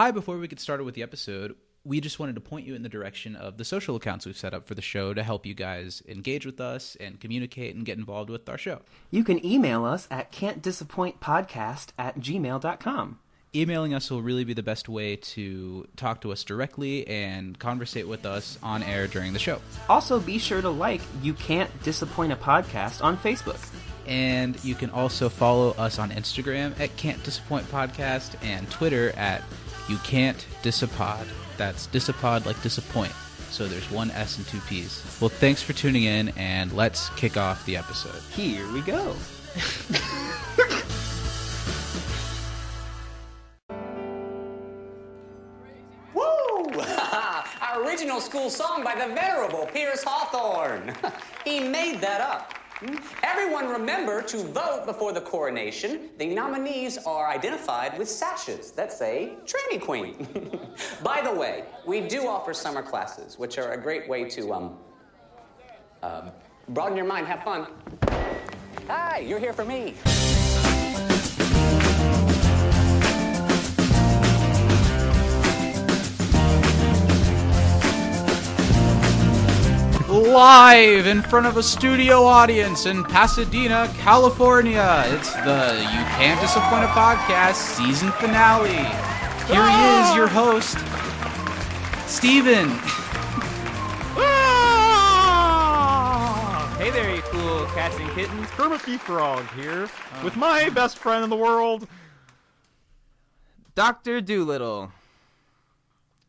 Hi, before we get started with the episode, we just wanted to point you in the direction of the social accounts we've set up for the show to help you guys engage with us and communicate and get involved with our show. You can email us at can'tdisappointpodcast at gmail.com. Emailing us will really be the best way to talk to us directly and conversate with us on air during the show. Also, be sure to like You Can't Disappoint a Podcast on Facebook. And you can also follow us on Instagram at Can't Disappoint Podcast and Twitter at You Can't Disapod. That's disapod like disappoint. So there's one S and two P's. Well, thanks for tuning in, and let's kick off the episode. Here we go. Woo! Our original school song by the venerable Pierce Hawthorne. he made that up. Everyone remember to vote before the coronation. The nominees are identified with sashes that say Tranny Queen. By the way, we do offer summer classes, which are a great way to um, uh, broaden your mind, have fun. Hi, you're here for me. Live in front of a studio audience in Pasadena, California. It's the You Can't Disappoint a Podcast season finale. Here he is, your ah! host, Steven. Ah! Hey there, you cool cats and kittens. Kermit the Frog here with uh, my best friend in the world, Doctor Doolittle.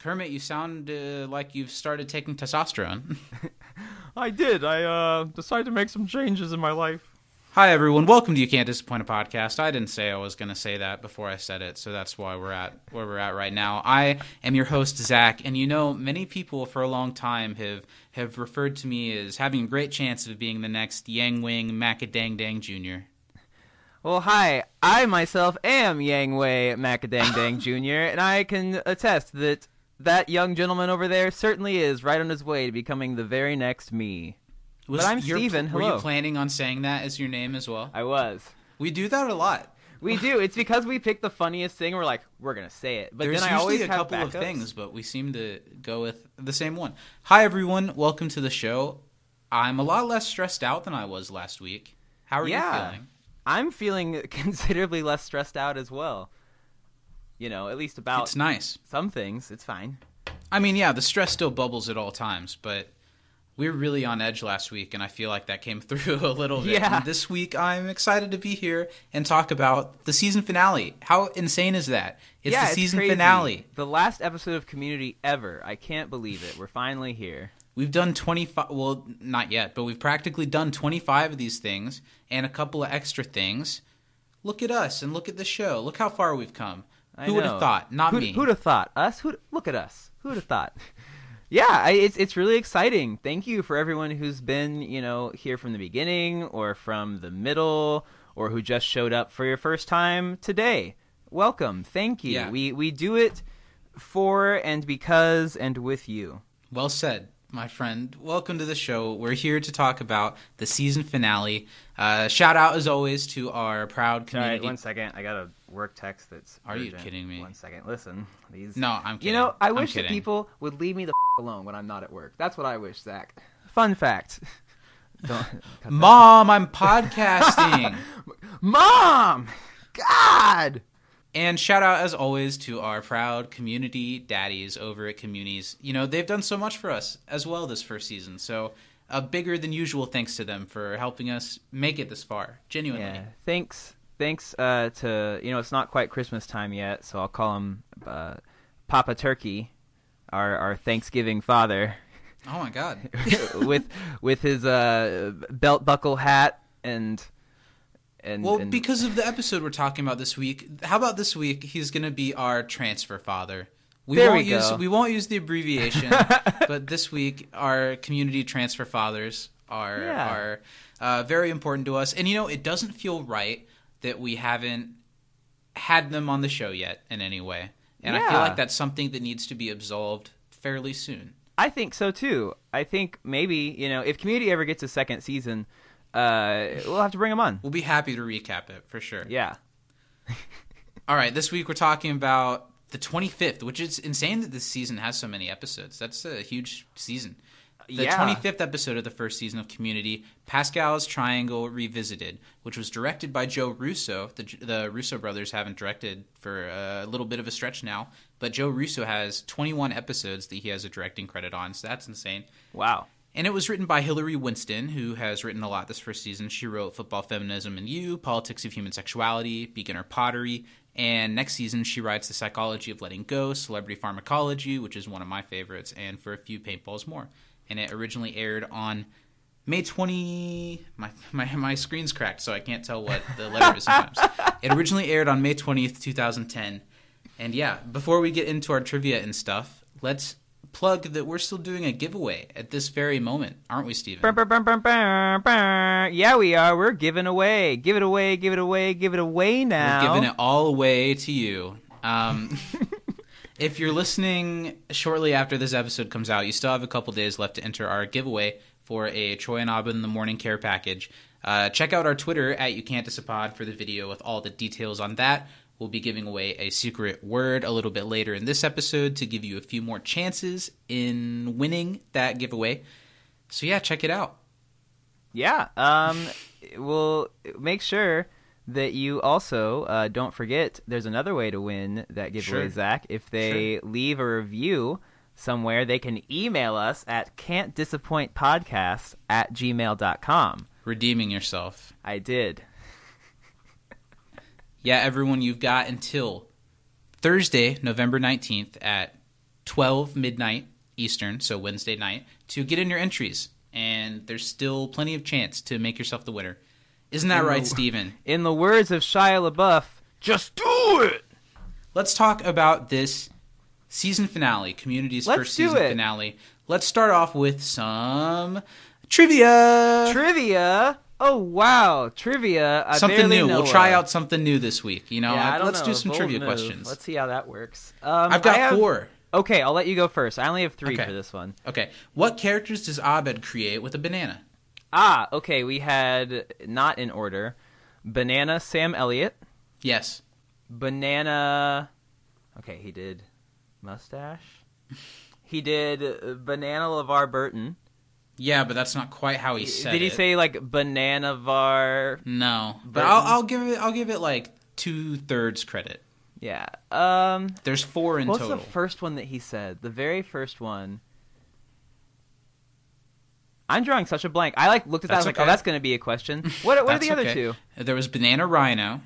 Kermit, you sound uh, like you've started taking testosterone. I did. I uh, decided to make some changes in my life. Hi, everyone. Welcome to You Can't Disappoint a Podcast. I didn't say I was going to say that before I said it, so that's why we're at where we're at right now. I am your host, Zach, and you know, many people for a long time have, have referred to me as having a great chance of being the next Yang Wing Macadang Dang Jr. Well, hi. I myself am Yang Wei Macadang Dang Jr., and I can attest that that young gentleman over there certainly is right on his way to becoming the very next me. Was But I'm your- Steven. Were you planning on saying that as your name as well? I was. We do that a lot. We do. It's because we pick the funniest thing. We're like, we're gonna say it, but There's then I always a have couple of things, but we seem to go with the same one. Hi, everyone. Welcome to the show. I'm a lot less stressed out than I was last week. How are Yeah. you feeling? I'm feeling considerably less stressed out as well. You know, at least about It's nice. some things. It's fine. I mean, yeah, the stress still bubbles at all times, but we were really on edge last week, and I feel like that came through a little bit. Yeah. And this week, I'm excited to be here and talk about the season finale. How insane is that? It's yeah, the season finale. The last episode of Community ever. I can't believe it. We're finally here. We've done 25, well, not yet, but we've practically done 25 of these things and a couple of extra things. Look at us and look at the show. Look how far we've come. I Who would have thought? Not Who'd, me. Who'd have thought? Us? Who? Look at us. Who'd have thought? Yeah, I, it's it's really exciting. Thank you for everyone who's been you know here from the beginning or from the middle or who just showed up for your first time today. Welcome. Thank you. Yeah. We we do it for and because and with you. Well said, my friend. Welcome to the show. We're here to talk about the season finale. Uh, shout out, as always, to our proud All community. right, one second. I got a work text that's. Are you kidding me? One second. Listen, these. No, I'm kidding. You know, I wish that people would leave me the f- alone when I'm not at work. That's what I wish, Zach. Fun fact. Don't. Mom, I'm podcasting. Mom! God! and shout out, as always, to our proud community daddies over at Communities. You know, they've done so much for us as well this first season. So, a bigger than usual thanks to them for helping us make it this far. Genuinely. Yeah, thanks. Thanks uh, to, you know, it's not quite Christmas time yet, so I'll call him uh, Papa Turkey, our, our Thanksgiving father, Oh my God. with with his uh, belt buckle hat and. And, Well, and- because of the episode we're talking about this week, how about this week he's going to be our transfer father. We There won't we use we won't use the abbreviation, but this week our community transfer fathers are Yeah. are uh, very important to us. And you know, it doesn't feel right that we haven't had them on the show yet in any way. And I feel like that's something that needs to be absolved fairly soon. I think so too. I think maybe you know if Community ever gets a second season, uh, we'll have to bring them on. We'll be happy to recap it for sure. Yeah. All right, this week we're talking about the 25th, which is insane that this season has so many episodes. That's a huge season. The Yeah. 25th episode of the first season of Community, Pascal's Triangle Revisited, which was directed by Joe Russo. The, the Russo brothers haven't directed for a little bit of a stretch now, but Joe Russo has 21 episodes that he has a directing credit on, so that's insane. Wow. And it was written by Hilary Winston, who has written a lot this first season. She wrote Football, Feminism, and You, Politics of Human Sexuality, Beginner Pottery, and next season she writes The Psychology of Letting Go, Celebrity Pharmacology, which is one of my favorites, and For a Few Paintballs More. And it originally aired on May 20. My, my, my screen's cracked, so I can't tell what the letter is sometimes. it originally aired on May 20th, 2010. And yeah, before we get into our trivia and stuff, let's plug that we're still doing a giveaway at this very moment, aren't we, Steven? Brr, brr, brr. Yeah, we are. We're giving away. Give it away. Give it away. Give it away now. We're giving it all away to you. Um, if you're listening shortly after this episode comes out, you still have a couple days left to enter our giveaway for a Troy and Abed in the Morning Care package. Uh, check out our Twitter at You Can't Disapod for the video with all the details on that. We'll be giving away a secret word a little bit later in this episode to give you a few more chances in winning that giveaway. So yeah, check it out. Yeah. Um, we'll make sure that you also uh, don't forget. There's another way to win that giveaway, Sure. Zach. If they leave a review somewhere, they can email us at can'tdisappointpodcast at gmail.com. Redeeming yourself. I did. Yeah, everyone, you've got until Thursday, November 19th at 12 midnight Eastern, so Wednesday night, to get in your entries. And there's still plenty of chance to make yourself the winner. Isn't that right, Steven? In the words of Shia LaBeouf, just do it. Let's talk about this season finale, Community's Let's first season it. finale. Let's start off with some trivia. Trivia. Oh wow, trivia. I something new. We'll try out something new this week. You know, Yeah, let's know. do some Bold trivia move. questions. Let's see how that works. Um, I've got have- four. Okay, I'll let you go first. I only have three Okay. for this one. Okay. What characters does Abed create with a banana? Ah, okay. We had not in order. Banana Sam Elliott. Yes. Banana. Okay, he did mustache. He did uh, Banana LeVar Burton. Yeah, but that's not quite how he said it. did he it. say like Banana Var? no? But I'll, I'll give it. I'll give it like two thirds credit. Yeah. Um. There's four in What's total. the first one that he said? The very first one. I'm drawing such a blank. I like looked at that. I was That's like, oh, that's going to be a question. What, what are the other okay. two? There was Banana Rhino,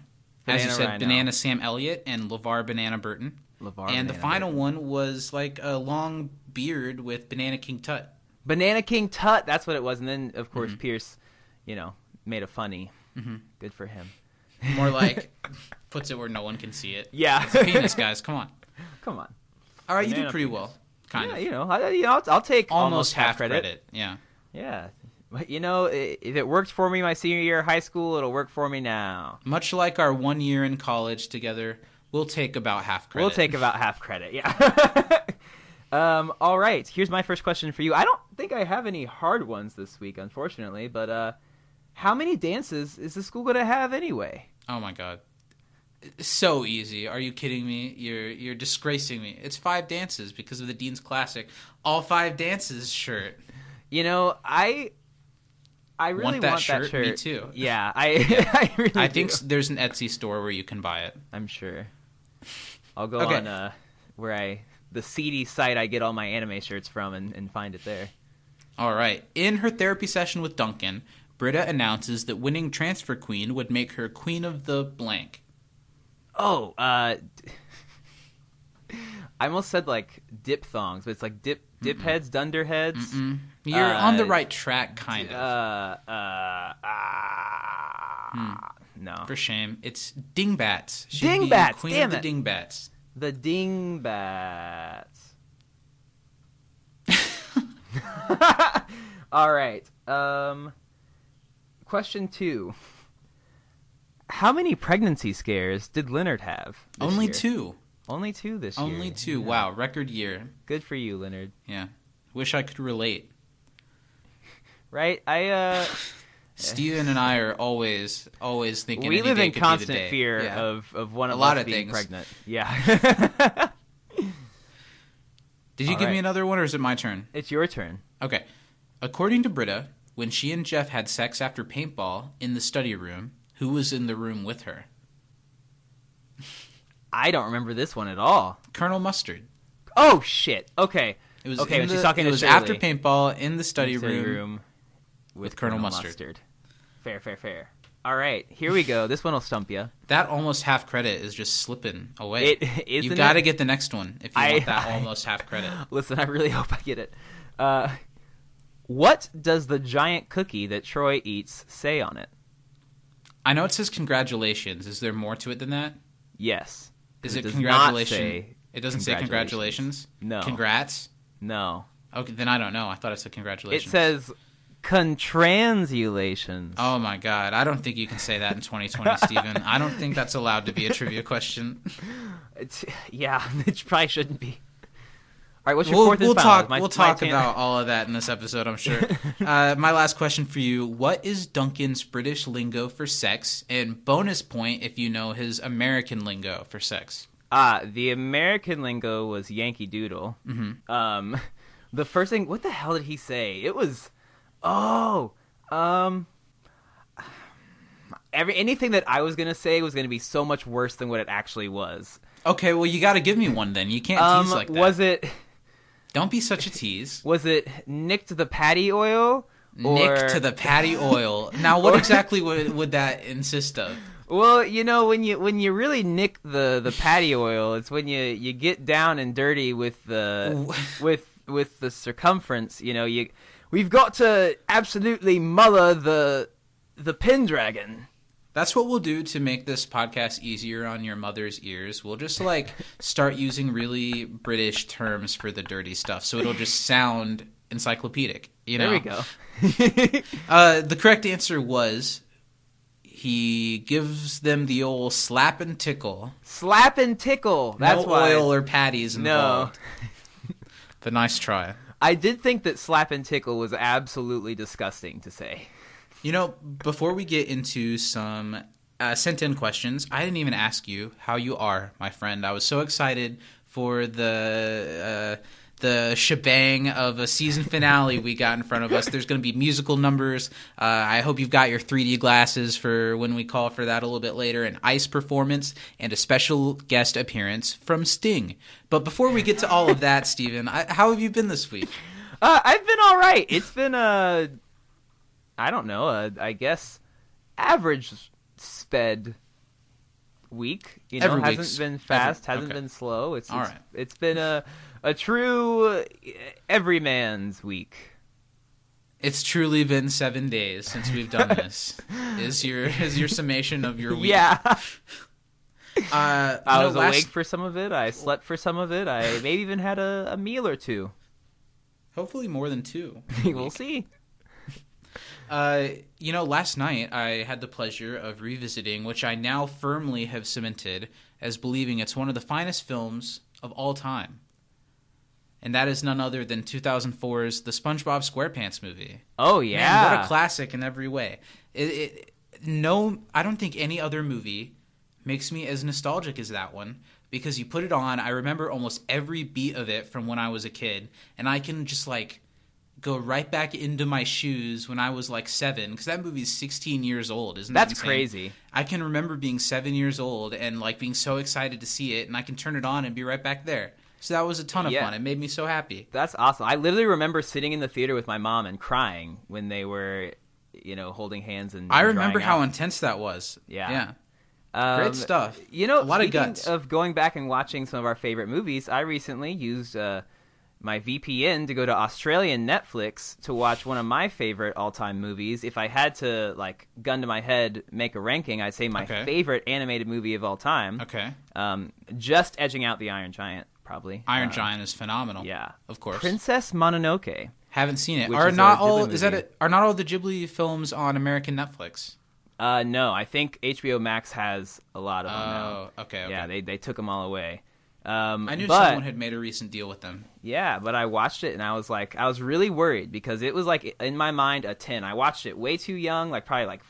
as you said, Rhino. Banana Sam Elliott and LeVar Banana Burton. LeVar and the final Burton. one was like a long beard with Banana King Tut. Banana King Tut. That's what it was. And then, of course, Mm-hmm. Pierce, you know, made a funny. Good for him. More like puts it where no one can see it. Yeah. It's a penis, guys. Come on. Come on. All right, you Banana did pretty penis. well. Kind yeah, of. you know, I, you know, I'll, I'll take Almost, half credit. Yeah. Yeah. But, you know, if it worked for me my senior year of high school, it'll work for me now. Much like our one year in college together, we'll take about half credit. We'll take about half credit. Yeah. um, all right. Here's my first question for you. I don't think I have any hard ones this week, unfortunately. But uh, how many dances is the school going to have anyway? Oh my god. So easy. Are you kidding me? You're you're disgracing me. It's five dances because of the Dean's Classic. All five dances shirt. You know, I. I really Want that shirt? Me shirt. too. Yeah, I. I really. I think do. there's an Etsy store where you can buy it. I'm sure. I'll go Okay. on uh, where I the seedy site I get all my anime shirts from and, and find it there. All right. In her therapy session with Duncan, Britta announces that winning transfer queen would make her queen of the blank. Oh, uh, I almost said like diphthongs, but it's like dip dip heads, dunderheads. Mm. You're on the Uh, right track, kind Uh, of. uh, ah, no. For shame. It's dingbats. She'd Dingbats, Queen damn of it. the dingbats. The dingbats. All right. Um, question two. How many pregnancy scares did Leonard have? Only year? two. Only two this year. Only two. Yeah. Wow. Record year. Good for you, Leonard. Yeah. Wish I could relate. Right? I uh, Steven and I are always, always thinking we live in constant fear Yeah. of of one A lot of being things. pregnant. Yeah. Did you All give me another one, or is it my turn? It's your turn. Okay. According to Britta, when she and Jeff had sex after paintball in the study room, who was in the room with her? I don't remember this one at all. Colonel Mustard. Oh shit. Okay. It was okay in when the, she's talking it to was Shirley. after paintball in the study, Study room. with Colonel Mustard. Fair, fair, fair. All right, here we go. This one will stump you. That almost half credit is just slipping away. It isn't. you got to get the next one if you I- want that I- almost half credit. Listen, I really hope I get it. Uh, what does the giant cookie that Troy eats say on it? I know it says congratulations. Is there more to it than that? Yes. Is It it, congratulations? say it doesn't say congratulations. No. Congrats. No. Okay, then I don't know. I thought it said congratulations. It says contransulations. Oh my god! I don't think you can say that in 2020, Stephen. I don't think that's allowed to be a trivia question. It's, yeah, it probably shouldn't be. All right, what's your We'll, fourth we'll final? talk. My- we'll my talk tan- about all of that in this episode. I'm sure. uh, my last question for you: What is Duncan's British lingo for sex? And bonus point if you know his American lingo for sex. Ah, the American lingo was Yankee Doodle. Mm-hmm. Um, the first thing, what the hell did he say? It was, oh, um, every anything that I was gonna say was gonna be so much worse than what it actually was. Okay, well you got to give me one then. You can't Um, tease like that. was it Don't be such a tease. was it Nick to the patty oil? Nick Or- to the patty oil. Now, what exactly would, would that insist of? Well, you know when you when you really nick the the patty oil, it's when you you get down and dirty with the with with the circumference. You know, you we've got to absolutely muller the the Pendragon. That's what we'll do to make this podcast easier on your mother's ears. We'll just like start using really British terms for the dirty stuff, so it'll just sound encyclopedic. You know. There we go. Uh, the correct answer was he gives them the old slap and tickle. Slap and tickle. That's no why. oil or patties No. involved. but nice try. I did think that slap and tickle was absolutely disgusting to say. You know, before we get into some uh, sent in questions, I didn't even ask you how you are, my friend. I was so excited for the. Uh, the shebang of a season finale we got in front of us. There's going to be musical numbers. Uh, I hope you've got your 3D glasses for when we call for that a little bit later. An ice performance and a special guest appearance from Sting. But before we get to all of that, Stephen, how have you been this week? Uh, I've been all right. It's been a, I don't know, a, I guess, average sped week. You know, Every hasn't been fast, every- hasn't okay. been slow. It's All it's, right. it's been a a true uh, everyman's week. It's truly been seven days since we've done this. is your is your summation of your week? Yeah, Uh, I was last- awake for some of it. I slept for some of it. I maybe even had a, a meal or two. Hopefully more than two. we'll see. Uh, you know, last night I had the pleasure of revisiting, which I now firmly have cemented as believing it's one of the finest films of all time. And that is none other than 2004's The SpongeBob SquarePants movie. Oh Man, yeah, what a classic in every way. It, it, no, I don't think any other movie makes me as nostalgic as that one because you put it on. I remember almost every beat of it from when I was a kid, and I can just like go right back into my shoes when I was like seven because that movie is 16 years old, isn't that That's insane? crazy. I can remember being seven years old and like being so excited to see it, and I can turn it on and be right back there. So that was a ton of Yeah. fun. It made me so happy. That's awesome. I literally remember sitting in the theater with my mom and crying when they were, you know, holding hands and. I remember how out. intense that was. Yeah. Yeah. Um, Great stuff. You know, A lot of guts. going back and watching some of our favorite movies, I recently used uh, my VPN to go to Australian Netflix to watch one of my favorite all-time movies. If I had to, like, gun to my head, make a ranking, I'd say my Okay. favorite animated movie of all time. Okay. Um, just edging out The Iron Giant, probably. Iron Uh, Giant is phenomenal. Yeah, Of course. Princess Mononoke. Haven't seen it. Are not all is that movie. it, are not all the Ghibli films on American Netflix? Uh, no, I think HBO Max has a lot of them now. Oh, okay, okay. Yeah, they they took them all away. Um, I knew but, someone had made a recent deal with them. Yeah, but I watched it and I was like, I was really worried because it was like in my mind a ten. I watched it way too young, like probably like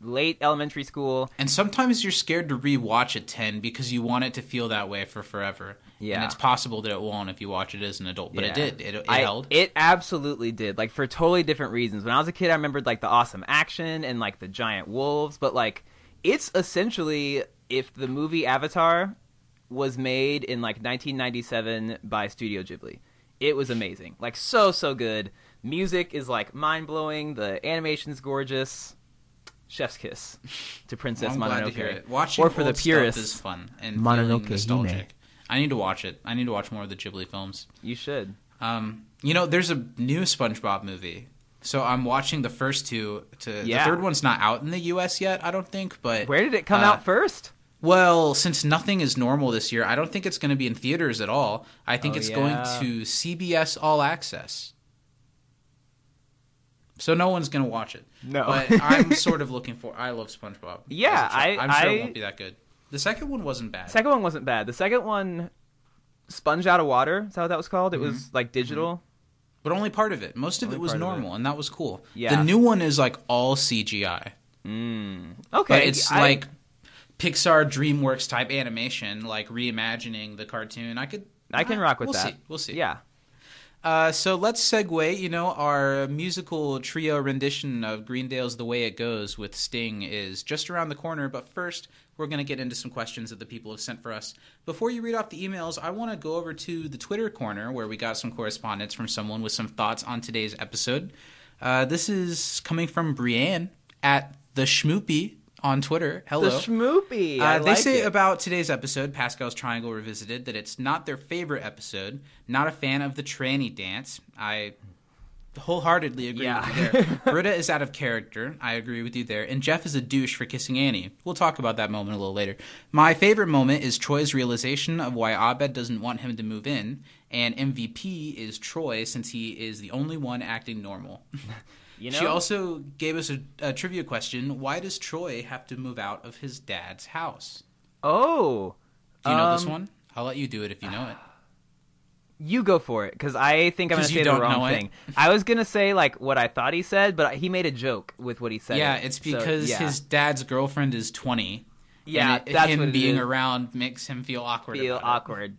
late elementary school. And sometimes you're scared to rewatch a 10 because you want it to feel that way for forever. Yeah. And it's possible that it won't if you watch it as an adult, but it did. It, it I- held. It absolutely did. Like for totally different reasons. When I was a kid, I remembered like the awesome action and like the giant wolves, but like it's essentially if the movie Avatar was made in like 1997 by Studio Ghibli. It was amazing. Like so so good. Music is like mind-blowing, the animation's gorgeous. Chef's kiss to Princess I'm glad Mononoke. to hear it. Watching or for the old stuff purists, is fun and Mononoke feeling Hime. I need to watch it. I need to watch more of the Ghibli films. you should. Um, you know, there's a new SpongeBob movie. So I'm watching the first two. To Yeah. the third one's not out in the U.S. yet, I don't think. But Where did it come uh, out first? Well, since nothing is normal this year, I don't think it's going to be in theaters at all. I think Oh, it's yeah. going to CBS All Access. So no one's going to watch it. No. but I'm sort of looking for. I love SpongeBob. Yeah, As a child. I- I'm sure I- it won't be that good. The second one wasn't bad. Second one wasn't bad. The second one, Sponge Out of Water. Is that what that was called? It mm-hmm. was like digital. Mm-hmm. but only part of it. Most of Only it was normal, and that was cool. Yeah. The new one is like all CGI. Mm. Okay, But it's I- like Pixar DreamWorks type animation, like reimagining the cartoon. I could I can rock with we'll that. See. We'll see. Yeah. Uh, so let's segue. You know, our musical trio rendition of Greendale's "The Way It Goes" with Sting is just around the corner. But first, we're going to get into some questions that the people have sent for us. Before you read off the emails, I want to go over to the Twitter corner where we got some correspondence from someone with some thoughts on today's episode. Uh, this is coming from Brienne at the Schmoopy on Twitter. Hello. The Schmoopy. I Uh, they like say it. about today's episode, Pascal's Triangle Revisited, that it's not their favorite episode. Not a fan of the tranny dance. I wholeheartedly agree Yeah. with you there. Britta is out of character. I agree with you there. And Jeff is a douche for kissing Annie. We'll talk about that moment a little later. My favorite moment is Troy's realization of why Abed doesn't want him to move in. And MVP is Troy since he is the only one acting normal. You know, She also gave us a, a trivia question. Why does Troy have to move out of his dad's house? oh, Do you know this Um, one? I'll let you do it if you know it. you go for it because I think I'm going to say the wrong thing. I was gonna say like what I thought he said, but he made a joke with what he said. Yeah, it's So, because yeah. his dad's girlfriend is 20. yeah, and it- that's him what it being is. around makes him feel awkward. feel about it. awkward.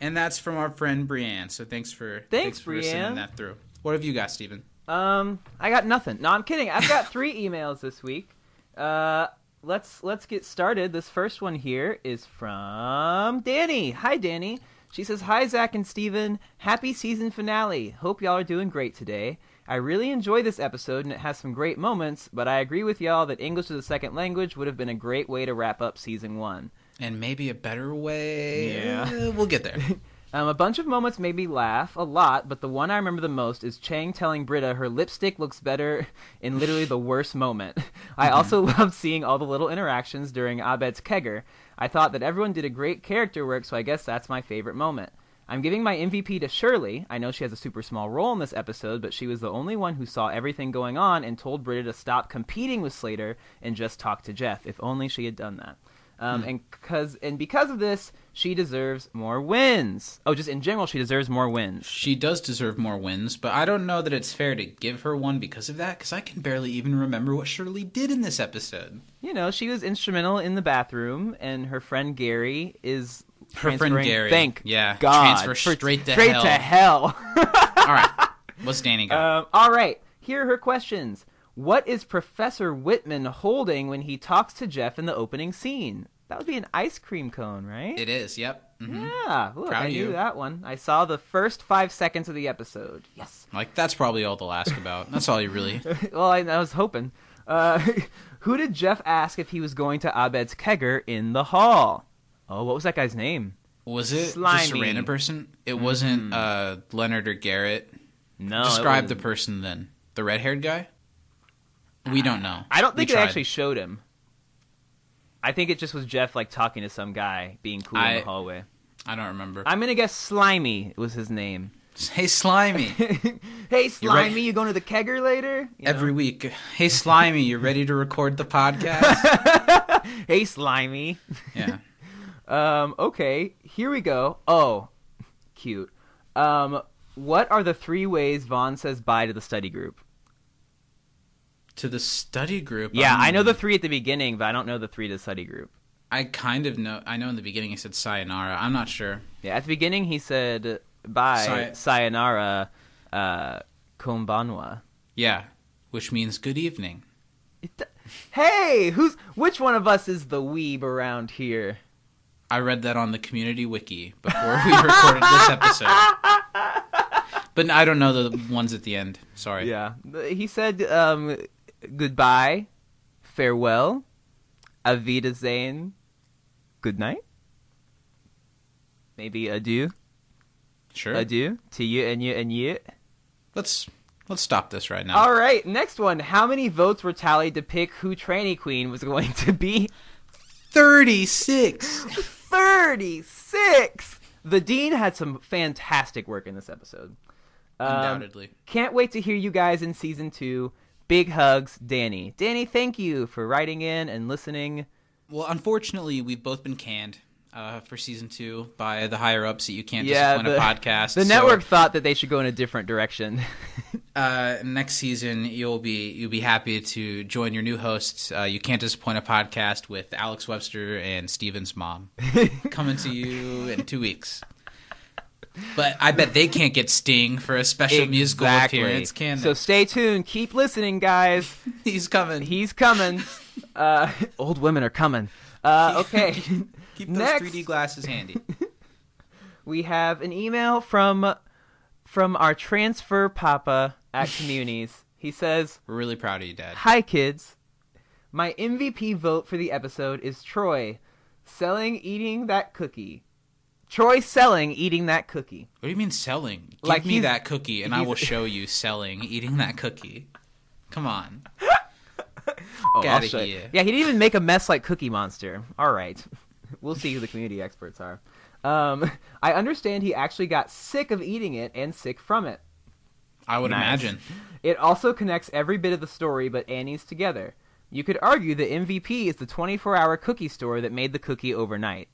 And that's from our friend Brienne. So thanks for Thanks, for sending that through. What have you got, Steven? Um, I got nothing. No, I'm kidding. I've got three emails this week. Uh, let's let's get started. This first one here is from Danny. Hi, Danny. She says, "Hi, Zach and Steven. Happy season finale. Hope y'all are doing great today. I really enjoy this episode and it has some great moments, but I agree with y'all that English as a second language would have been a great way to wrap up season one. And maybe a better way. Yeah. Uh, we'll get there. Um, a bunch of moments made me laugh a lot, but the one I remember the most is Chang telling Britta her lipstick looks better in literally the worst moment. I also loved seeing all the little interactions during Abed's kegger. I thought that everyone did a great character work, so I guess that's my favorite moment. I'm giving my MVP to Shirley. I know she has a super small role in this episode, but she was the only one who saw everything going on and told Britta to stop competing with Slater and just talk to Jeff. If only she had done that. Um, and because and because of this, she deserves more wins. Oh, just in general, she deserves more wins. She does deserve more wins, but I don't know that it's fair to give her one because of that, because I can barely even remember what Shirley did in this episode. You know, she was instrumental in the bathroom, and her friend Gary is Her friend Gary, Thank yeah, God, transfer for- straight to straight hell. to hell. All right, what's Danny got? Um, all right, here are her questions. What is Professor Whitman holding when he talks to Jeff in the opening scene? That would be an ice cream cone, right? it is, yep. hmm Yeah, look, Proud I knew you. that one. I saw the first five seconds of the episode. Yes. Like that's probably all they'll ask about. That's all you really. well, I, I was hoping. Uh, who did Jeff ask if he was going to Abed's kegger in the hall? Oh, what was that guy's name? Was it just a Mm-hmm. random person? It wasn't uh, Leonard or Garrett. No, Describe the person then. The red-haired guy. We don't know. I don't think they tried. actually showed him. I think it just was Jeff like talking to some guy, being cool in the hallway. I don't remember. I'm gonna guess Slimy was his name. Hey, Slimy. hey, Slimy, ready- you going to the kegger later? You know? Every week. Hey, Slimy, you ready to record the podcast? Hey, Slimy. yeah. Um, okay, here we go. Oh, cute. Um, what are the three ways Vaughn says bye to the study group? To the study group. Yeah, um, I know the three at the beginning, but I don't know the three to the study group. I kind of know. I know in the beginning he said sayonara. I'm not sure. Yeah, at the beginning he said bye, Say- sayonara, uh, konbanwa. Yeah, which means good evening. It hey, who's which one of us is the weeb around here? I read that on the community wiki before we recorded this episode. But I don't know the ones at the end. Sorry. Yeah, he said um, goodbye, farewell, avida zane, good night, maybe adieu, Sure. adieu to you and you and you. Let's let's stop this right now. All right, next one. How many votes were tallied to pick who tranny queen was going to be? 36. 36. The dean had some fantastic work in this episode. Um, Undoubtedly. Can't wait to hear you guys in season two. Big hugs, Danny. Danny, thank you for writing in and listening. Well, unfortunately, we've both been canned uh, for season two by the higher ups that you can't Yeah, disappoint the- a podcast. The So, network thought that they should go in a different direction. uh, next season, you'll be you'll be happy to join your new hosts. Uh, you can't disappoint a podcast with Alex Webster and Steven's mom coming to you in two weeks. But I bet they can't get Sting for a special musical Exactly. appearance, can they? So stay tuned. Keep listening, guys. He's coming. He's coming. Uh, old women are coming. Uh, okay. Keep those Next. 3D glasses handy. we have an email from from our transfer papa at communities. He says, We're really proud of you, Dad. "Hi kids. My MVP vote for the episode is Troy selling eating that cookie. Troy selling eating that cookie. What do you mean selling? Give Like me that cookie, and I will show you selling, eating that cookie. Come on. Oh, show you. here. Yeah, he didn't even make a mess like Cookie Monster. All right. We'll see who the community experts are. Um, I understand he actually got sick of eating it and sick from it. I would Nice. imagine. It also connects every bit of the story but Annie's together. You could argue that MVP is the 24 hour cookie store that made the cookie overnight.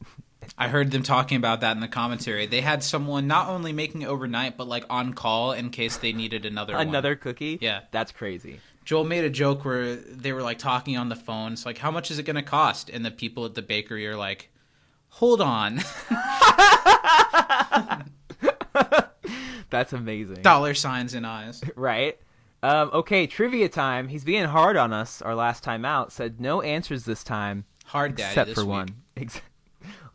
I heard them talking about that in the commentary. They had someone not only making it overnight, but like on call in case they needed another one. Another cookie? Yeah. That's crazy. Joel made a joke where they were like talking on the phone. It's like, how much is it going to cost? And the people at the bakery are like, hold on. That's amazing. Dollar signs and eyes. Right? Um, okay, trivia time. He's being hard on us our last time out. Said no answers this time. Hard daddy except for week. one.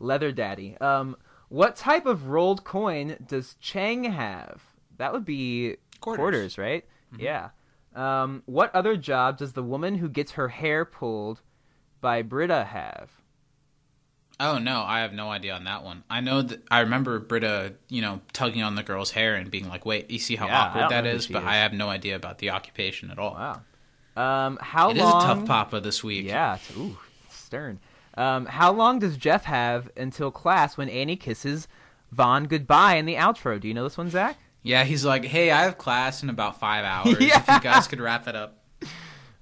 Leather Daddy. Um, what type of rolled coin does Chang have? That would be Quarters. Mm-hmm. right? Yeah. Um, what other job does the woman who gets her hair pulled by Britta have? Oh no, I have no idea on that one. I know that I remember Britta, you know, tugging on the girl's hair and being like, "Wait, you see how Yeah, awkward that is?" But is. I have no idea about the occupation at all. Wow. Um, how It is long? a tough papa this week. Yeah. it's- Ooh, stern. Um, how long does Jeff have until class when Annie kisses Vaughn goodbye in the outro? Do you know this one, Zach? Yeah, he's like, "Hey, I have class in about five hours. Yeah. If you guys could wrap it up."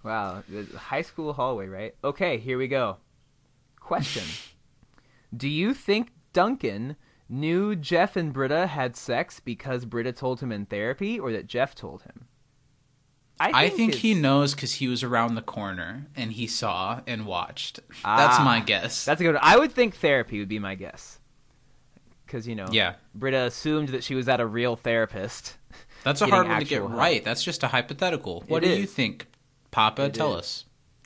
Wow, the high school hallway, right? Okay, here we go. Question: Do you think Duncan knew Jeff and Britta had sex because Britta told him in therapy, or that Jeff told him? I think he knows because he was around the corner and he saw and watched. That's Ah, my guess. That's a good. One. I would think therapy would be my guess, because you know, Yeah. Britta assumed that she was at a real therapist. That's a hard one to get help. right. That's just a hypothetical. What It do you think, Papa? It tell is. us.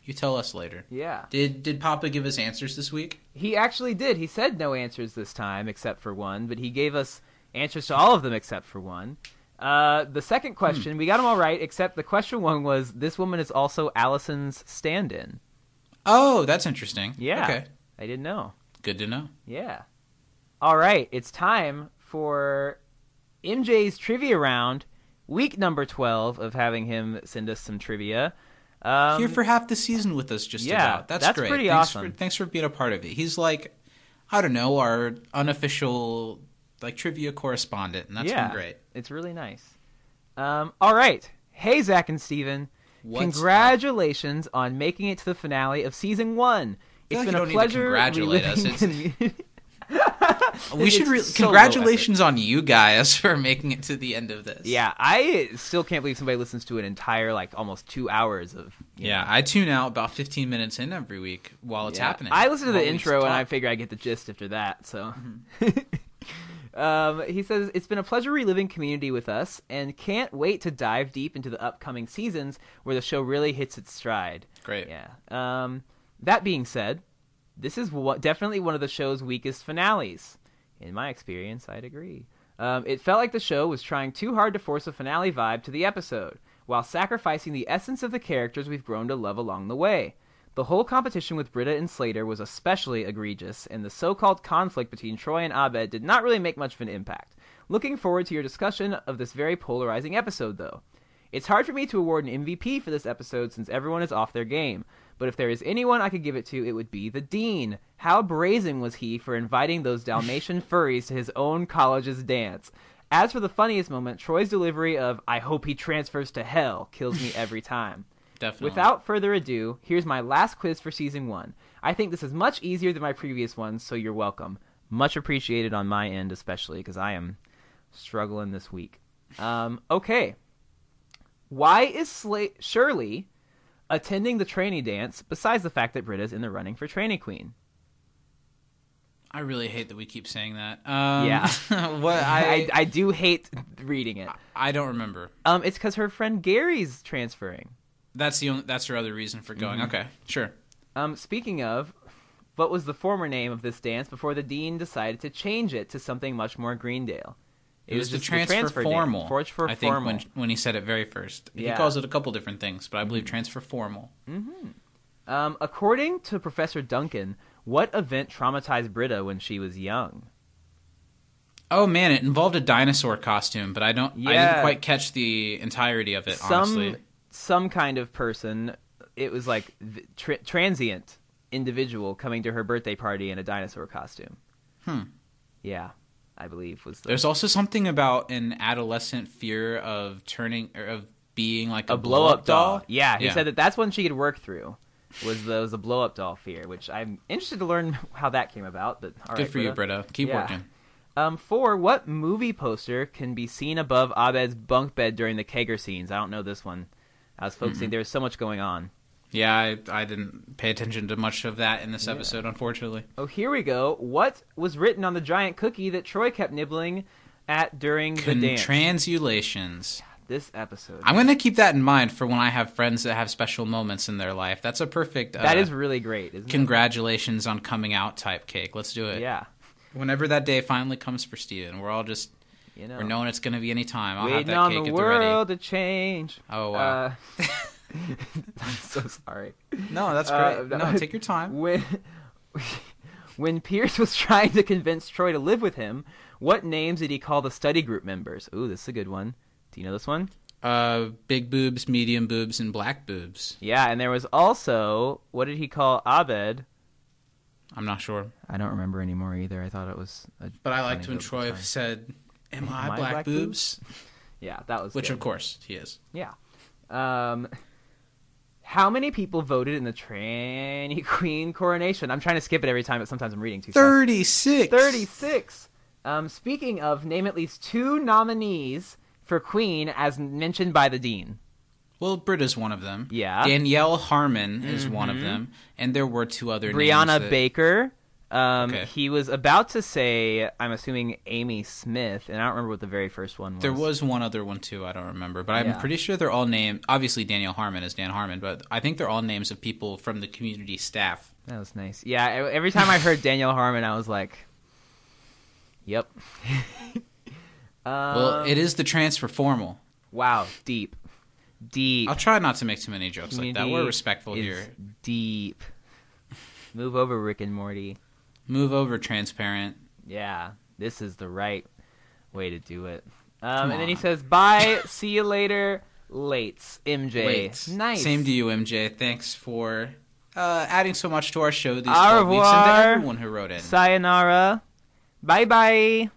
You tell us later. Yeah, Did did Papa give us answers this week? he actually did. He said no answers this time except for one, but he gave us answers to all of them except for one. Uh, the second question, we got them all right, except the question one was this woman is also Alison's stand-in. Oh, that's interesting. Yeah, Okay. I didn't know. Good to know. Yeah. All right, it's time for MJ's trivia round, week number twelve of having him send us some trivia. Um, Here for half the season with us, just yeah, about. That's, that's great. pretty thanks awesome. For, thanks for being a part of it. He's like, I don't know, our unofficial like trivia correspondent, and that's yeah, been great. It's really nice. Um, all right. Hey, Zach and Steven. What's Congratulations on making it to the finale of season one. It's like been a don't need to pleasure congratulate us. It's- We should. Re- so congratulations on you guys for making it to the end of this. Yeah, I still can't believe somebody listens to an entire like almost two hours of. Yeah, know, I tune out about 15 minutes in every week while it's yeah. happening. I listen to the intro and I figure I get the gist after that. So. Mm-hmm. um, he says it's been a pleasure reliving Community with us, and can't wait to dive deep into the upcoming seasons where the show really hits its stride. Great. Yeah. Um, that being said, this is what, definitely one of the show's weakest finales. In my experience, I'd agree. Um, it felt like the show was trying too hard to force a finale vibe to the episode, while sacrificing the essence of the characters we've grown to love along the way. The whole competition with Britta and Slater was especially egregious, and the so called conflict between Troy and Abed did not really make much of an impact. Looking forward to your discussion of this very polarizing episode, though. It's hard for me to award an MVP for this episode since everyone is off their game, but if there is anyone I could give it to, it would be the Dean. How brazen was he for inviting those Dalmatian furries to his own college's dance? As for the funniest moment, Troy's delivery of, I hope he transfers to hell, kills me every time. Definitely. Without further ado, here's my last quiz for season one. I think this is much easier than my previous ones, so you're welcome. Much appreciated on my end, especially because I am struggling this week. Um, okay. Why is Sla- Shirley attending the trainee dance besides the fact that Britta's in the running for trainee queen? I really hate that we keep saying that. Um, Yeah. what I, I, I do hate reading it. I don't remember. Um, it's because her friend Gary's transferring. That's the only. That's her other reason for going. Mm-hmm. Okay, sure. Um, speaking of, what was the former name of this dance before the dean decided to change it to something much more Greendale? It, was, the just transfer, dance. formal. Transfer I think formal. when when he said it very first, he calls it a couple different things, but I believe transfer formal. Um, according to Professor Duncan, what event traumatized Britta when she was young? Oh man, it involved a dinosaur costume, but I don't. Yeah. I didn't quite catch the entirety of it. some honestly, some kind of person. It was like tra- transient individual coming to her birthday party in a dinosaur costume. Hmm. Yeah, I believe was the there's also something about an adolescent fear of turning or of being like a, a blow up doll. doll. Yeah, he Yeah. said that that's one she could work through. Was the was the blow up doll fear, which I'm interested to learn how that came about. But Good right, for you, Britta. Keep Yeah. working. Um, four, what movie poster can be seen above Abed's bunk bed during the kegger scenes? I don't know this one. I was focusing. There was so much going on. Yeah, I, I didn't pay attention to much of that in this episode, unfortunately. Oh, here we go. What was written on the giant cookie that Troy kept nibbling at during the dance? Translations. this episode. I'm gonna keep that in mind for when I have friends that have special moments in their life. That's a perfect. Uh, that is really great, isn't congratulations on coming out type cake. Let's do it? it. Yeah. Whenever that day finally comes for Steven, we're all just You know, we're knowing it's gonna be any time. I'll have waiting that on cake the at the ready. world to change. Oh wow. Uh, I'm so sorry. no, that's uh, great. no. no, take your time. When when Pierce was trying to convince Troy to live with him, what names did he call the study group members? Ooh, this is a good one. Do you know this one? Uh, big boobs, medium boobs, and black boobs. Yeah, and there was also what did he call Abed? I'm not sure, I don't remember anymore either. I thought it was. A but I liked when joke at the Troy time. said, "Am I Am I black, black boobs?" Yeah, that was Which good. of course he is. Yeah. Um, how many people voted in the tranny queen coronation? I'm trying to skip it every time, but sometimes I'm reading too fast. Thirty-six. 36. Um, speaking of, name at least two nominees for queen as mentioned by the dean. Well, Britta's one of them. Yeah. Danielle Harmon is one of them, and there were two other Brianna names. that- Baker. Um, Okay. He was about to say, I'm assuming Amy Smith, and I don't remember what the very first one was. There was one other one too. I don't remember, but I'm Yeah. pretty sure they're all named. Obviously, Daniel Harmon is Dan Harmon, but I think they're all names of people from the community staff. That was nice. Yeah, every time I heard Daniel Harmon, I was like, yep. Well, Um, it is the transfer formal. Wow, deep. Deep. I'll try not to make too many jokes like that. We're respectful here. Deep. Move over, Rick and Morty. Move over, transparent. Yeah, this is the right way to do it. Um, and then he says, "Bye, see you later, Lates, MJ." Wait, nice. Same to you, MJ. Thanks for uh, adding so much to our show these Au 12 weeks, and to revoir. everyone who wrote in. Sayonara. Bye bye.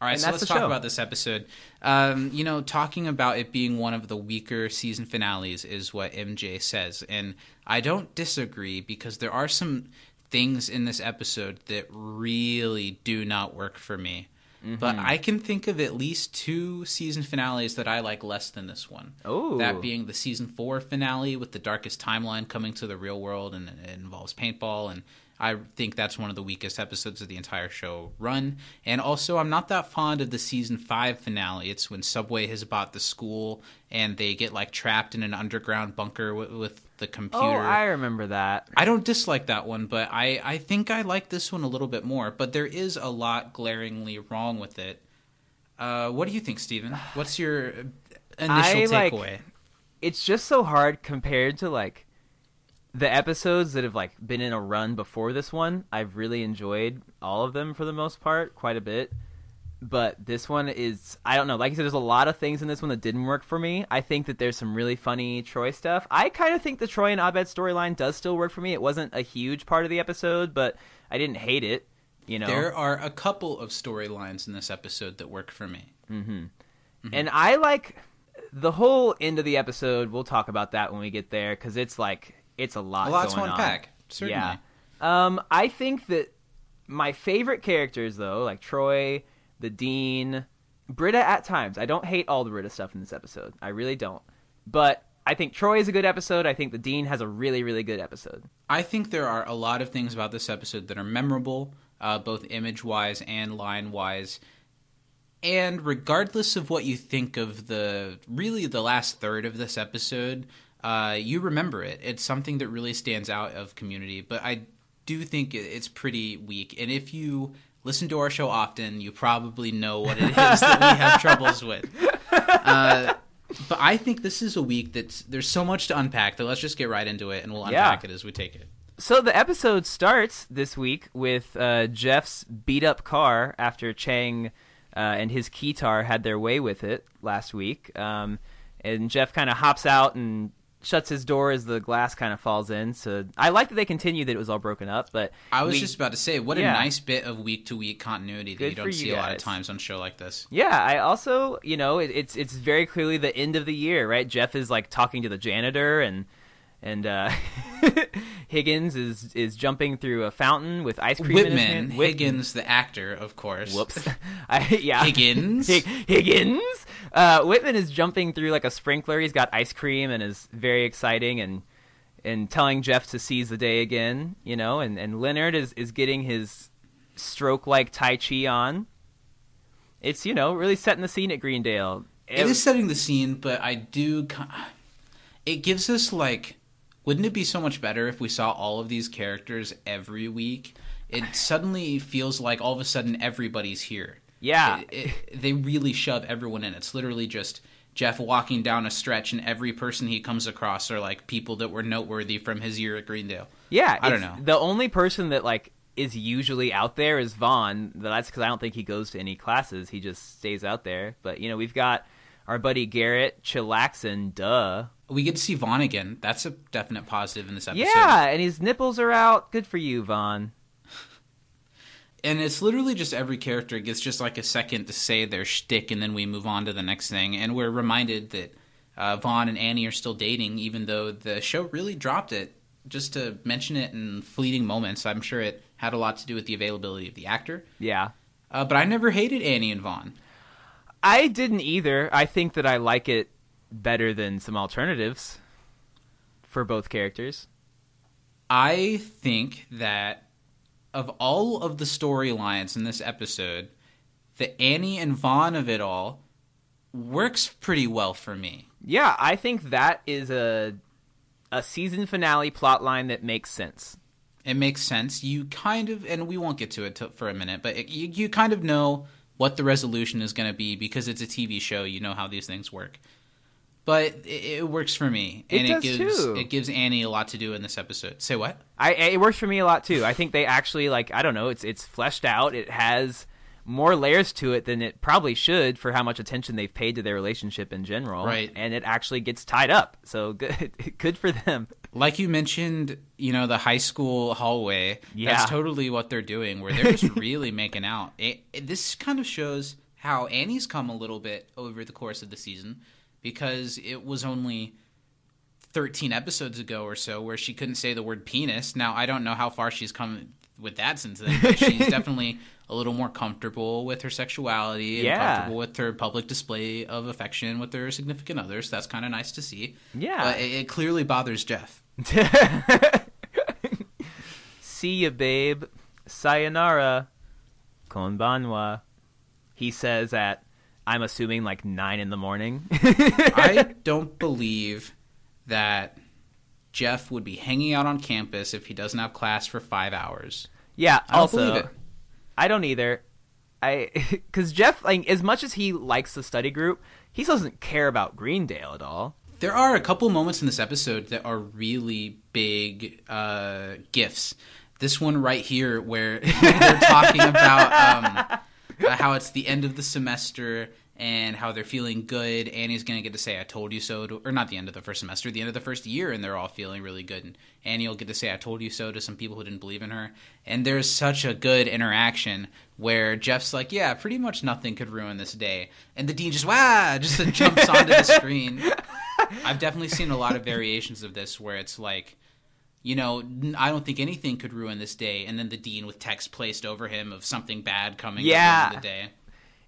All right, And so let's talk show. about this episode. Um, you know, talking about it being one of the weaker season finales is what MJ says, and I don't disagree because there are some things in this episode that really do not work for me. But Mm-hmm. I can think of at least two season finales that I like less than this one. Oh. That being the season four finale with the darkest timeline coming to the real world and it involves paintball. And I think that's one of the weakest episodes of the entire show run. And also, I'm not that fond of the season five finale. It's when Subway has bought the school and they get like trapped in an underground bunker with, with the computer. Oh, I remember that. I don't dislike that one, but I, I think I like this one a little bit more. But there is a lot glaringly wrong with it. Uh, what do you think, Steven? What's your initial I, like- takeaway? It's just so hard compared to like the episodes that have like been in a run before this one. I've really enjoyed all of them for the most part, quite a bit. But this one is I don't know. Like I said, there's a lot of things in this one that didn't work for me. I think that there's some really funny Troy stuff. I kind of think the Troy and Abed storyline does still work for me. It wasn't a huge part of the episode, but I didn't hate it. You know, There are a couple of storylines in this episode that work for me. And I like the whole end of the episode. We'll talk about that when we get there because it's like it's a lot. A lot to going on. certainly. Yeah. Um, I think that my favorite characters, though, like Troy, the Dean, Britta. At times, I don't hate all the Britta stuff in this episode. I really don't. But I think Troy is a good episode. I think the Dean has a really, really good episode. I think there are a lot of things about this episode that are memorable, uh, both image wise and line wise. And regardless of what you think of the really the last third of this episode, uh, you remember it. It's something that really stands out of Community. But I do think it's pretty weak. And if you listen to our show often, you probably know what it is that we have troubles with. Uh, but I think this is a week that's there's so much to unpack that let's just get right into it and we'll Yeah. unpack it as we take it. So the episode starts this week with uh, Jeff's beat up car after Chang uh, and his keytar had their way with it last week. Um, and Jeff kind of hops out and shuts his door as the glass kind of falls in. So I like that they continue that it was all broken up, but I was we- just about to say, what Yeah. a nice bit of week to week continuity that Good you don't you see a lot of times on a show like this. Yeah, I also, you know, it, it's it's very clearly the end of the year, right? Jeff is like talking to the janitor, and and uh, Higgins is is jumping through a fountain with ice cream in his Whitman, Higgins, the actor, of course. Whoops. I, yeah. Higgins? Hig- Higgins. Uh, Whitman is jumping through like a sprinkler. He's got ice cream and is very exciting and and telling Jeff to seize the day again. You know, and and Leonard is is getting his stroke like Tai Chi on. It's you know really setting the scene at Greendale. It is setting the scene, but I do. ki- It gives us like, wouldn't it be so much better if we saw all of these characters every week? It suddenly feels like all of a sudden everybody's here. Yeah. It- it- they really shove everyone in. It's literally just Jeff walking down a stretch, and every person he comes across are like people that were noteworthy from his year at Greendale. Yeah, I don't know. The only person that like is usually out there is Vaughn. That's because I don't think he goes to any classes. He just stays out there. But you know, we've got our buddy Garrett chillaxing. Duh. We get to see Vaughn again. That's a definite positive in this episode. Yeah, and his nipples are out. Good for you, Vaughn. and it's literally just every character gets just like a second to say their shtick, and then we move on to the next thing. And we're reminded that uh, Vaughn and Annie are still dating, even though the show really dropped it just to mention it in fleeting moments. I'm sure it had a lot to do with the availability of the actor. Yeah. Uh, but I never hated Annie and Vaughn. I didn't either. I think that I like it better than some alternatives for both characters. I think that of all of the storylines in this episode, the Annie and Vaughn of it all works pretty well for me. Yeah, I think that is a a season finale plot line that makes sense. It makes sense. You kind of, and we won't get to it t- for a minute, but it, you, you kind of know what the resolution is going to be because it's a TV show. You know how these things work. But it, it works for me, It and does it gives too. it gives Annie a lot to do in this episode. Say what? I it works for me a lot too. I think they actually like I don't know, it's it's fleshed out. It has more layers to it than it probably should for how much attention they've paid to their relationship in general. Right. And it actually gets tied up. So good good for them. Like you mentioned, you know the high school hallway. Yeah. That's totally what they're doing. Where they're just really making out. It, it- this kind of shows how Annie's come a little bit over the course of the season, because it was only 13 episodes ago or so where she couldn't say the word penis. Now, I don't know how far she's come with that since then, but she's definitely a little more comfortable with her sexuality and Yeah. comfortable with her public display of affection with her significant others. That's kind of nice to see. Yeah. It, it clearly bothers Jeff. See ya, babe. Sayonara. Konbanwa. He says at, I'm assuming like nine in the morning. I don't believe that Jeff would be hanging out on campus if he doesn't have class for five hours. yeah. I don't also, believe it. I don't either. I because Jeff, like, as much as he likes the study group, he doesn't care about Greendale at all. There are a couple moments in this episode that are really big uh, gifts. This one right here, where they're talking about um, uh, how it's the end of the semester and how they're feeling good. Annie's going to get to say, I told you so, to, or not the end of the first semester, the end of the first year, and they're all feeling really good. And Annie will get to say, I told you so to some people who didn't believe in her. And there's such a good interaction where Jeff's like, Yeah, pretty much nothing could ruin this day. And the dean just, Wow, just jumps onto the screen. I've definitely seen a lot of variations of this where it's like, you know, I don't think anything could ruin this day, and then the dean with text placed over him of something bad coming Yeah. the end of the day.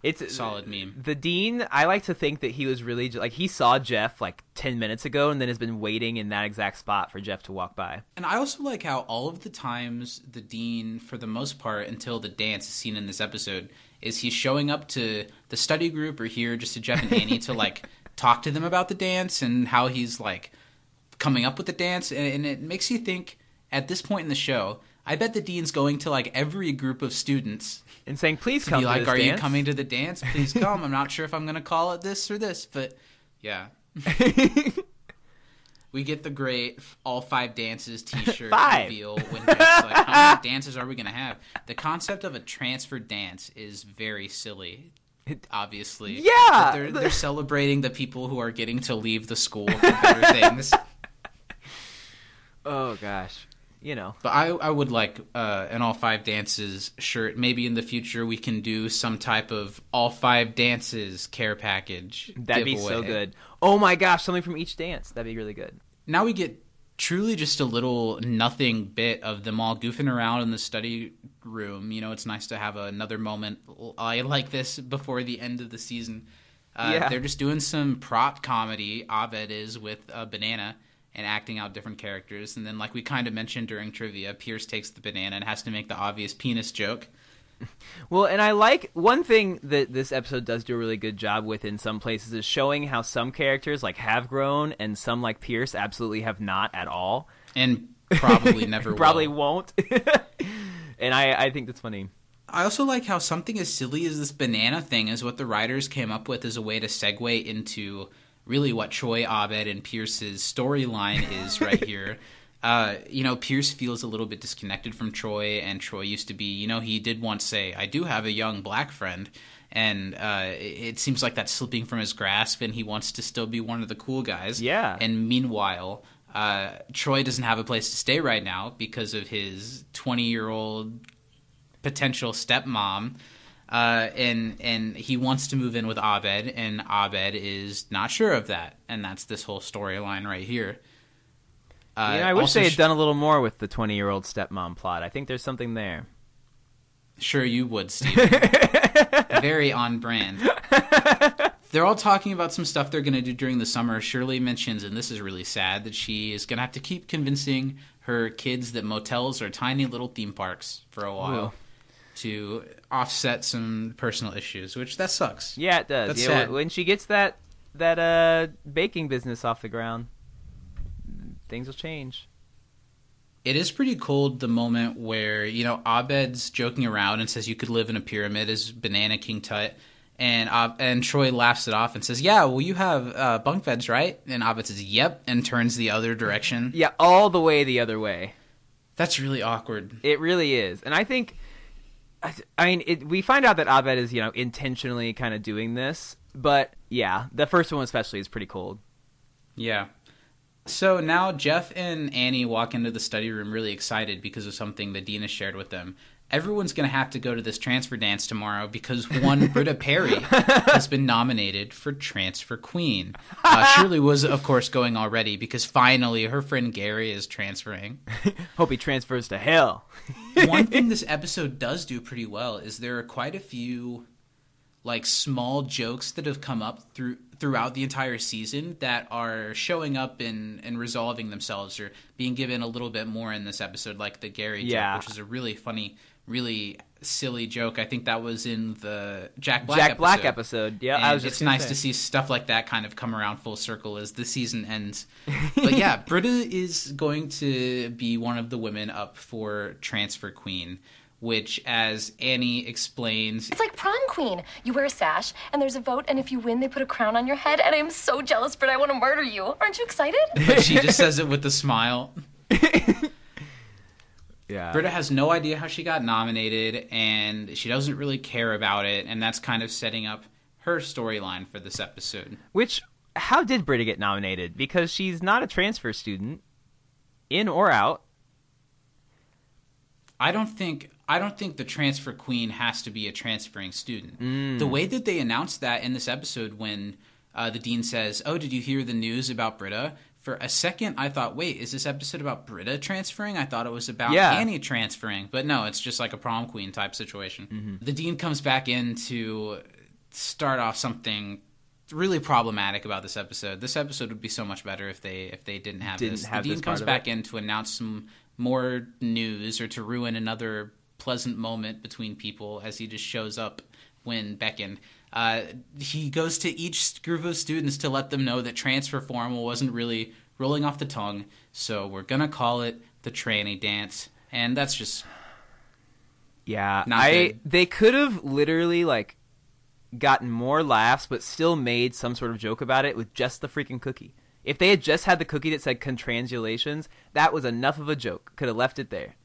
It's a Solid meme. The dean, I like to think that he was really like he saw Jeff like ten minutes ago, and then has been waiting in that exact spot for Jeff to walk by. And I also like how all of the times the dean, for the most part, until the dance is seen in this episode, is he's showing up to the study group or here just to Jeff and Annie to like talk to them about the dance and how he's like coming up with the dance, and, and it makes you think at this point in the show. I bet the dean's going to like every group of students And saying, "Please come be to like, "Are you coming to the dance? Please come." I'm not sure if I'm going to call it this or this, but yeah. we get the great all five dances T-shirt Five. reveal when like, "How many dances are we going to have?" The concept of a transfer dance is very silly. Obviously, Yeah. But they're, they're celebrating the people who are getting to leave the school for better things. Oh gosh, you know. But I, I would like uh, an all five dances shirt. Maybe in the future we can do some type of all five dances care package. That'd be so good. Oh my gosh, something from each dance. That'd be really good. Now we get truly just a little nothing bit of them all goofing around in the study room. You know, it's nice to have another moment I like this before the end of the season. Uh, Yeah. They're just doing some prop comedy. Abed is with a banana and acting out different characters. And then, like we kind of mentioned during trivia, Pierce takes the banana and has to make the obvious penis joke. Well, and I like one thing that this episode does do a really good job with in some places is showing how some characters like have grown and some like Pierce absolutely have not at all. And probably never Probably will. won't. and I I think that's funny. I also like how something as silly as this banana thing is what the writers came up with as a way to segue into really what Troy Abed and Pierce's storyline is right here. Uh, you know, Pierce feels a little bit disconnected from Troy, and Troy used to be, you know, he did once say, I do have a young black friend. And uh, it seems like that's slipping from his grasp, and he wants to still be one of the cool guys. Yeah. And meanwhile, uh, Troy doesn't have a place to stay right now because of his 20 year old potential stepmom. Uh, and and he wants to move in with Abed, and Abed is not sure of that, and that's this whole storyline right here. Uh, know, I wish they had sh- done a little more with the 20 year old stepmom plot. I think there's something there. Sure, you would, Steven. Very on brand. They're all talking about some stuff they're going to do during the summer. Shirley mentions, and this is really sad, that she is going to have to keep convincing her kids that motels are tiny little theme parks for a while Ooh. To offset some personal issues, which that sucks. Yeah, it does. That's yeah, sad. when she gets that that uh baking business off the ground, things will change. It is pretty cold the moment where, you know, Abed's joking around and says you could live in a pyramid as Banana King Tut. And Ab- and Troy laughs it off and says, "Yeah, well, you have uh, bunk beds, right?" And Abed says, "Yep," and turns the other direction. Yeah, all the way the other way. That's really awkward. It really is, and I think, I, mean, it, we find out that Abed is you know intentionally kind of doing this, but yeah, the first one especially is pretty cold. Yeah. So now Jeff and Annie walk into the study room really excited because of something that Dina shared with them. Everyone's going to have to go to this transfer dance tomorrow because one Britta Perry has been nominated for Transfer Queen. Uh, Shirley was, of course, going already because finally her friend Gary is transferring. Hope he transfers to hell. One thing this episode does do pretty well is there are quite a few like small jokes that have come up through throughout the entire season that are showing up and and resolving themselves or being given a little bit more in this episode like the Gary Yeah. joke which is a really funny really silly joke I think that was in the Jack Black Jack episode. Black episode. Yeah, And I was just it's nice say. to see stuff like that kind of come around full circle as the season ends. But yeah, Britta is going to be one of the women up for Transfer Queen, which, as Annie explains, It's like prom queen. You wear a sash, and there's a vote, and if you win, they put a crown on your head. And I'm so jealous, but I want to murder you. Aren't you excited? but she just says it with a smile. Yeah. Britta has no idea how she got nominated, and she doesn't really care about it, and that's kind of setting up her storyline for this episode. Which, how did Britta get nominated? Because she's not a transfer student, in or out. I don't think I don't think the transfer queen has to be a transferring student. Mm. The way that they announced that in this episode, when uh, the dean says, "Oh, did you hear the news about Britta?" For a second, I thought, "Wait, is this episode about Britta transferring?" I thought it was about Yeah. Annie transferring, but no, it's just like a prom queen type situation. Mm-hmm. The dean comes back in to start off something really problematic about this episode. This episode would be so much better if they if they didn't have Didn't this. have the dean this comes back it. in to announce some more news or to ruin another pleasant moment between people as he just shows up when beckoned. Uh, he goes to each group of students to let them know that transfer formal wasn't really rolling off the tongue, so we're gonna call it the tranny dance, and that's just Yeah, I good. they could have literally like gotten more laughs, but still made some sort of joke about it with just the freaking cookie. If they had just had the cookie that said "contransulations," that was enough of a joke. Could have left it there,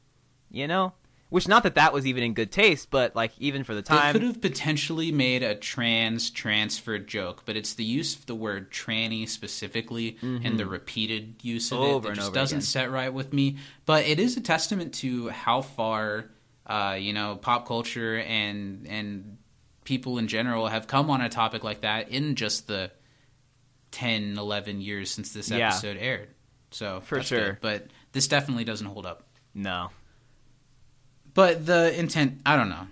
you know. Which not that that was even in good taste, but like even for the They time, could have potentially made a trans transfer joke, but it's the use of the word tranny specifically and the repeated use of Mm-hmm. Over it that just doesn't again. set right with me. But it is a testament to how far, uh, you know, pop culture and and people in general have come on a topic like that in just the 10, 11 years since this Yeah. episode aired. So For sure. good. but this definitely doesn't hold up. no. But the intent, I don't know.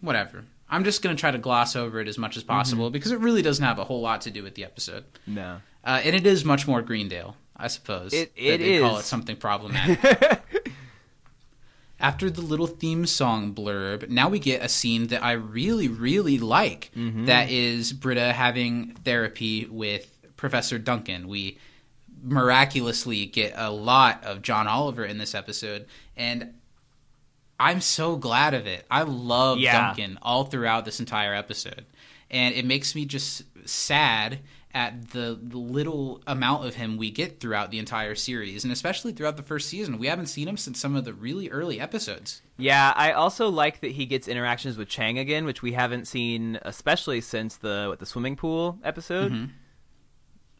Whatever. I'm just going to try to gloss over it as much as possible Mm-hmm. because it really doesn't have a whole lot to do with the episode. No. Uh, and it is much more Greendale, I suppose. It- it they call it something problematic. After the little theme song blurb, now we get a scene that I really, really like. Mm-hmm. That is Britta having therapy with Professor Duncan. We miraculously get a lot of John Oliver in this episode, and I'm so glad of it. I love Yeah. Duncan all throughout this entire episode. And it makes me just sad at the, the little amount of him we get throughout the entire series, and especially throughout the first season. We haven't seen him since some of the really early episodes. Yeah, I also like that he gets interactions with Chang again, which we haven't seen, especially since the what, the swimming pool episode. Mm-hmm.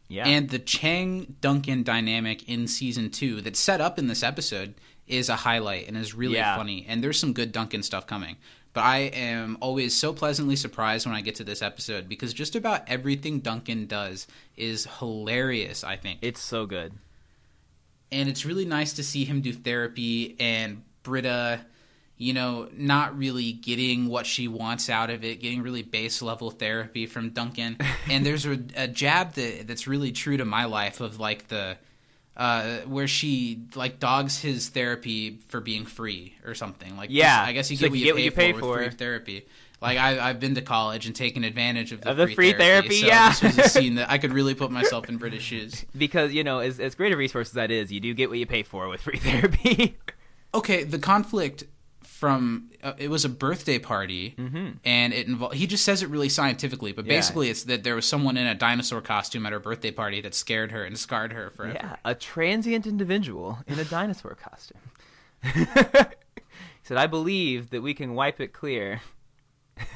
Yeah, And the Chang Duncan dynamic in season two that's set up in this episode is a highlight and is really Yeah. funny. And there's some good Duncan stuff coming. But I am always so pleasantly surprised when I get to this episode because just about everything Duncan does is hilarious, I think. it's so good. and it's really nice to see him do therapy and Britta, you know, not really getting what she wants out of it, getting really base level therapy from Duncan. and there's a, a jab that that's really true to my life of like the uh, where she like dogs his therapy for being free or something like Yeah. I guess you get, like what, you get what you pay for, for. with free therapy. Like I, I've been to college and taken advantage of the, Of the free, free therapy, so yeah. this was a scene that I could really put myself in Britta's shoes. Because you know, as as great a resource as that is, you do get what you pay for with free therapy. okay, the conflict from uh, it was a birthday party, and it involved. He just says it really scientifically, but Mm-hmm. Yeah. basically, it's that there was someone in a dinosaur costume at her birthday party that scared her and scarred her forever. yeah, a transient individual in a dinosaur costume. he said, "I believe that we can wipe it clear."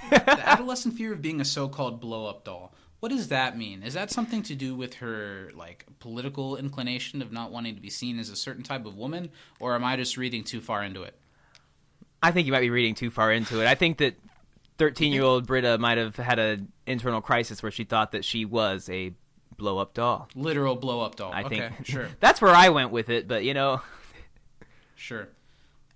the adolescent fear of being a so-called blow-up doll. What does that mean? Is that something to do with her like political inclination of not wanting to be seen as a certain type of woman, or am I just reading too far into it? I think you might be reading too far into it. I think that 13 year old Britta might have had an internal crisis where she thought that she was a blow up doll. Literal blow up doll. I okay, think sure. that's where I went with it, but you know, Sure.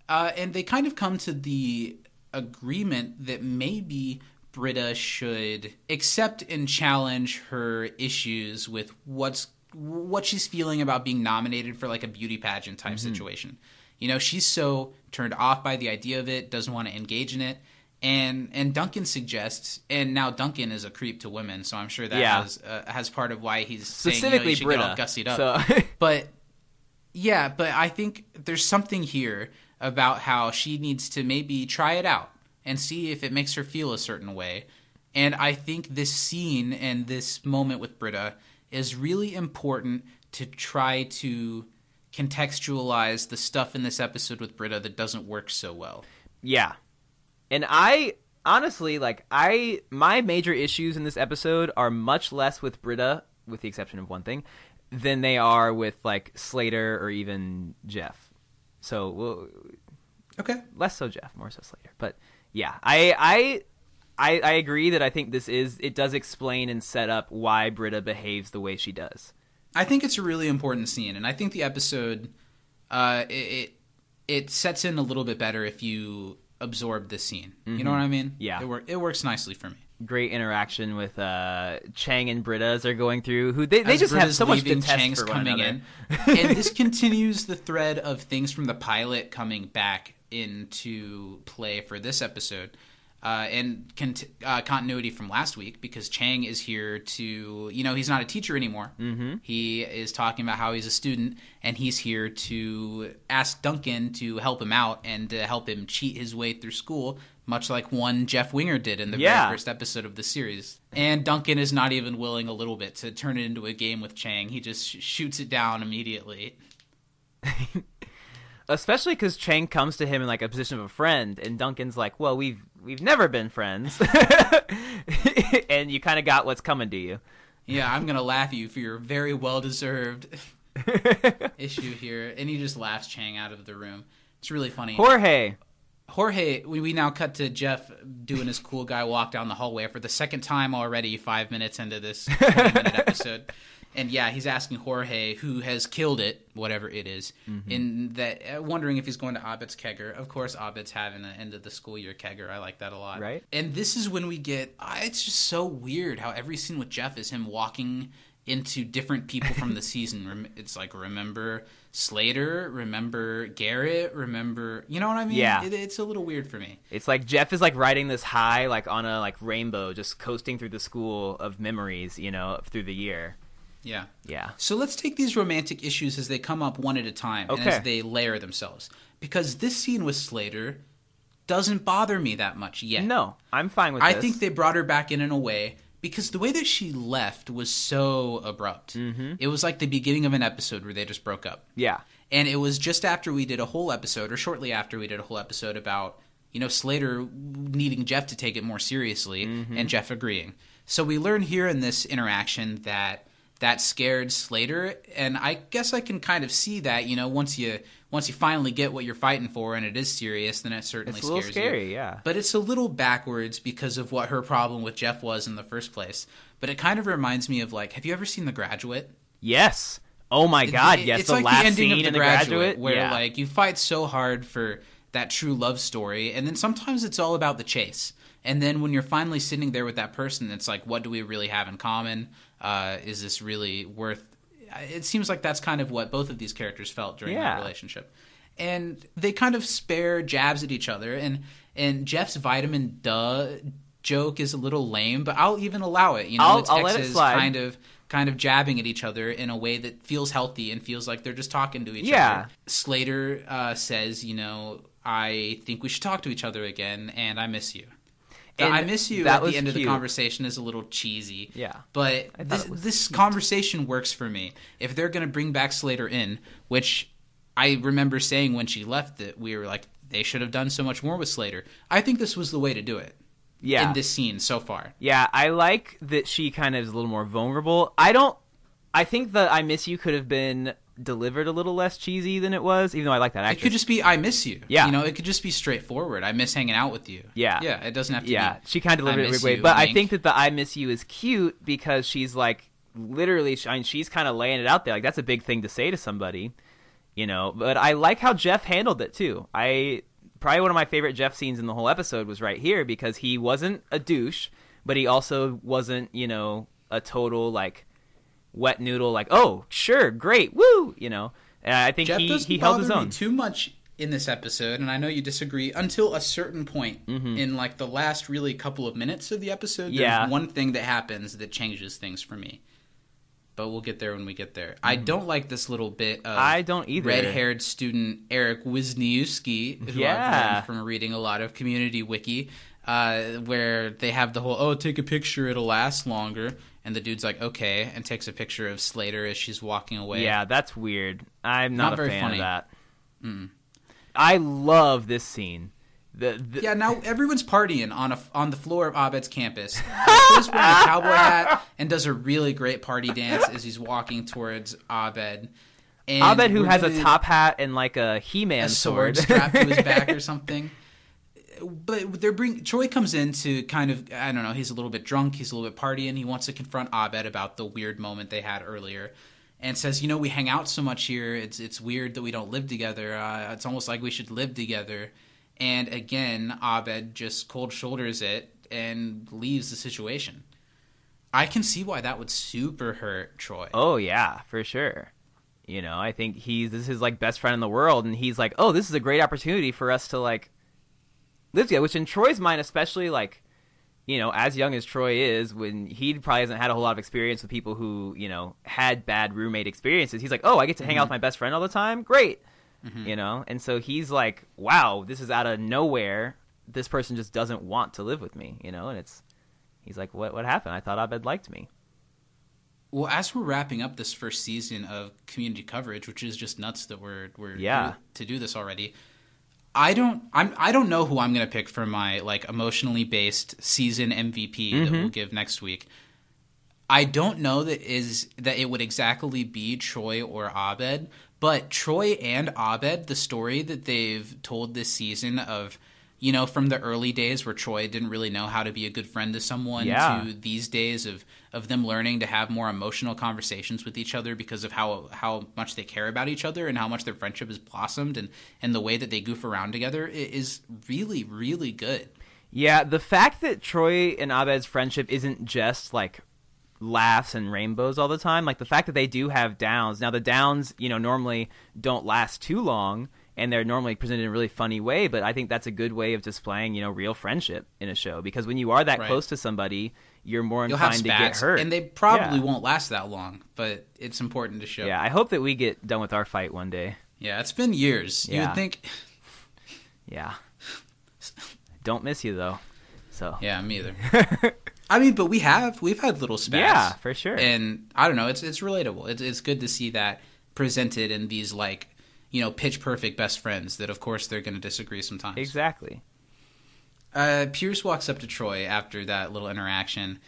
Uh, and they kind of come to the agreement that maybe Britta should accept and challenge her issues with what's what she's feeling about being nominated for like a beauty pageant type situation. You know, she's so turned off by the idea of it, doesn't want to engage in it. And and Duncan suggests, and now Duncan is a creep to women, so I'm sure that Yeah. has uh, has part of why he's saying you, know, specifically you should Britta. get all gussied up. So But yeah, but I think there's something here about how she needs to maybe try it out and see if it makes her feel a certain way. And I think this scene and this moment with Britta is really important to try to contextualize the stuff in this episode with Britta that doesn't work so well. Yeah. And I honestly like I my major issues in this episode are much less with Britta, with the exception of one thing, than they are with like Slater or even Jeff. So well, Okay. less so Jeff, more so Slater. But yeah, I I I, I agree that I think this is it does explain and set up why Britta behaves the way she does. I think it's a really important scene, and I think the episode uh, it, it sets in a little bit better if you absorb this scene. You know what I mean? Mm-hmm. Yeah. it, wor- it works nicely for me. Great interaction with uh, Chang and Britta as they're going through. Who they, they As just have Britta's so much detest Chang's for one coming another. in, and this continues the thread of things from the pilot coming back into play for this episode. Uh, and cont- uh, continuity from last week because Chang is here to, you know, he's not a teacher anymore. Mm-hmm. He is talking about how he's a student and he's here to ask Duncan to help him out and to help him cheat his way through school, much like one Jeff Winger did in the Yeah. very first episode of the series. And Duncan is not even willing a little bit to turn it into a game with Chang. He just sh- shoots it down immediately. especially because Chang comes to him in like a position of a friend, and Duncan's like, "Well, we've we've never been friends," and you kind of got what's coming to you. Yeah, I'm gonna laugh at you for your very well deserved issue here. And he just laughs Chang out of the room. It's really funny. Jorge, Jorge, we, we now cut to Jeff doing his cool guy walk down the hallway for the second time already, five minutes into this 20 minute episode. And yeah, he's asking Jorge, who has killed it, whatever it is, in that, uh, wondering if he's going to Abed's kegger. Of course, Abed's having an end of the school year kegger. I like that a lot. Right. And this is when we get. Uh, it's just so weird how every scene with Jeff is him walking into different people from the season. It's like remember Slater, remember Garrett, remember you know what I mean? Yeah. It, it's a little weird for me. it's like Jeff is like riding this high, like on a like rainbow, just coasting through the school of memories, you know, through the year. Yeah. Yeah, So let's take these romantic issues as they come up one at a time and as they layer themselves. Because this scene with Slater doesn't bother me that much yet. no, I'm fine with I this. think they brought her back in in a way because the way that she left was so abrupt. Mm-hmm. It was like the beginning of an episode where they just broke up. yeah, And it was just after we did a whole episode, or shortly after we did a whole episode about, you know, Slater needing Jeff to take it more seriously and Jeff agreeing. So we learn here in this interaction that that scared Slater, and I guess I can kind of see that, you know, once you once you finally get what you're fighting for and it is serious, then it certainly it's a little scares scary. you. Yeah, But it's a little backwards because of what her problem with Jeff was in the first place. But it kind of reminds me of like, have you ever seen The Graduate? yes. Oh my God, It- yes. It's the like last the ending scene of the in the graduate, where yeah. like you fight so hard for that true love story, and then sometimes it's all about the chase. And then when you're finally sitting there with that person, it's like, what do we really have in common? Uh, is this really worth? It seems like that's kind of what both of these characters felt during Yeah. that relationship, and they kind of spare jabs at each other. And and Jeff's vitamin duh joke is a little lame, but I'll even allow it. You know, I'll- it's I'll let it exes slide. kind of kind of jabbing at each other in a way that feels healthy and feels like they're just talking to each Yeah. other. Slater uh, says, you know, I think we should talk to each other again, and I miss you. The And I miss you at the end of the conversation is a little cheesy. Yeah. But this, this conversation works for me. If they're going to bring back Slater in, which I remember saying when she left that we were like, they should have done so much more with Slater. I think this was the way to do it yeah. in this scene so far. Yeah, I like that she kind of is a little more vulnerable. I don't. I think that "I miss you" could have been delivered a little less cheesy than it was, even though I like that It could just be I miss you. Yeah. You know, it could just be straightforward. I miss hanging out with you. Yeah. Yeah. It doesn't have to yeah, be. she kind of delivered it weird way. But I think that the "I miss you" is cute because she's like literally, I mean, she's kind of laying it out there. Like that's a big thing to say to somebody, you know. But I like how Jeff handled it too. I probably one of my favorite Jeff scenes in the whole episode was right here because he wasn't a douche, but he also wasn't, you know, a total like wet noodle. Like, oh, sure, great, woo, you know. And I think Jeff he doesn't he held his own. too much in this episode, and I know you disagree until a certain point Mm-hmm. in like the last really couple of minutes of the episode. There's Yeah. one thing that happens that changes things for me. But we'll get there when we get there. I don't like this little bit of Mm-hmm. I don't either. red-haired student Eric Wisniewski, who I've Yeah. learned from reading a lot of community wiki, uh, where they have the whole "oh, take a picture, it'll last longer," and the dude's like, "Okay," and takes a picture of Slater as she's walking away. Yeah, that's weird. I'm not, Not a very fan funny. of that. Mm. I love this scene. The, the Yeah, now everyone's partying on a on the floor of Abed's campus. Troy's wearing a cowboy hat and does a really great party dance as he's walking towards Abed. And Abed who has a top hat and like a He-Man a sword strapped to his back or something. But they're bring Troy comes in to kind of I don't know he's a little bit drunk he's a little bit partying he wants to confront Abed about the weird moment they had earlier and says you know we hang out so much here it's it's weird that we don't live together uh, it's almost like we should live together and again Abed just cold shoulders it and leaves the situation. I can see why that would super hurt Troy. Oh yeah, for sure. You know, I think he's this is like best friend in the world, and he's like, oh, this is a great opportunity for us to like live together. Which in Troy's mind, especially like, you know, as young as Troy is, when he probably hasn't had a whole lot of experience with people who you know had bad roommate experiences, he's like, oh, I get to hang out mm-hmm. with my best friend all the time, great. Mm-hmm. You know, and so he's like, wow, this is out of nowhere. This person just doesn't want to live with me, you know, and it's. He's like, what? What happened? I thought Abed liked me. Well, as we're wrapping up this first season of community coverage, which is just nuts that we're we're Yeah. to do this already. I don't I'm I don't know who I'm gonna pick for my like emotionally based season MVP that Mm-hmm. we'll give next week. I don't know that is that it would exactly be Troy or Abed, but Troy and Abed, the story that they've told this season of you know from the early days where Troy didn't really know how to be a good friend to someone Yeah. to these days of of them learning to have more emotional conversations with each other because of how how much they care about each other and how much their friendship has blossomed and and the way that they goof around together is really really good. Yeah, the fact that Troy and Abed's friendship isn't just like laughs and rainbows all the time, like the fact that they do have downs. Now the downs, you know, normally don't last too long and they're normally presented in a really funny way, but I think that's a good way of displaying, you know, real friendship in a show because when you are that Right. close to somebody, you're more inclined to get hurt. and they probably Yeah. won't last that long, but it's important to show. Yeah, I hope that we get done with our fight one day. Yeah, it's been years. you would think. Yeah. Don't miss you though. So Yeah, me either. I mean, but we have we've had little spats. Yeah, for sure. And I don't know, it's it's relatable. It's it's good to see that presented in these like you know pitch perfect best friends that of course they're going to disagree sometimes. Exactly. Uh, Pierce walks up to Troy after that little interaction.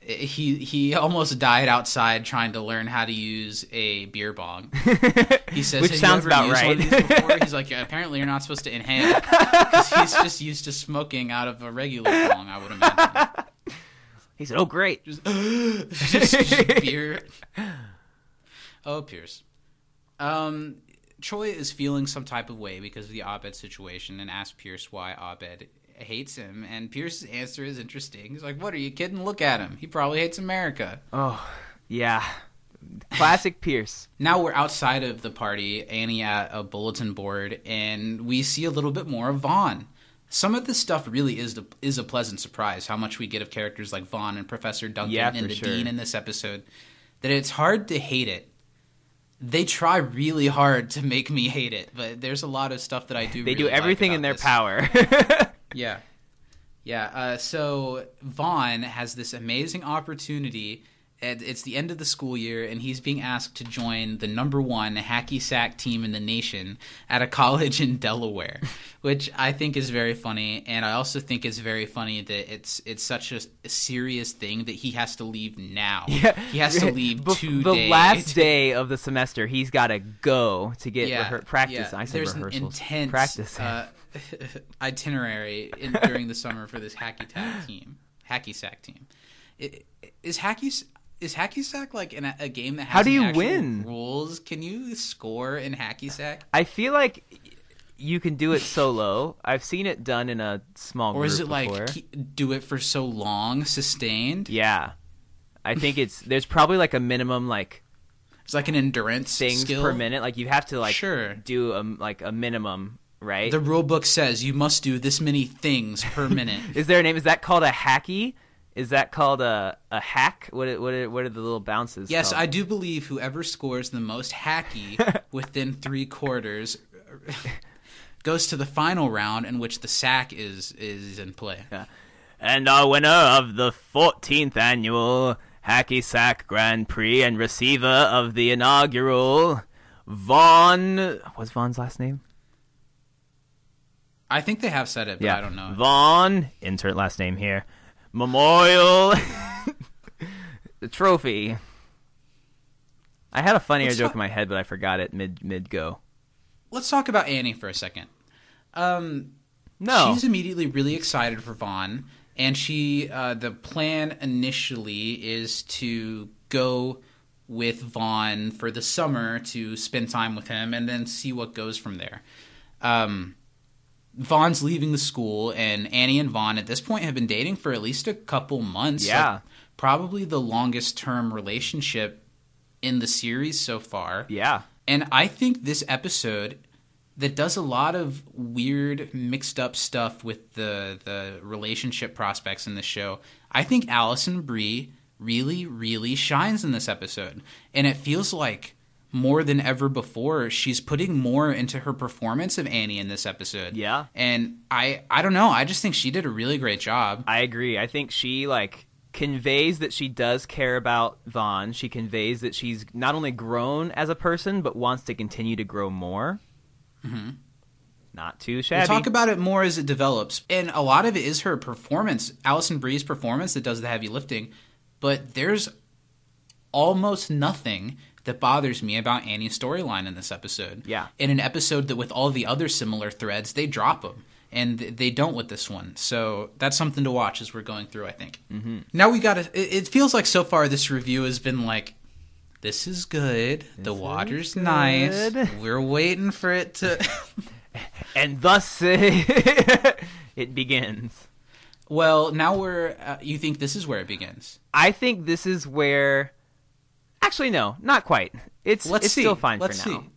He he almost died outside trying to learn how to use a beer bong. He says, Which sounds about used one of right." He's like, yeah, "Apparently, you're not supposed to inhale because he's just used to smoking out of a regular bong." I would imagine. He said, "Oh great." just, just beer. Oh, Pierce. Um, Troy is feeling some type of way because of the Abed situation and asks Pierce why Abed hates him. And Pierce's answer is interesting. He's like, What are you kidding? Look at him. He probably hates America. Oh, yeah. Classic Pierce. Now we're outside of the party, Annie at a bulletin board, and we see a little bit more of Vaughn. Some of this stuff really is the, is a pleasant surprise. How much we get of characters like Vaughn and Professor Duncan Yeah, and the sure. dean in this episode. That it's hard to hate it. They try really hard to make me hate it, but there's a lot of stuff that I do. They do really like everything in their this. power. Yeah. Yeah. Uh, so Vaughn has this amazing opportunity it's the end of the school year, and he's being asked to join the number one hacky sack team in the nation at a college in Delaware, which I think is very funny. And I also think it's very funny that it's it's such a, a serious thing that he has to leave now. Yeah. he has to leave Bef- two the last day of the semester. He's got to go to get yeah, rehe- practice. yeah. I said There's rehearsals. an intense practice. uh, itinerary in, during the summer for this hacky tack team, hacky sack team. I- Is hacky is hacky sack like an, a game that has How do you win? rules? Can you score in hacky sack, I feel like you can do it solo. I've seen it done in a small group. or is it like before. keep, do it for so long, sustained? Yeah, I think it's there's probably like a minimum like It's like an endurance things skill. per minute. Like you have to like Sure. do a like a minimum, right? The rule book says you must do this many things per minute. Is there a name? Is that called a hacky? Is that called a a hack? What are- what are, what are the little bounces? Yes, called? I do believe whoever scores the most hacky within three quarters uh, goes to the final round, in which the sack is is in play. And our winner of the 14th annual Hacky Sack Grand Prix and receiver of the inaugural Vaughn. What's Vaughn's last name? I think they have said it, but I don't know. Vaughn. Insert last name here. Memorial trophy. I had a funnier Let's joke talk- in my head, but I forgot it mid mid go. Let's talk about Annie for a second. Um, No, she's immediately really excited for Vaughn, and she uh, the plan initially is to go with Vaughn for the summer to spend time with him, and then see what goes from there. Um, Vaughn's leaving the school, and Annie and Vaughn at this point have been dating for at least a couple months. Yeah. like, probably the longest term relationship in the series so far. yeah, And I think this episode that does a lot of weird mixed up stuff with the the relationship prospects in the show. I think Alison Brie really really shines in this episode. And it feels like more than ever before she's putting more into her performance of Annie in this episode. Yeah. And I I don't know, I just think she did a really great job. I agree. I think she like conveys that she does care about Vaughn. She conveys that she's not only grown as a person, but wants to continue to grow more. Mm-hmm. Not too shabby. We'll talk about it more as it develops. And a lot of it is her performance, Alison Brie's performance that does the heavy lifting. But there's almost nothing that bothers me about Annie's storyline in this episode. Yeah. In an episode that with all the other similar threads, they drop them. And they don't with this one. So that's something to watch as we're going through, I think. Mm-hmm. Now we got to. It, feels like so far this review has been like, this is good. the water's nice. We're waiting for it to. and thus it begins. Well, now we're. Uh, you think this is where it begins? I think this is where. Actually, no, not quite. It's Let's it's see. still fine Let's for now. see.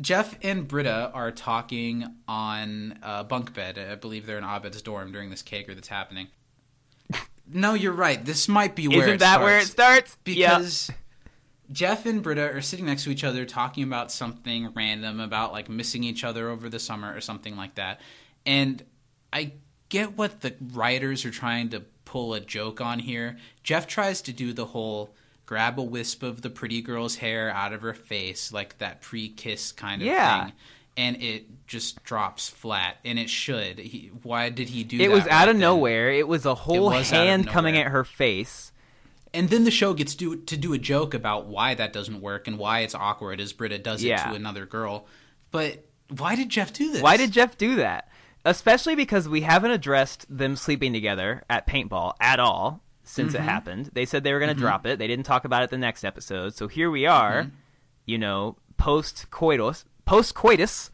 Jeff and Britta are talking on a bunk bed. I believe they're in Abed's dorm during this kegger that's happening. no, you're right. This might be where Isn't it that starts. where it starts? Because Jeff and Britta are sitting next to each other talking about something random about like missing each other over the summer or something like that. And I get what the writers are trying to pull a joke on here. Jeff tries to do the whole grab a wisp of the pretty girl's hair out of her face, like that pre kiss kind of Yeah. thing. And it just drops flat, and it should. He, why did he do that? It was right out of then? nowhere. It was a whole was hand coming at her face. And then the show gets to to do a joke about why that doesn't work and why it's awkward as Britta does it Yeah. to another girl. But why did Jeff do this? Why did Jeff do that? Especially because we haven't addressed them sleeping together at paintball at all since Mm-hmm. it happened. They said they were going to drop it. They didn't talk about it the next episode. So here we are, Mm-hmm. you know, post coitus, post coitus,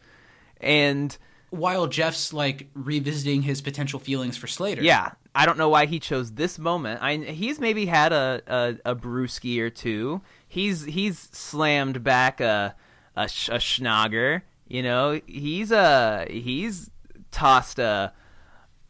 and while Jeff's like revisiting his potential feelings for Slater? yeah, I don't know why he chose this moment. I he's maybe had a a, a brewski or two. He's he's slammed back a a, sh- a. You know, he's uh he's tossed a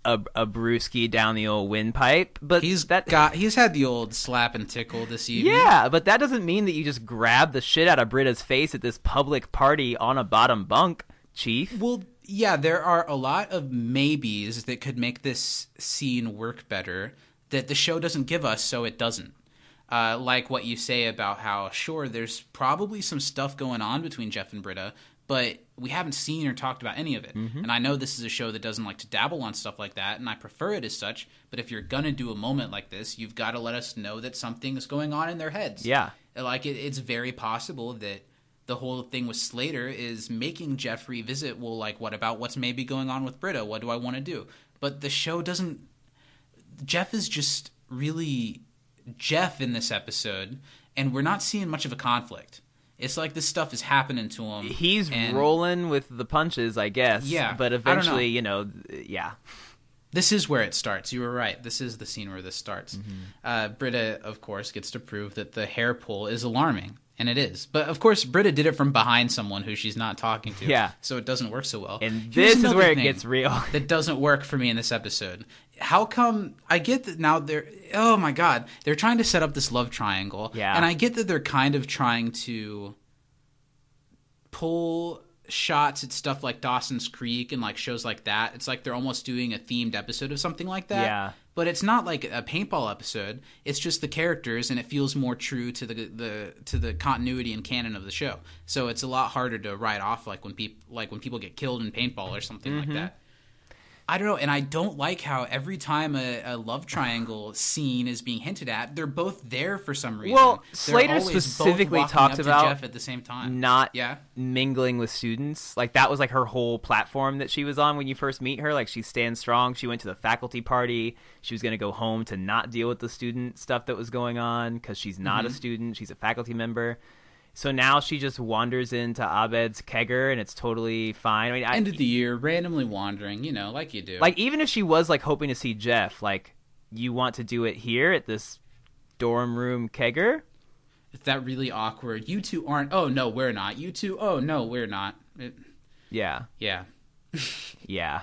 a, a brewski down the old windpipe. But he's that got he's had the old slap and tickle this evening. yeah, but that doesn't mean that you just grab the shit out of Britta's face at this public party on a bottom bunk, Chief. Well, yeah, there are a lot of maybes that could make this scene work better that the show doesn't give us, so it doesn't. Uh, like what you say about how sure there's probably some stuff going on between Jeff and Britta, but we haven't seen or talked about any of it. Mm-hmm. And I know this is a show that doesn't like to dabble on stuff like that, and I prefer it as such. But if you're gonna do a moment like this, you've got to let us know that something is going on in their heads. Yeah. like it, it's very possible that the whole thing with Slater is making Jeffrey visit. Well, like what about what's maybe going on with Britta? What do I want to do? But the show doesn't. Jeff is just really Jeff in this episode, and we're not seeing much of a conflict. It's like this stuff is happening to him. He's and rolling with the punches, I guess. Yeah, but don't know. eventually, you know, yeah. This is where it starts. You were right. This is the scene where this starts. Mm-hmm. Uh, Britta, of course, gets to prove that the hair pull is alarming, and it is. But of course, Britta did it from behind someone who she's not talking to. Yeah. So it doesn't work so well. And Here's this is where it gets real. that doesn't work for me in this episode. How come I get that now they're oh my god they're trying to set up this love triangle Yeah. and I get that they're kind of trying to pull shots at stuff like Dawson's Creek and like shows like that. It's like they're almost doing a themed episode of something like that. Yeah. But it's not like a paintball episode. It's just the characters and it feels more true to the the to the continuity and canon of the show. So it's a lot harder to write off like when people like when people get killed in paintball or something Mm-hmm. like that. I don't know, and I don't like how every time a, a love triangle scene is being hinted at, they're both there for some reason. Well, Slater specifically talked about Jeff at the same time. not Yeah. mingling with students. Like that was like her whole platform that she was on when you first meet her. Like she stands strong. She went to the faculty party. She was going to go home to not deal with the student stuff that was going on because she's not Mm-hmm. a student. She's a faculty member. So now she just wanders into Abed's kegger and it's totally fine. I mean, I, End of the year, randomly wandering, you know, like you do. like even if she was like hoping to see Jeff, like you want to do it here at this dorm room kegger. it's that really awkward. You two aren't. Oh no, we're not. You two. Oh no, we're not. It- Yeah, yeah. yeah.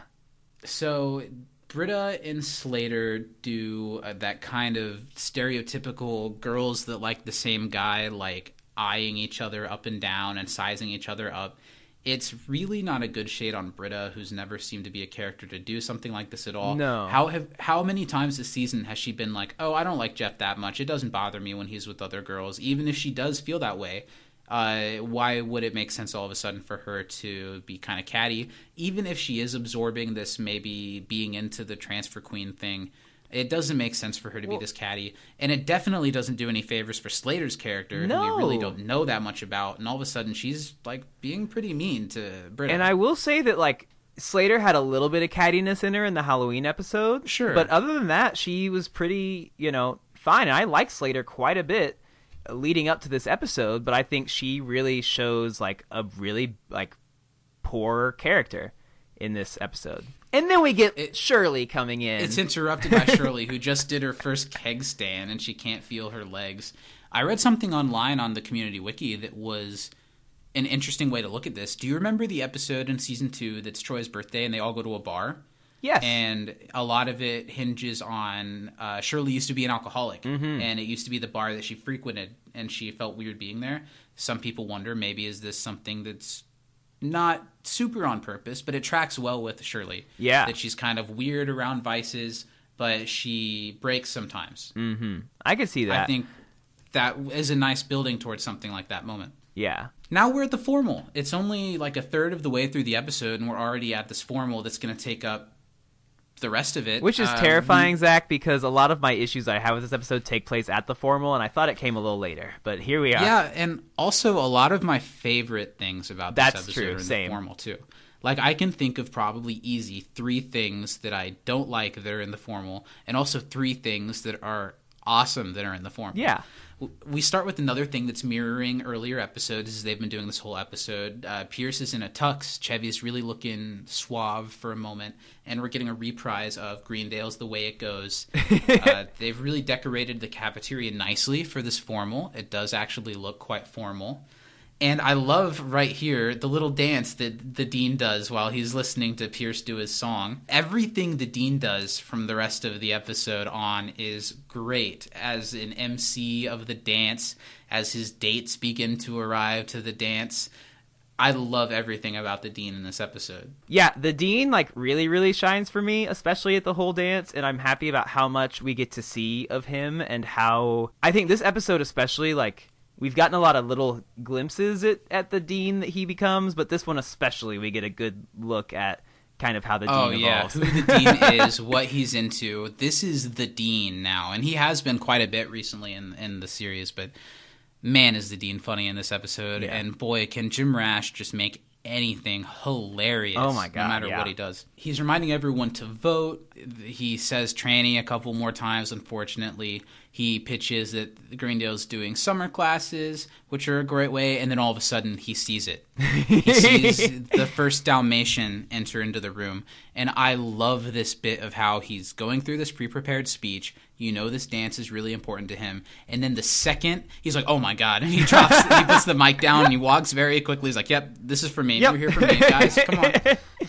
So Britta and Slater do uh, that kind of stereotypical girls that like the same guy, like eyeing each other up and down and sizing each other up. It's really not a good shade on Britta, who's never seemed to be a character to do something like this at all. No. How have how many times this season has she been like, "Oh, I don't like Jeff that much. It doesn't bother me when he's with other girls." Even if she does feel that way, uh, why would it make sense all of a sudden for her to be kind of catty? Even if she is absorbing this, maybe being into the transfer queen thing, it doesn't make sense for her to be this catty. And it definitely doesn't do any favors for Slater's character, who we really don't know that much about. And all of a sudden, she's like being pretty mean to Britta. And I will say that like Slater had a little bit of cattiness in her in the Halloween episode. Sure. But other than that, she was pretty, you know, fine. And I like Slater quite a bit leading up to this episode, but I think she really shows like a really like poor character in this episode. And then we get It- Shirley coming in. It's interrupted by Shirley, who just did her first keg stand and she can't feel her legs. I read something online on the community wiki that was an interesting way to look at this. Do you remember the episode in season two that's Troy's birthday and they all go to a bar? yes. And a lot of it hinges on uh, Shirley used to be an alcoholic, and it used to be the bar that she frequented, and she felt weird being there. Some people wonder maybe is this something that's not super on purpose, but it tracks well with Shirley. Yeah. that she's kind of weird around vices, but she breaks sometimes. Mm-hmm. I could see that. I think that is a nice building towards something like that moment. yeah. Now we're at the formal. It's only like a third of the way through the episode, and we're already at this formal that's going to take up the rest of it. Which is Uh, terrifying, Zach, because a lot of my issues I have with this episode take place at the formal, and I thought it came a little later. But here we are. Yeah, and also a lot of my favorite things about this That's episode true, are in same. the formal too. Like I can think of probably easy three things that I don't like that are in the formal, and also three things that are awesome that are in the formal. Yeah. We start with another thing that's mirroring earlier episodes, as they've been doing this whole episode. Uh, Pierce is in a tux. Chevy's really looking suave for a moment, and we're getting a reprise of Greendale's "The Way It Goes." uh, they've really decorated the cafeteria nicely for this formal. It does actually look quite formal. And I love right here the little dance that the dean does while he's listening to Pierce do his song. Everything the dean does from the rest of the episode on is great as an MC of the dance, as his dates begin to arrive to the dance. I love everything about the dean in this episode. Yeah, the dean like really really shines for me, especially at the whole dance, and I'm happy about how much we get to see of him and how I think this episode especially like we've gotten a lot of little glimpses at, at the dean that he becomes, but this one especially we get a good look at kind of how the oh, dean Oh yeah, evolves. who the dean is, what he's into. This is the dean now, and he has been quite a bit recently in in the series. But man, is the dean funny in this episode? Yeah. And boy, can Jim Rash just make anything hilarious. Oh my God, no matter yeah. what he does. He's reminding everyone to vote. He says tranny a couple more times. Unfortunately, he pitches that Greendale's doing summer classes, which are a great way, and then all of a sudden he sees it. He sees the first Dalmatian enter into the room, and I love this bit of how he's going through this pre-prepared speech. You know this dance is really important to him, and then the second he's like, "Oh my god!" and he drops, he puts the mic down, and he walks very quickly. He's like, "Yep, this is for me. Yep. You're here for me, guys. Come on."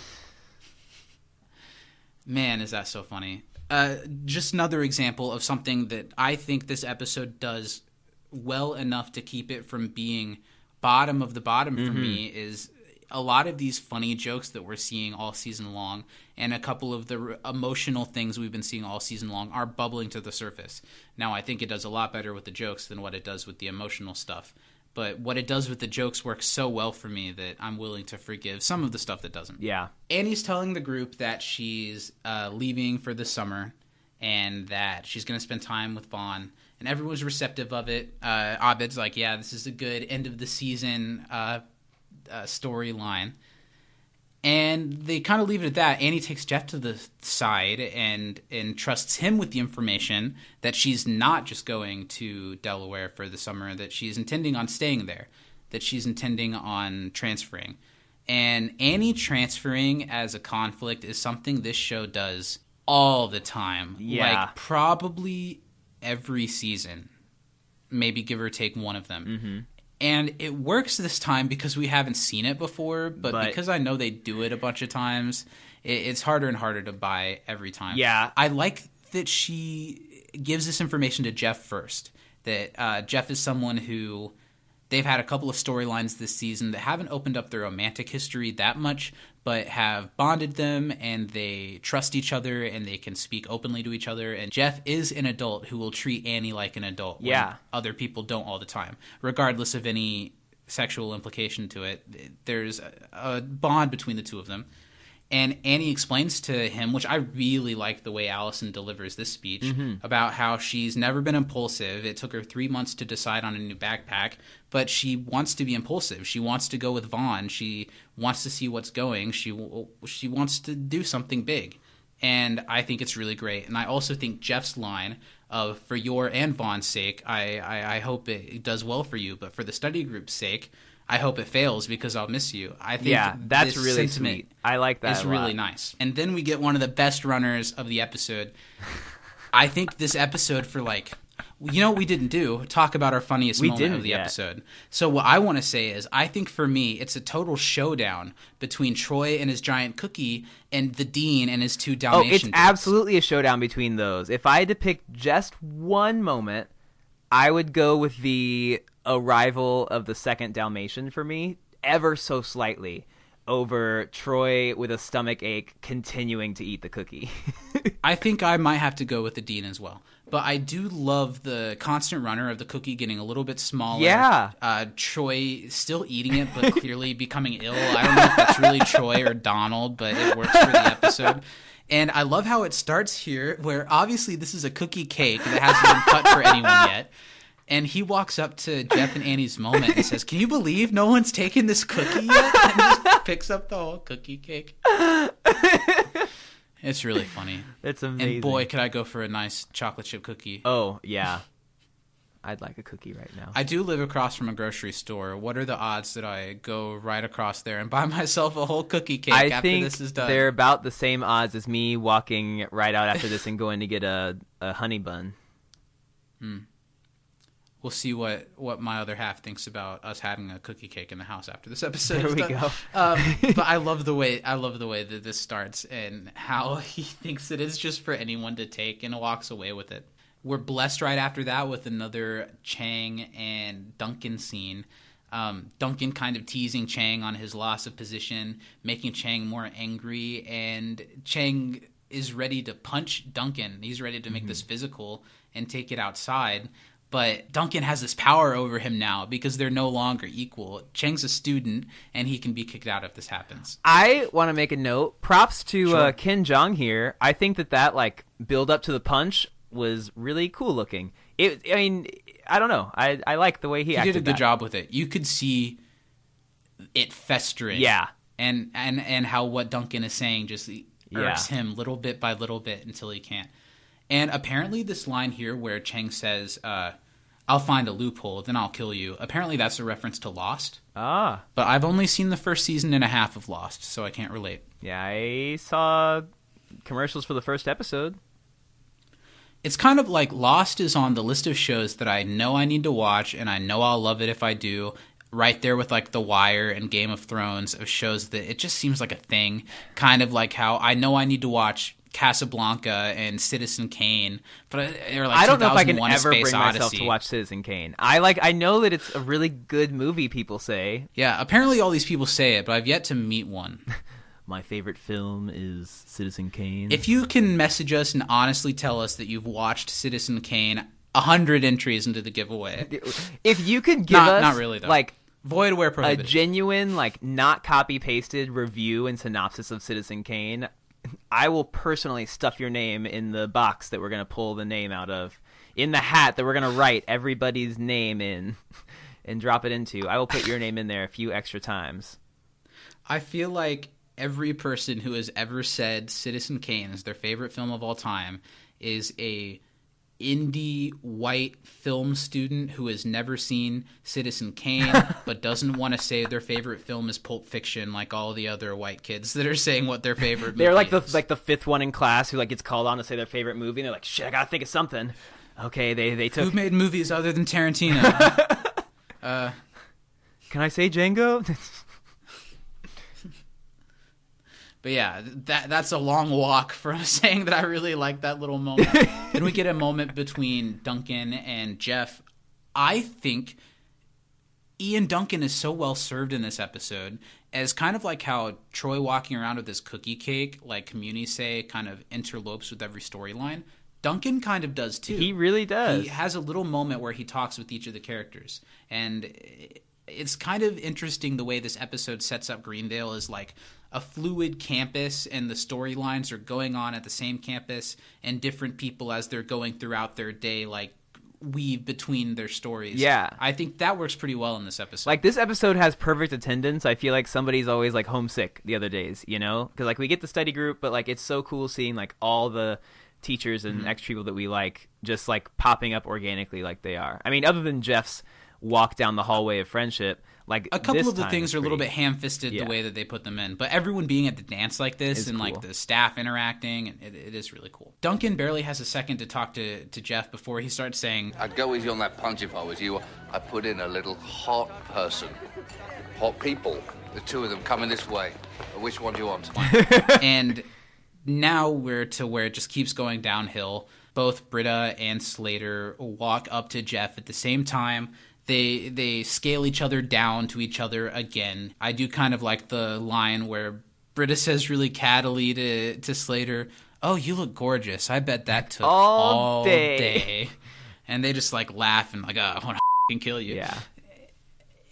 Man, is that so funny? Uh, just another example of something that I think this episode does well enough to keep it from being bottom of the bottom for me is a lot of these funny jokes that we're seeing all season long and a couple of the r- emotional things we've been seeing all season long are bubbling to the surface. Now, I think it does a lot better with the jokes than what it does with the emotional stuff. But what it does with the jokes works so well for me that I'm willing to forgive some of the stuff that doesn't. yeah. Annie's telling the group that she's uh, leaving for the summer and that she's going to spend time with Vaughn. And everyone's receptive of it. Uh, Abed's like, yeah, this is a good end of the season uh, uh, storyline. And they kind of leave it at that. Annie takes Jeff to the side and and trusts him with the information that she's not just going to Delaware for the summer, that she's intending on staying there, that she's intending on transferring. And Annie transferring as a conflict is something this show does all the time. Yeah. Like probably every season. Maybe give or take one of them. Mm-hmm. And it works this time because we haven't seen it before, but, But- because I know they do it a bunch of times, it, it's harder and harder to buy every time. Yeah. I like that she gives this information to Jeff first. That uh, Jeff is someone who they've had a couple of storylines this season that haven't opened up their romantic history that much, but have bonded them and they trust each other and they can speak openly to each other. And Jeff is an adult who will treat Annie like an adult. when Yeah. other people don't all the time, regardless of any sexual implication to it. There's a, a bond between the two of them. And Annie explains to him, which I really like the way Alison delivers this speech, Mm-hmm. about how she's never been impulsive. It took her three months to decide on a new backpack, but she wants to be impulsive. She wants to go with Vaughn. She wants to see what's going. She she wants to do something big, and I think it's really great. And I also think Jeff's line of "For your and Vaughn's sake, I I, I hope it does well for you, but for the study group's sake." I hope it fails because I'll miss you. I think Yeah, that's really sweet. I like that a really nice. And then we get one of the best runners of the episode. I think this episode for like you know what we didn't do? Talk about our funniest We moment of the yet. episode. So what I want to say is I think for me it's a total showdown between Troy and his giant cookie and the dean and his two Oh, Dalmatian it's dudes. absolutely a showdown between those. If I had to pick just one moment, I would go with the arrival of the second Dalmatian for me, ever so slightly, over Troy with a stomach ache continuing to eat the cookie. I think I might have to go with the dean as well. But I do love the constant runner of the cookie getting a little bit smaller. Yeah. Uh, Troy still eating it, but clearly becoming ill. I don't know if it's really Troy or Donald, but it works for the episode. And I love how it starts here, where obviously this is a cookie cake that hasn't been cut for anyone yet. And he walks up to Jeff and Annie's moment and says, Can you believe no one's taken this cookie yet? And just picks up the whole cookie cake. It's really funny. That's amazing. And boy, could I go for a nice chocolate chip cookie. oh yeah, I'd like a cookie right now. I do live across from a grocery store. What are the odds that I go right across there and buy myself a whole cookie cake I after think this is done? they're about the same odds as me walking right out after this and going to get a, a honey bun. Hmm. We'll see what, what my other half thinks about us having a cookie cake in the house after this episode. There is we done. go. Um, but I love the way I love the way that this starts and how he thinks it's just for anyone to take and walks away with it. We're blessed right after that with another Chang and Duncan scene. Um, Duncan kind of teasing Chang on his loss of position, making Chang more angry, and Chang is ready to punch Duncan. He's ready to make this physical and take it outside. But Duncan has this power over him now because they're no longer equal. Chang's a student, and he can be kicked out if this happens. I want to make a note. Props to Sure. uh, Ken Jeong here. I think that that like build up to the punch was really cool looking. It. I mean, I don't know. I I like the way he, He did a good that. job with it. You could see it festering. Yeah. and and and how what Duncan is saying just irks Yeah. him little bit by little bit until he can't. And apparently, this line here where Chang says, uh, "I'll find a loophole, then I'll kill you." Apparently, that's a reference to Lost. Ah. But I've only seen the first season and a half of Lost, so I can't relate. Yeah, I saw commercials for the first episode. It's kind of like Lost is on the list of shows that I know I need to watch, and I know I'll love it if I do. Right there with like The Wire and Game of Thrones of shows that it just seems like a thing. Kind of like how I know I need to watch Casablanca and Citizen Kane, but like I don't know if I can 2001: A ever bring Space myself to watch Citizen Kane. I like. I know that it's a really good movie. People say Yeah, apparently all these people say it, but I've yet to meet one. my favorite film is Citizen Kane. if you can message us and honestly tell us that you've watched Citizen Kane, a hundred entries into the giveaway. if you could give Not- us not really, though. like Void where a genuine, like not copy pasted review and synopsis of Citizen Kane, I will personally stuff your name in the box that we're gonna pull the name out of, in the hat that we're gonna write everybody's name in, and drop it into. I will put your name in there a few extra times. I feel like every person who has ever said Citizen Kane is their favorite film of all time is a indie white film student who has never seen Citizen Kane but doesn't want to say their favorite film is Pulp Fiction like all the other white kids that are saying what their favorite movie They're like the is. like the fifth one in class who like gets called on to say their favorite movie, and they're like, "Shit, I gotta think of something." Okay, they they took. who made movies other than Tarantino. Uh, Can I say Django? But yeah, that that's a long walk from saying that I really like that little moment. then we get a moment between Duncan and Jeff. I think Ian Duncan is so well served in this episode as kind of like how Troy walking around with his cookie cake, like Community say, kind of interlopes with every storyline. Duncan kind of does too. he really does. He has a little moment where he talks with each of the characters, and it's kind of interesting the way this episode sets up Greendale as like a fluid campus, and the storylines are going on at the same campus, and different people as they're going throughout their day, like weave between their stories. Yeah. I think that works pretty well in this episode. Like this episode has perfect attendance. I feel like somebody's always like homesick the other days, you know? Because like we get the study group, but like it's so cool seeing like all the teachers and Mm-hmm. extra people that we like just like popping up organically like they are. I mean, other than Jeff's walk down the hallway of friendship, like a couple of the things is are a little bit ham-fisted Yeah. the way that they put them in but everyone being at the dance like this Is and cool. like the staff interacting and it, it is really cool duncan barely has a second to talk to, to jeff before he starts saying I'd go easy on that punch if I was you. I put in a little hot person. Hot people. The two of them coming this way. Which one do you want? and now we're to where it just keeps going downhill both britta and slater walk up to jeff at the same time they they scale each other down to each other again i do kind of like the line where britta says really cattily to, to slater oh you look gorgeous i bet that took All all, day." day. and they just like laugh and like oh, i want to kill you Yeah.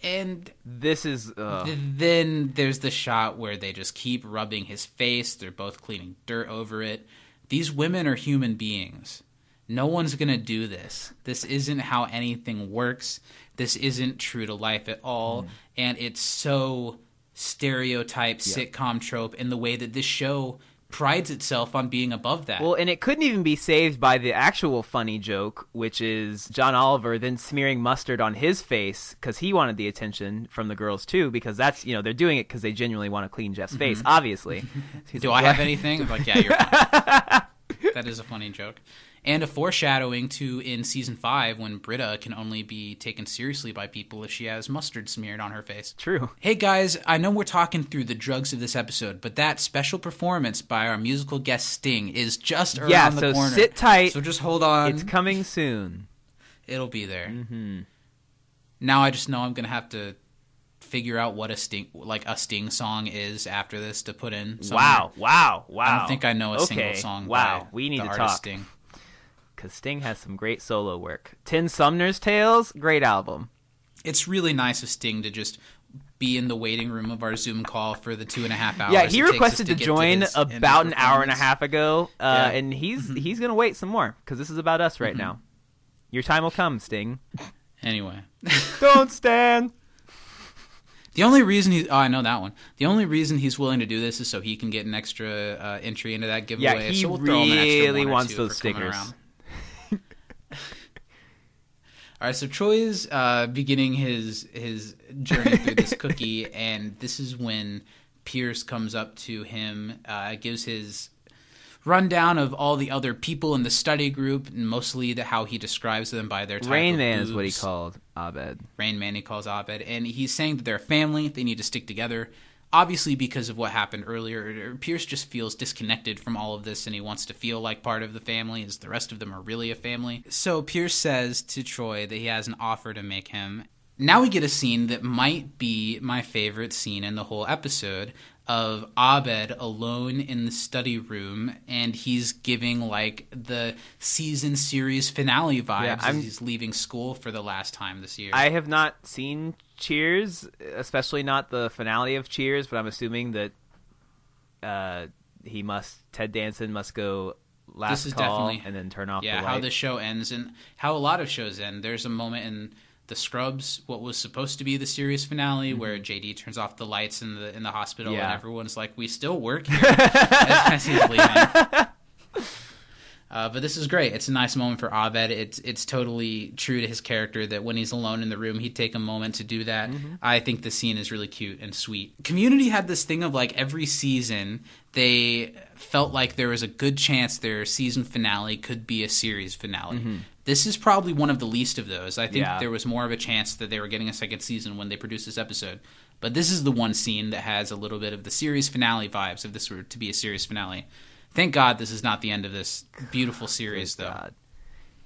and This is uh, then there's the shot where they just keep rubbing his face. They're both cleaning dirt over it. These women are human beings. No one's going to do this. This isn't how anything works. This isn't true to life at all. Mm. And it's so stereotype sitcom trope in the way that this show prides itself on being above that. Well, and it couldn't even be saved by the actual funny joke, which is John Oliver then smearing mustard on his face because he wanted the attention from the girls too. Because that's you know they're doing it because they genuinely want to clean Jeff's face, obviously. Do like, I have anything? I'm like, yeah, you're fine. that is a funny joke. And a foreshadowing to in season five when Britta can only be taken seriously by people if she has mustard smeared on her face. True. Hey guys, I know we're talking through the drugs of this episode, but that special performance by our musical guest Sting is just around Yeah, the so corner. sit tight. So just hold on. It's coming soon. It'll be there. Mm-hmm. Now I just know I'm gonna have to figure out what a sting like a sting song is after this to put in. somewhere. Wow, wow, wow. I don't think I know a single song. Wow, we need to talk. Sting. Because Sting has some great solo work. Ten Summoner's Tales, great album. It's really nice of Sting to just be in the waiting room of our Zoom call for the two and a half hours. yeah, he requested to, get join of about an hour and a half ago, uh, Yeah. Mm-hmm. and he's he's gonna wait some more because this is about us right now. Your time will come, Sting. Anyway, Don't stand. the only reason he's oh I know that one. The only reason he's willing to do this is so he can get an extra uh, entry into that giveaway. Yeah, he so we'll throw him an extra really wants those stickers. around. All right, so Troy's uh, beginning his his journey through this cookie, and this is when Pierce comes up to him, uh, gives his rundown of all the other people in the study group, and mostly the, how he describes them by their type Rain Man is what he called Abed. Rain Man he calls Abed, and he's saying that they're a family. They need to stick together. Obviously, because of what happened earlier, Pierce just feels disconnected from all of this, and he wants to feel like part of the family, as the rest of them are really a family. So Pierce says to Troy that he has an offer to make him. Now we get a scene that might be my favorite scene in the whole episode of Abed alone in the study room, and he's giving like the season series finale vibes Yeah, as he's leaving school for the last time this year. I have not seen Cheers, especially not the finale of Cheers, but I'm assuming that uh, he must Ted Danson must go last This is call definitely- and then turn off yeah, the how the show ends and how a lot of shows end. There's a moment in The Scrubs, what was supposed to be the series finale, where JD turns off the lights in the in the hospital Mm-hmm. Yeah. and everyone's like, "We still work here," as, as. Uh, but this is great. It's a nice moment for Abed. It's it's totally true to his character that when he's alone in the room, he'd take a moment to do that. I think the scene is really cute and sweet. Community had this thing of like every season they felt like there was a good chance their season finale could be a series finale. This is probably one of the least of those. I think Yeah. there was more of a chance that they were getting a second season when they produced this episode. But this is the one scene that has a little bit of the series finale vibes if this were to be a series finale. Thank God this is not the end of this beautiful series, though. God.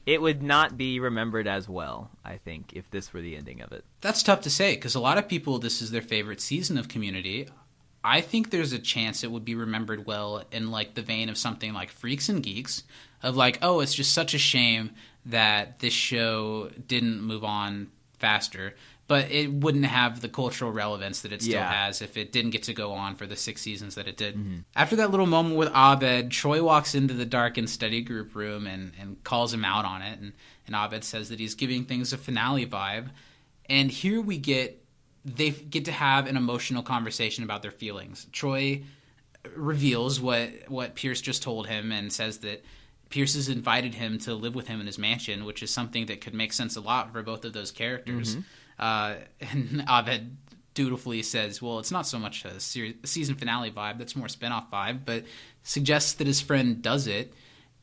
It would not be remembered as well, I think, if this were the ending of it. That's tough to say because a lot of people, this is their favorite season of Community. I think there's a chance it would be remembered well in like the vein of something like Freaks and Geeks, of like, oh, it's just such a shame that this show didn't move on faster. But it wouldn't have the cultural relevance that it still Yeah. has if it didn't get to go on for the six seasons that it did. Mm-hmm. After that little moment with Abed, Troy walks into the darkened study group room and, and calls him out on it. And, and Abed says that he's giving things a finale vibe. And here we get they get to have an emotional conversation about their feelings. Troy reveals what what Pierce just told him and says that Pierce has invited him to live with him in his mansion, which is something that could make sense a lot for both of those characters. Mm-hmm. Uh, and Abed dutifully says, "Well, it's not so much a season finale vibe; that's more spin-off vibe." But suggests that his friend does it,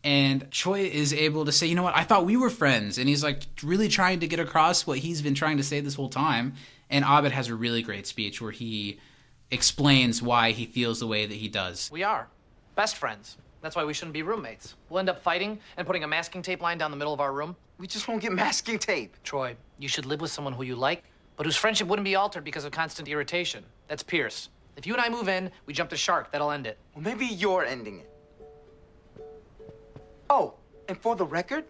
and Troy is able to say, "You know what? I thought we were friends," and he's like really trying to get across what he's been trying to say this whole time. And Abed has a really great speech where he explains why he feels the way that he does. We are. Best friends. That's why we shouldn't be roommates. We'll end up fighting and putting a masking tape line down the middle of our room. We just won't get masking tape. Troy, you should live with someone who you like, but whose friendship wouldn't be altered because of constant irritation. That's Pierce. If you and I move in, we jump the shark. That'll end it. Well, maybe you're ending it. Oh, and for the record,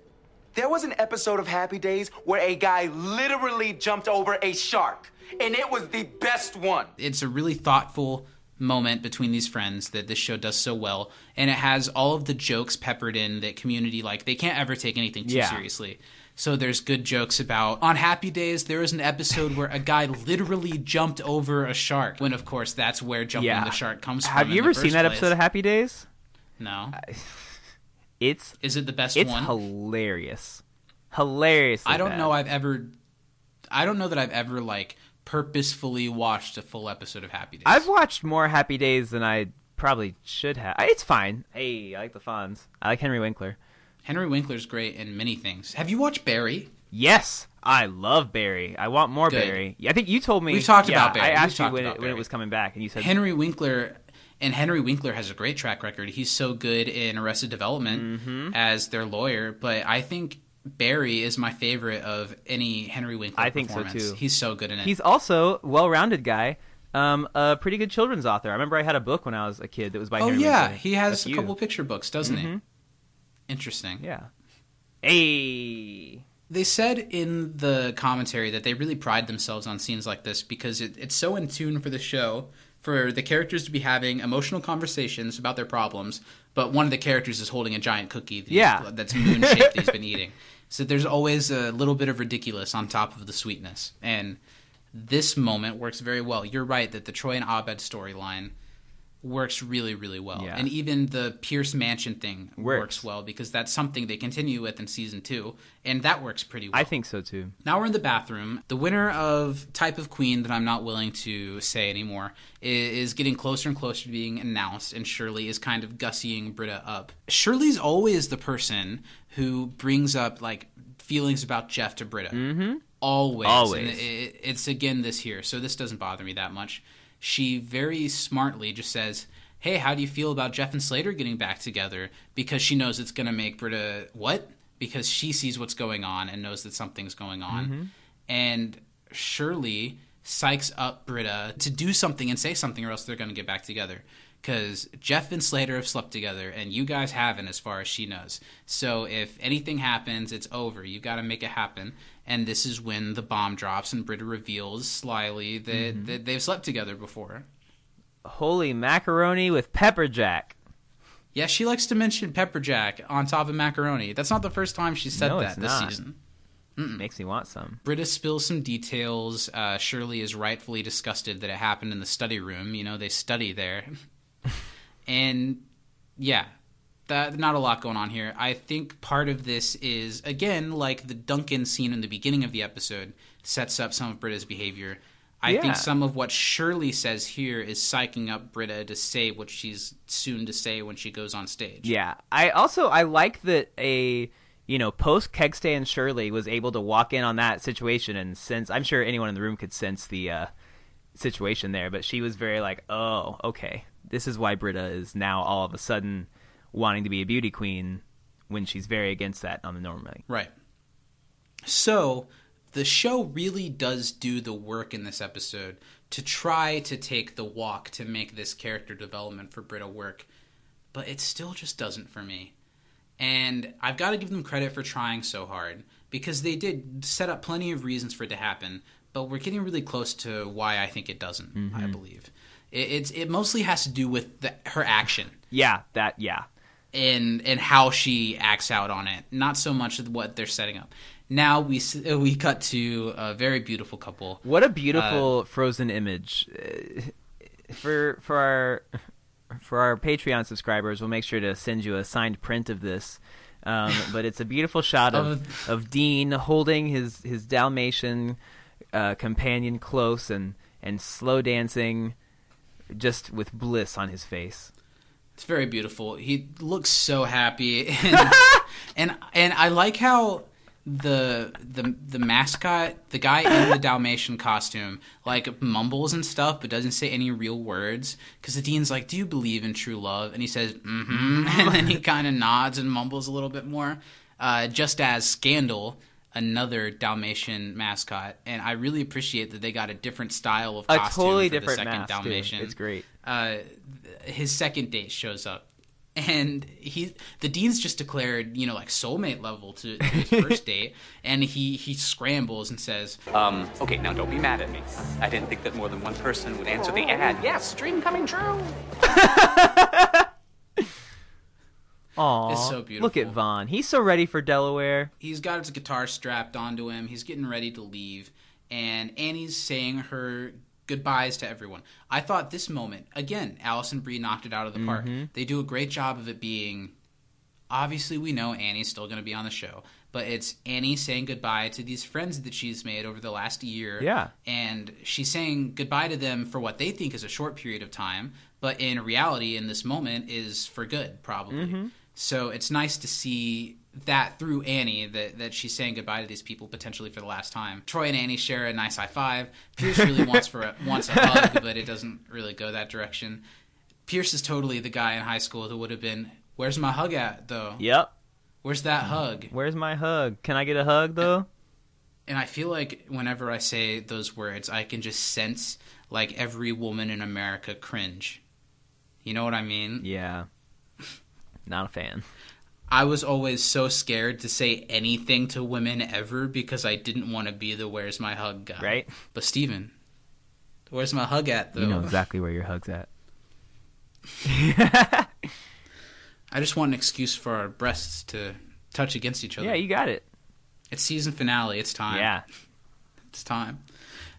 there was an episode of Happy Days where a guy literally jumped over a shark, and it was the best one. it's a really thoughtful moment between these friends that this show does so well and it has all of the jokes peppered in that community like they can't ever take anything too Yeah. seriously so there's good jokes about on happy days there was an episode where a guy literally jumped over a shark when of course that's where jumping Yeah. the shark comes from Have you ever seen that place. episode of Happy Days? no It's is it the best it's one hilarious, hilarious. i don't know i've ever i don't know that i've ever like purposefully watched a full episode of happy days I've watched more Happy Days than I probably should have. It's fine. Hey, I like the Fonz. I like Henry Winkler. henry winkler's great in many things have you watched barry Yes, I love Barry. I want more Good. Barry. I think you told me We've talked yeah, about Barry. I We've asked you when it, when it was coming back, and you said Henry Winkler and Henry Winkler has a great track record. He's so good in Arrested Development Mm-hmm. as their lawyer, but I think Barry is my favorite of any Henry Winkler. I think so, performance. too. He's so good in it. He's also well-rounded guy. Um, a pretty good children's author. I remember I had a book when I was a kid that was by oh Henry yeah, Winkler. he has a couple picture books, doesn't he? Mhm. Interesting. Yeah. Hey. They said in the commentary that they really pride themselves on scenes like this because it, it's so in tune for the show for the characters to be having emotional conversations about their problems, but one of the characters is holding a giant cookie that Yeah. that's moon shaped that he's been eating. So there's always a little bit of ridiculous on top of the sweetness. And this moment works very well. You're right that the Troy and Abed storyline works really, really well. Yeah. And even the Pierce Mansion thing Works. works well because that's something they continue with in season two, and that works pretty well. I think so too. Now we're in the bathroom. The winner of Type of Queen that I'm not willing to say anymore is getting closer and closer to being announced, and Shirley is kind of gussying Britta up. Shirley's always the person who brings up like feelings about Jeff to Britta. Mm-hmm. Always. Always. And it, it's again this here, so this doesn't bother me that much. She very smartly just says, Hey, how do you feel about Jeff and Slater getting back together? Because she knows it's going to make Britta what? Because she sees what's going on and knows that something's going on. Mm-hmm. And Shirley psychs up Britta to do something and say something, or else they're going to get back together. Because Jeff and Slater have slept together, and you guys haven't, as far as she knows. So if anything happens, it's over. You got to make it happen. And this is when the bomb drops, and Britta reveals slyly that, that they've slept together before. Holy macaroni with pepper jack. Yeah, she likes to mention pepper jack on top of macaroni. That's not the first time she said No, that this not. season. Makes me want some. Britta spills some details. Uh, Shirley is rightfully disgusted that it happened in the study room. You know, they study there. and yeah, that, not a lot going on here. I think part of this is, again, like the Duncan scene in the beginning of the episode sets up some of Britta's behavior. I Yeah. think some of what Shirley says here is psyching up Britta to say what she's soon to say when she goes on stage. Yeah. I also I like that a you know post Kegstay and Shirley was able to walk in on that situation and sense. I'm sure anyone in the room could sense the uh, situation there, but she was very like, oh, okay, this is why Britta is now all of a sudden wanting to be a beauty queen when she's very against that on the normal. Right. So the show really does do the work in this episode to try to take the walk to make this character development for Britta work, but it still just doesn't for me. And I've got to give them credit for trying so hard because they did set up plenty of reasons for it to happen, but we're getting really close to why I think it doesn't. I mm-hmm. believe it, it's it mostly has to do with the, her action Yeah, that yeah. And and how she acts out on it, not so much what they're setting up. Now we we cut to a very beautiful couple. What a beautiful frozen image. Uh, For for our for our Patreon subscribers, we'll make sure to send you a signed print of this. Um, but it's a beautiful shot of of Dean holding his his Dalmatian uh, companion close and and slow dancing, just with bliss on his face. It's very beautiful. He looks so happy, and and, and I like how the the the mascot, the guy in the Dalmatian costume, like mumbles and stuff, but doesn't say any real words. Because the dean's like, "Do you believe in true love?" And he says, "Mm-hmm," and then he kind of nods and mumbles a little bit more. Uh, just as Scandal. Another Dalmatian mascot, and I really appreciate that they got a different style of A costume totally for the different second mask. too. Dalmatian It's great. Uh, his second date shows up, and he the dean's just declared you know like soulmate level to, to his first date, and he he scrambles and says, Um, okay, now don't be mad at me. I didn't think that more than one person would answer the ad. Yes, dream coming true. Aw, It's so beautiful. Look at Vaughn. He's so ready for Delaware. he's got his guitar strapped onto him. He's getting ready to leave, and Annie's saying her goodbyes to everyone. I thought this moment again, Alison Brie knocked it out of the park. Mm-hmm. They do a great job of it being. Obviously, we know Annie's still going to be on the show, but it's Annie saying goodbye to these friends that she's made over the last year. Yeah. and she's saying goodbye to them for what they think is a short period of time, but in reality, in this moment, is for good, probably. Mm-hmm. So it's nice to see that through Annie that, that she's saying goodbye to these people potentially for the last time. Troy and Annie share a nice high five. Pierce really wants for a, wants a hug, but it doesn't really go that direction. Pierce is totally the guy in high school who would have been, "Where's my hug at, though? Yep. Where's that hug? Where's my hug? Can I get a hug though? And I feel like whenever I say those words, I can just sense like every woman in America cringe. You know what I mean? Yeah. Not a fan. I was always so scared to say anything to women ever because I didn't want to be the "Where's my hug" guy. Right. But Steven, where's my hug at though? You know exactly where your hug's at. I just want an excuse for our breasts to touch against each other. Yeah, you got it. It's season finale. It's time. Yeah. It's time.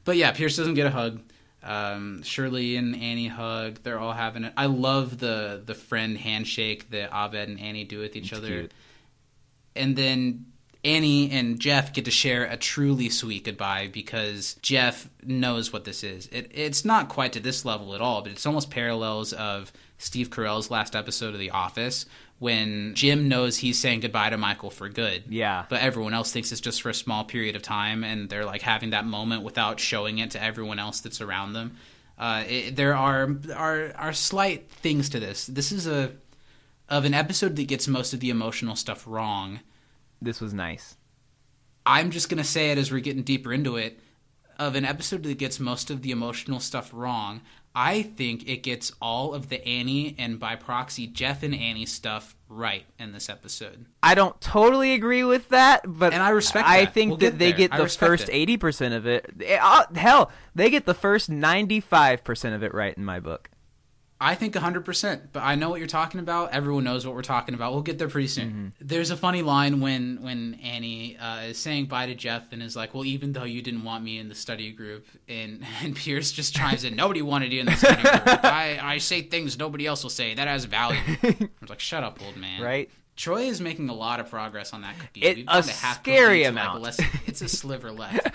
But yeah, Pierce doesn't get a hug. Um, Shirley and Annie hug. They're all having it. I love the the friend handshake that Abed and Annie do with each other. cute. And then Annie and Jeff get to share a truly sweet goodbye because Jeff knows what this is. It, it's not quite to this level at all, but it's almost parallels of Steve Carell's last episode of The Office when Jim knows he's saying goodbye to Michael for good. Yeah. But everyone else thinks it's just for a small period of time, and they're like having that moment without showing it to everyone else that's around them. Uh, it, there are are are slight things to this. This is a of an episode that gets most of the emotional stuff wrong. This was nice. I'm just gonna say it as we're getting deeper into it. Of an episode that gets most of the emotional stuff wrong, I think it gets all of the Annie and by proxy Jeff and Annie stuff right in this episode. I don't totally agree with that, but And I respect I that. think We'll that get they there. get the first eighty percent of it. Eh, uh, hell, they get the first ninety-five percent of it right in my book. I think 100%, but I know what you're talking about. Everyone knows what we're talking about. We'll get there pretty soon. Mm-hmm. There's a funny line when when Annie uh, is saying bye to Jeff and is like, "Well, even though you didn't want me in the study group," and and Pierce just chimes in, "Nobody wanted you in the study group. I I say things nobody else will say. That has value." I was like, "Shut up, old man." Right? Troy is making a lot of progress on that cookie. It- a half scary amount. less, it's a sliver left.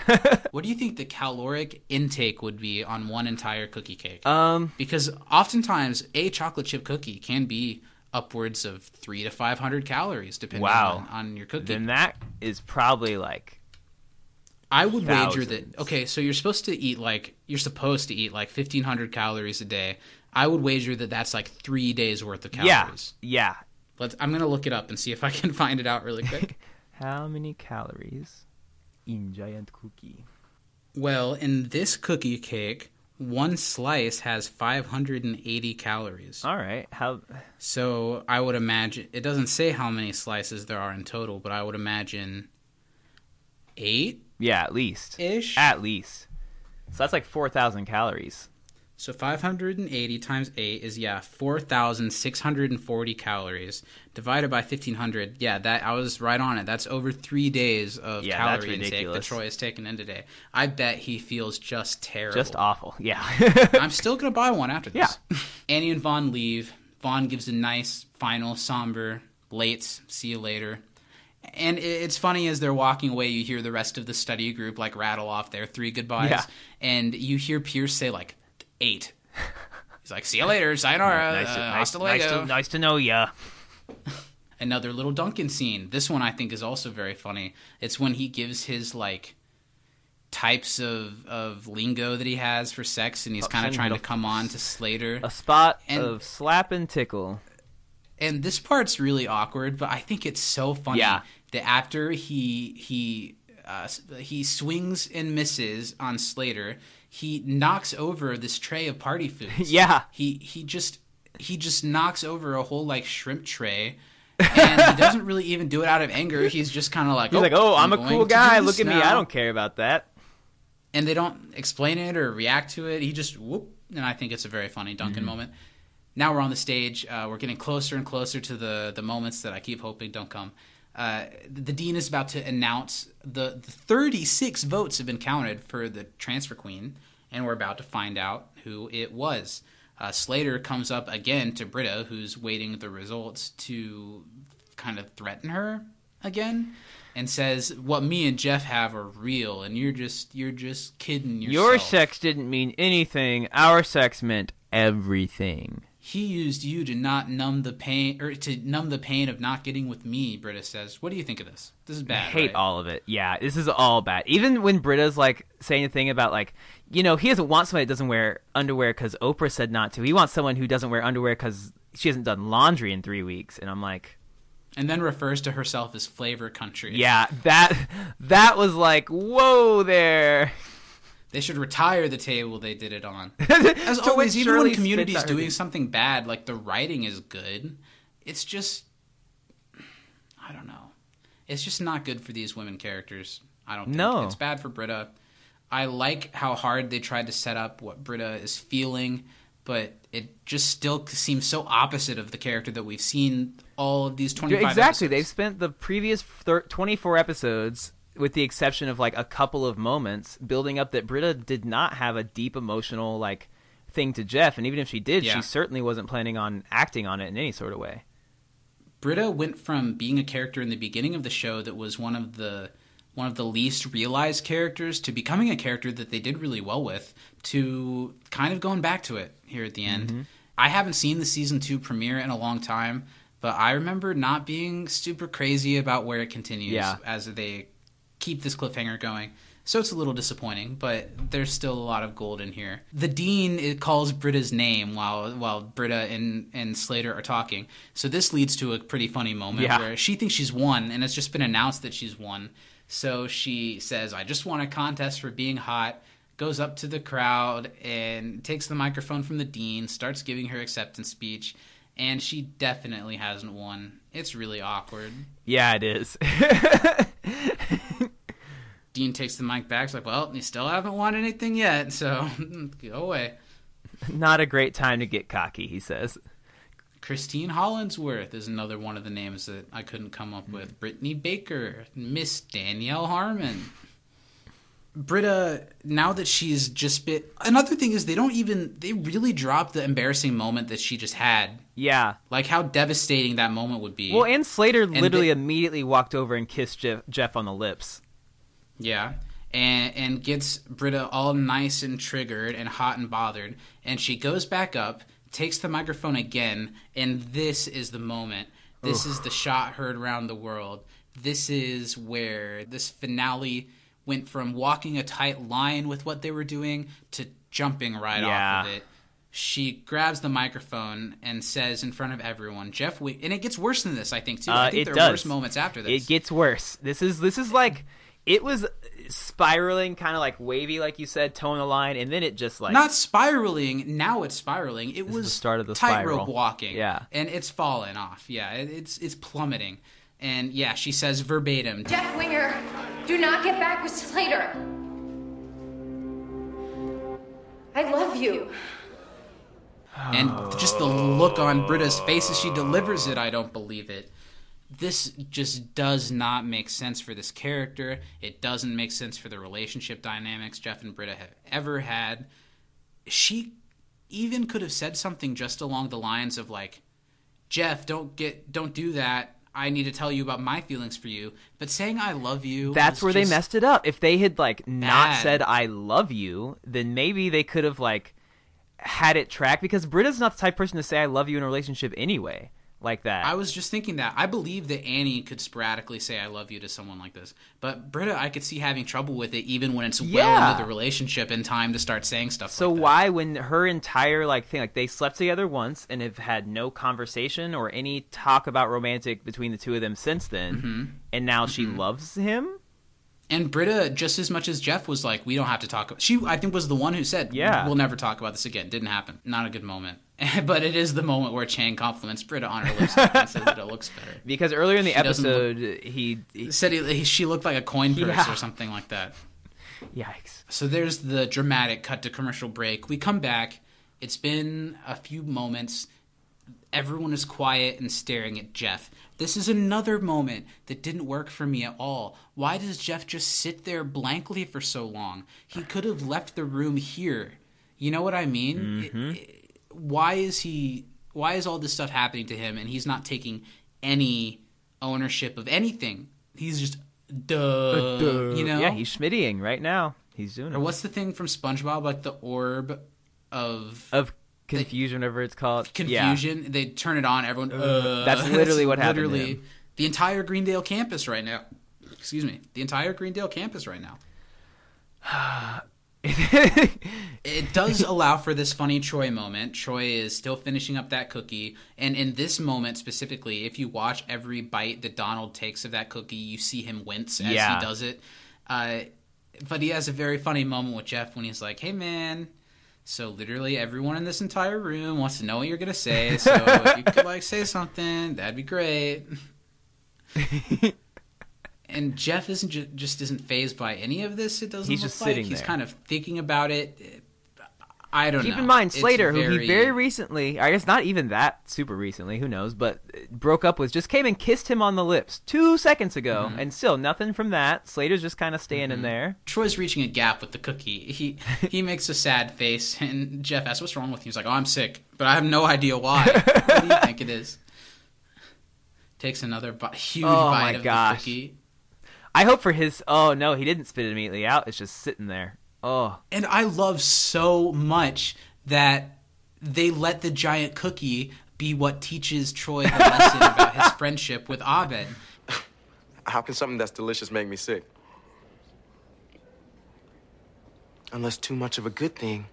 what do you think the caloric intake would be on one entire cookie cake? Um, because oftentimes a chocolate chip cookie can be upwards of three to five hundred calories, depending Wow. on, on your cookie. then that is probably like I would wager that okay, so you're supposed to eat like you're supposed to eat like fifteen hundred calories a day. I would wager that that's like three days worth of calories. yeah, calories. yeah. Let's. I'm gonna look it up and see if I can find it out really quick. How many calories in giant cookie? well, in this cookie cake, one slice has 580 calories. All right. How? So I would imagine it doesn't say how many slices there are in total, but I would imagine eight Yeah, at least. ish. At least. So that's like four thousand calories. So 580 times eight is yeah 4,640 calories divided by 1,500. Yeah, that I was right on it. That's over three days of Yeah, calorie intake that. Troy has taken in today. I bet he feels just terrible. Just awful. Yeah. I'm still gonna buy one after this. Yeah. Annie and Vaughn leave. Vaughn gives a nice, final, somber, late, see you later. And it's funny as they're walking away, you hear the rest of the study group like rattle off their three goodbyes, Yeah. and you hear Pierce say like eight. He's like, "See you later, sayonara, nice, to, uh, nice, nice, to, nice to know ya. Another little Duncan scene. This one I think is also very funny. It's when he gives his like types of of lingo that he has for sex, and he's kind of trying to come on to Slater. A spot And- of slap and tickle. and this part's really awkward, but I think it's so funny Yeah. that after he he uh, he swings and misses on Slater, he knocks over this tray of party foods. Yeah. he he just he just knocks over a whole like shrimp tray. and he doesn't really even do it out of anger. He's just kind of like, He's like, "Oh, I'm, a cool guy. Look at me. I don't care about that." and they don't explain it or react to it. He just whoop, and I think it's a very funny Duncan Mm-hmm. moment. Now we're on the stage. Uh, we're getting closer and closer to the the moments that I keep hoping don't come. Uh, the dean is about to announce the, the 36 votes have been counted for the transfer queen, and we're about to find out who it was. Uh, Slater comes up again to Britta, who's waiting the results to kind of threaten her again, and says, "What me and Jeff have are real, and you're just you're just kidding yourself." Your sex didn't mean anything. Our sex meant everything. He used you to not numb the pain, or to numb the pain of not getting with me. Britta says, "What do you think of this? This is bad. I bad." hate right? all of it. Yeah, this is all bad. Even when Britta's like saying a thing about like, you know, he doesn't want somebody that doesn't wear underwear because Oprah said not to. He wants someone who doesn't wear underwear because she hasn't done laundry in three weeks. And I'm like, and then refers to herself as Flavor Country. Yeah, that that was like, whoa there. They should retire the table they did it on. As always, even when Community's spits out her doing something bad, like the writing is good, it's just I don't know. It's just not good for these women characters. I don't think. No. It's bad for Britta. I like how hard they tried to set up what Britta is feeling, but it just still seems so opposite of the character that we've seen all of these 25 exactly. They've spent the previous thir- 24 episodes, with the exception of like a couple of moments, building up that Britta did not have a deep emotional like thing to Jeff, and even if she did, Yeah. she certainly wasn't planning on acting on it in any sort of way. Britta went from being a character in the beginning of the show that was one of the one of the least realized characters to becoming a character that they did really well with to kind of going back to it here at the end. Mm-hmm. I haven't seen the season 2 premiere in a long time, but I remember not being super crazy about where it continues Yeah. as they keep this cliffhanger going. So it's a little disappointing, but there's still a lot of gold in here. The dean it calls Britta's name while while Britta and, and Slater are talking. So this leads to a pretty funny moment Yeah. where she thinks she's won, and it's just been announced that she's won. So she says, "I just won a contest for being hot." Goes up to the crowd and takes the microphone from the dean, starts giving her acceptance speech, and she definitely hasn't won. It's really awkward. Yeah, it is. Dean takes the mic back. He's like, "Well, you still haven't won anything yet, so go away." not a great time to get cocky, he says. Christine Hollinsworth is another one of the names that I couldn't come up with. Mm. Brittany Baker, Miss Danielle Harmon. Britta, now that she's just been. Another thing is, they don't even. They really dropped the embarrassing moment that she just had. Yeah. Like how devastating that moment would be. Well, and Slater literally they- immediately walked over and kissed Jeff, Jeff on the lips. Yeah. And and gets Britta all nice and triggered and hot and bothered. And she goes back up, takes the microphone again, and this is the moment. This is the shot heard around the world. This is where this finale went from walking a tight line with what they were doing to jumping right Yeah. off of it. She grabs the microphone and says in front of everyone, "Jeff," Wi-, and it gets worse than this. I think too. Uh, I think there does. are worse moments after this. It gets worse. This is this is like it was spiraling, kind of like wavy, like you said, toeing the line, and then it just like not spiraling. Now it's spiraling. It was the start of the tightrope spiral. walking. Yeah. and it's fallen off. Yeah, it, it's it's plummeting. And yeah, she says verbatim. Jeff Winger, do not get back with Slater. I love you. And just the look on Britta's face as she delivers it, I don't believe it. This just does not make sense for this character. It doesn't make sense for the relationship dynamics Jeff and Britta have ever had. She even could have said something just along the lines of like, "Jeff, don't get don't do that. I need to tell you about my feelings for you." But saying "I love you" that's where they messed it up. If they had like not Bad. said "I love you," then maybe they could have like had it track because Britta's not the type of person to say "I love you" in a relationship anyway, like that. I was just thinking that. I believe that Annie could sporadically say "I love you" to someone like this, but Britta, I could see having trouble with it, even when it's well into the relationship and time to start saying stuff. So like that. why, when her entire like thing, like they slept together once and have had no conversation or any talk about romantic between the two of them since then, Mm-hmm. and now she loves him? And Britta, just as much as Jeff was like, "We don't have to talk." About-. She, I think, was the one who said, Yeah. we'll never talk about this again." Didn't happen. Not a good moment. but it is the moment where Chang compliments Britta on her lipstick and says that it looks better. Because earlier in the She doesn't look- episode, he, he Said he, he- she looked like a coin purse Yeah. or something like that. yikes. So there's the dramatic cut to commercial break. We come back. It's been a few moments. Everyone is quiet and staring at Jeff. This is another moment that didn't work for me at all. Why does Jeff just sit there blankly for so long? He could have left the room here. You know what I mean? I- mm-hmm. why is he why is all this stuff happening to him and he's not taking any ownership of anything? He's just duh, you know? Yeah, he's schmittying right now. He's doing Or what's the thing from SpongeBob, like the orb of Of confusion, whatever it's called. Yeah. confusion? They turn it on, everyone. Uh, That's literally what happened Literally, the entire Greendale campus right now. Excuse me, the entire Greendale campus right now. It it does allow for this funny Troy moment. Troy is still finishing up that cookie, and in this moment specifically, if you watch every bite that Donald takes of that cookie, you see him wince as Yeah. he does it. Uh, but he has a very funny moment with Jeff when he's like, "Hey, man." So literally everyone in this entire room wants to know what you're gonna say. So if you could like say something, that'd be great. and Jeff isn't ju- just isn't fazed by any of this. It doesn't. He's look just like. sitting He's there. kind of thinking about it. I don't know. Keep know. in mind, It's Slater, who he very recently, I guess not even that super recently, who knows, but broke up with, just came and kissed him on the lips two seconds ago, Mm-hmm. and still nothing from that. Slater's just kind of standing there. Troy's reaching a gap with the cookie. He he makes a sad face, and Jeff asks, "What's wrong with you?" He's like, "Oh, I'm sick, but I have no idea why. what do you think it is?" Takes another bi- huge Oh bite my of gosh. the cookie, I hope for his. Oh no, he didn't spit it immediately out. It's just sitting there. Oh, and I love so much that they let the giant cookie be what teaches Troy the lesson about his friendship with Abed. How can something that's delicious make me sick? Unless too much of a good thing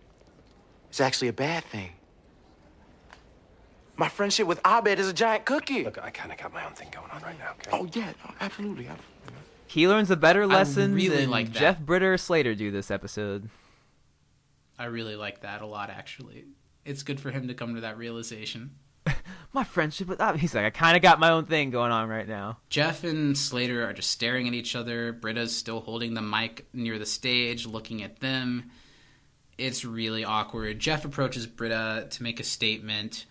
is actually a bad thing. My friendship with Abed is a giant cookie. Look, I kind of got my own thing going on right now. Okay? Oh, yeah, no, absolutely. absolutely. He learns a better lesson really than like. Jeff Britta Slater do this episode. I really like that a lot, actually. It's good for him to come to that realization. My friendship with Ab- he's like, I kind of got my own thing going on right now. Jeff and Slater are just staring at each other. Britta's still holding the mic near the stage, looking at them. It's really awkward. Jeff approaches Britta to make a statement.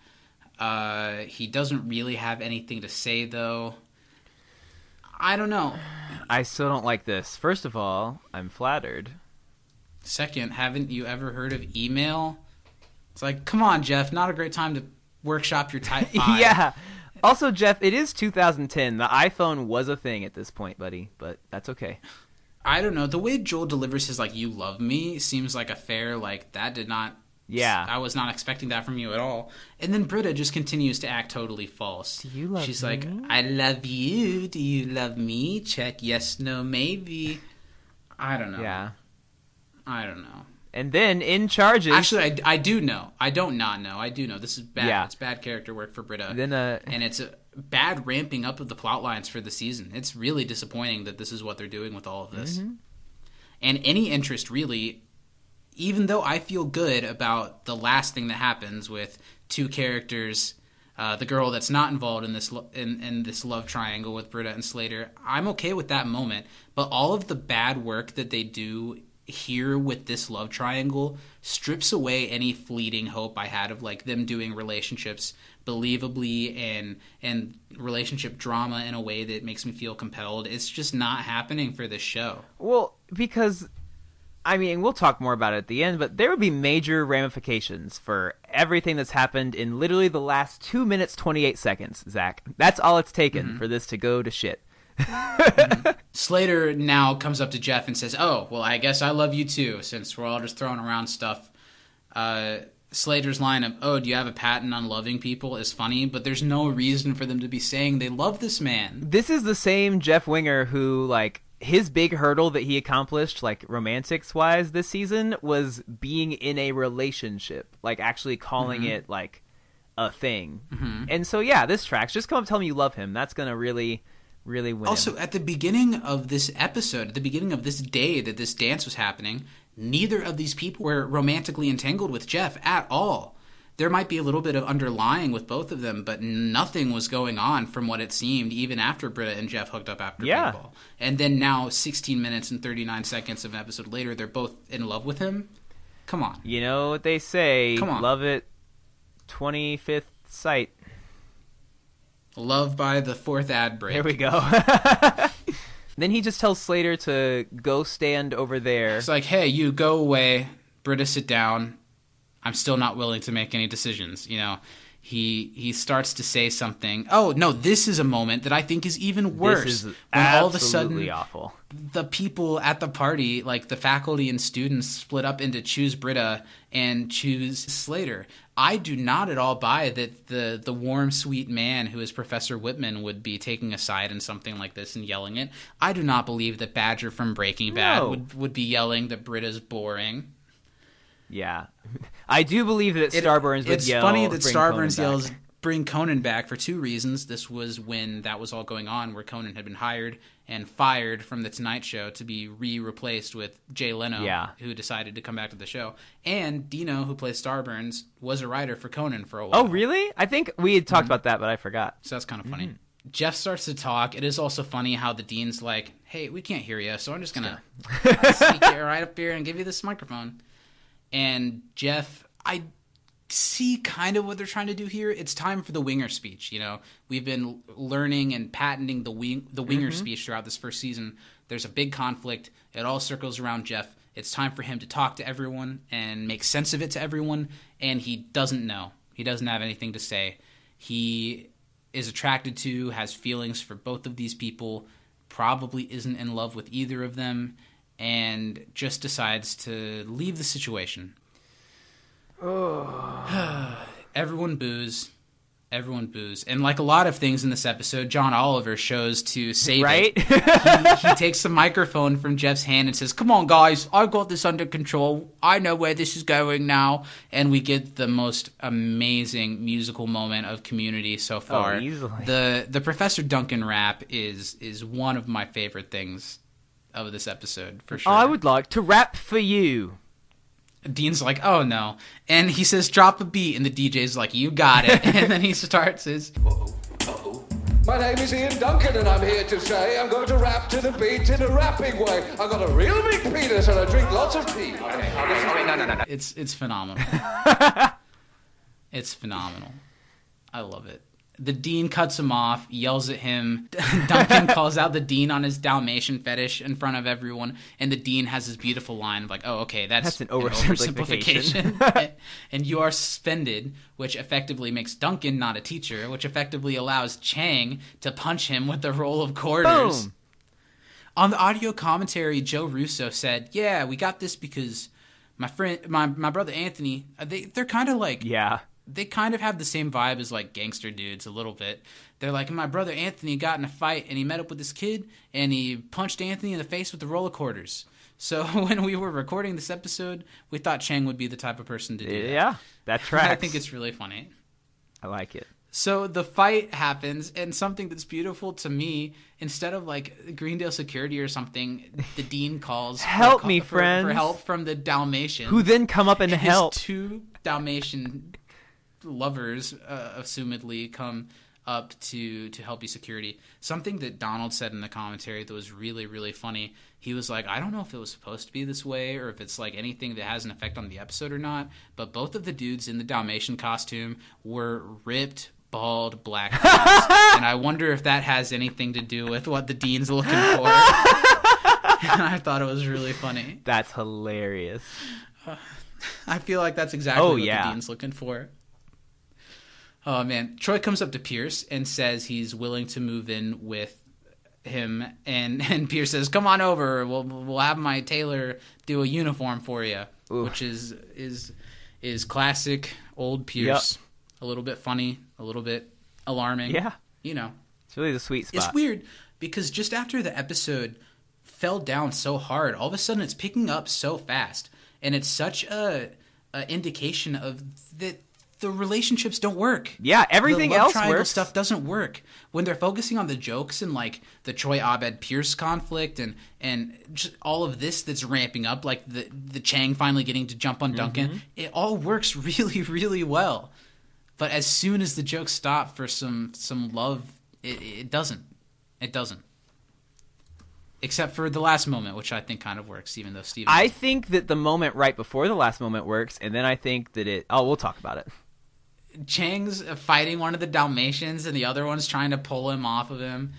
Uh, he doesn't really have anything to say, though. I don't know. I still don't like this. First of all, I'm flattered. Second, haven't you ever heard of email? It's like, come on, Jeff, not a great time to workshop your type 5. yeah. Also, Jeff, it is 2010. The iPhone was a thing at this point, buddy, but that's okay. I don't know. The way Joel delivers his like "you love me" seems like a fair like that did not. Yeah. I was not expecting that from you at all. And then Britta just continues to act totally false. Do you love She's like, "I love you. Do you love me?" Check yes, no, maybe. I don't know. Yeah. I don't know. And then in charges. Actually, I, I do know. I don't not know. I do know. This is bad. Yeah. It's bad character work for Britta. Then, uh, and it's a bad ramping up of the plot lines for the season. It's really disappointing that this is what they're doing with all of this. Mm-hmm. And any interest really, even though I feel good about the last thing that happens with two characters, uh, the girl that's not involved in this lo- in, in this love triangle with Britta and Slater, I'm okay with that moment. But all of the bad work that they do here with this love triangle strips away any fleeting hope I had of like them doing relationships believably and and relationship drama in a way that makes me feel compelled. It's just not happening for this show. Well, because I mean, we'll talk more about it at the end, but there would be major ramifications for everything that's happened in literally the last two minutes twenty eight seconds. Zach, that's all it's taken for this to go to shit. Slater now comes up to Jeff and says, "Oh, well, I guess I love you too, since we're all just throwing around stuff." Uh, Slater's line of "Oh, do you have a patent on loving people?" is funny, but there's no reason for them to be saying they love this man. This is the same Jeff Winger who, like, his big hurdle that he accomplished, like, romantics wise this season, was being in a relationship. Like, actually calling Mhm. it, like, a thing. Mhm. And so, yeah, this tracks. Just come up tell me you love him. That's going to really, really win. him. Also, at the beginning of this episode, at the beginning of this day that this dance was happening, neither of these people were romantically entangled with Jeff at all. There might be a little bit of underlying with both of them, but nothing was going on from what it seemed, even after Britta and Jeff hooked up after Yeah. paintball. And then now, 16 minutes and 39 seconds of an episode later, they're both in love with him? Come on. You know what they say. Come on. Love it. 25th sight. Love by the fourth ad break. There we go. then he just tells Slater to go stand over there. It's like, hey, you go away. Britta, sit down. I'm still not willing to make any decisions. You know, he he starts to say something. Oh no, this is a moment that I think is even worse. This is when all of a absolutely sudden awful. the people at the party, like the faculty and students, split up into choose Britta and choose Slater. I do not at all buy that the the warm, sweet man who is Professor Whitman would be taking a side in something like this and yelling it. I do not believe that Badger from Breaking Bad No. would would be yelling that Britta's boring. Yeah, I do believe that It- Starburns would it's yell. funny that Starburns yells back." bring Conan back for two reasons. This was when that was all going on, where Conan had been hired and fired from the Tonight Show to be re-replaced with Jay Leno, Yeah. who decided to come back to the show. And Dino, who plays Starburns, was a writer for Conan for a while. Oh, really? I think we had Mm-hmm. about that, but I forgot. So that's kind of funny. Mm. Jeff starts to talk. It is also funny how the dean's like, "Hey, we can't hear you, so I'm just gonna sneak right up here and give you this microphone." And Jeff, I see kind of what they're trying to do here. It's time for the winger speech. You know, we've been learning and patenting the wing, the winger Mhm. speech throughout this first season. There's a big conflict. It all circles around Jeff. It's time for him to talk to everyone and make sense of it to everyone. And he doesn't know. He doesn't have anything to say. He is attracted to, has feelings for both of these people, probably isn't in love with either of them, and just decides to leave the situation. Everyone boos. Everyone boos. And like a lot of things in this episode, John Oliver shows to save Right? it. he, he takes the microphone from Jeff's hand and says, Come on, guys, I've got this under control. I know where this is going now. And we get the most amazing musical moment of community so oh, far. easily. The the Professor Duncan rap is is one of my favorite things of this episode for sure. I would like to rap for you. Dean's like, oh no. And he says, drop a beat. And the DJ's like, you got it. and then he starts his. My name is Ian Duncan, and I'm here to say I'm going to rap to the beat in a rapping way. I've got a real big penis, and I drink lots of tea. It's, it's phenomenal. it's phenomenal. I love it. The dean cuts him off, yells at him. Duncan calls out the dean on his Dalmatian fetish in front of everyone, and the dean has this beautiful line of like, "Oh, okay, that's, That's an oversimplification." oversimplification." and you are suspended, which effectively makes Duncan not a teacher, which effectively allows Chang to punch him with a roll of quarters. Boom. On the audio commentary, Joe Russo said, "Yeah, we got this because my friend, my my brother Anthony, uh, they they're kind of like Yeah. They kind of have the same vibe as like gangster dudes a little bit. They're like, my brother Anthony got in a fight and he met up with this kid and he punched Anthony in the face with the roller quarters. So when we were recording this episode, we thought Chang would be the type of person to do that. Yeah, that tracks. I think it's really funny. I like it. So the fight happens, and something that's beautiful to me, instead of like Greendale security or something, the dean calls Help co- me, for, for help from the Dalmatian, Who then come up and his help. two Dalmatian lovers, uh, assumedly, come up to to help you security. Something that Donald said in the commentary that was really really funny. He was like, I don't know if it was supposed to be this way or if it's like anything that has an effect on the episode or not. But both of the dudes in the Dalmatian costume were ripped. Bald black and I wonder if that has anything to do with what the dean's looking for. and I thought it was really funny. That's hilarious. I feel like that's exactly Oh, what yeah. the dean's looking for. Oh man, Troy comes up to Pierce and says he's willing to move in with him, and and Pierce says, "Come on over. We'll we'll have my tailor do a uniform for you," which is is is classic old Pierce. A little bit funny, a little bit alarming. Yeah. you know. It's really the sweet spot. It's weird because just after the episode fell down so hard, all of a sudden it's picking up so fast, and it's such a, a indication of that the relationships don't work. Yeah, everything the love else triangle works. stuff doesn't work when they're focusing on the jokes and like the Troy Abed Pierce conflict and and all of this that's ramping up, like the the Chang finally getting to jump on Duncan. Mm-hmm. It all works really really well. But as soon as the jokes stop for some some love, it, it doesn't. It doesn't. Except for the last moment, which I think kind of works, even though Steven. I think that the moment right before the last moment works, and then I think that it. Oh, we'll talk about it. Chang's fighting one of the Dalmatians, and the other one's trying to pull him off of him.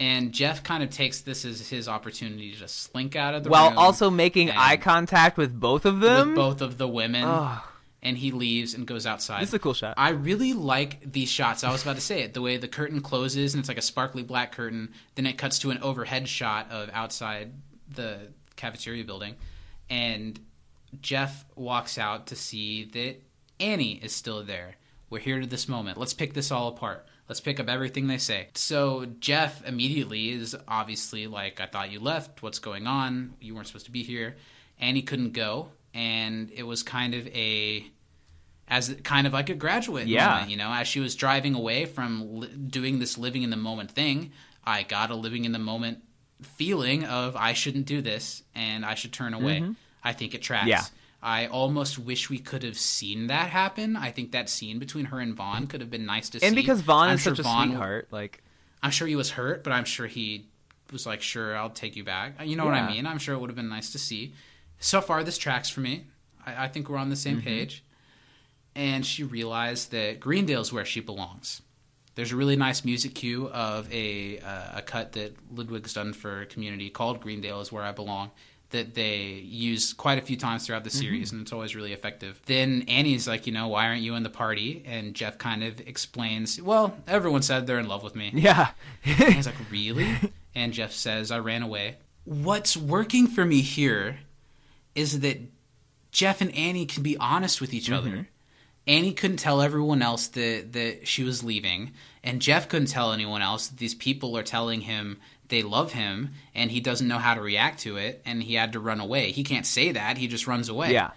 And Jeff kind of takes this as his opportunity to just slink out of the room. While also making eye contact with both of them. with both of the women. Ugh. And he leaves and goes outside. This is a cool shot. I really like these shots. I was about to say it. The way the curtain closes and it's like a sparkly black curtain. Then it cuts to an overhead shot of outside the cafeteria building. And Jeff walks out to see that Annie is still there. We're here to this moment. Let's pick this all apart. Let's pick up everything they say. So Jeff immediately is obviously like, I thought you left. What's going on? You weren't supposed to be here. Annie couldn't go. and it was kind of a as kind of like a graduate Yeah. moment, you know, as she was driving away from li- doing this living in the moment thing, I got a living in the moment feeling of I shouldn't do this and I should turn away. Mhm. I think it tracks. Yeah. I almost wish we could have seen that happen. I think that scene between her and Vaughn could have been nice to see. and because Vaughn I'm is sure such a Vaughn- sweetheart, like I'm sure he was hurt, but I'm sure he was like, "Sure, I'll take you back." You know what I mean? I'm sure it would have been nice to see. So far, this tracks for me. I, I think we're on the same Mhm. page. And she realized that Greendale's where she belongs. There's a really nice music cue of a uh, a cut that Ludwig's done for Community called "Greendale is where I belong." That they use quite a few times throughout the mm-hmm. series, and it's always really effective. Then Annie's like, you know, why aren't you in the party? And Jeff kind of explains, well, everyone said they're in love with me. Yeah. and he's like, really? And Jeff says, I ran away. What's working for me here is that Jeff and Annie can be honest with each other. Mm-hmm. Annie couldn't tell everyone else that, that she was leaving, and Jeff couldn't tell anyone else that these people are telling him they love him, and he doesn't know how to react to it, and he had to run away. He can't say that, he just runs away. Yeah.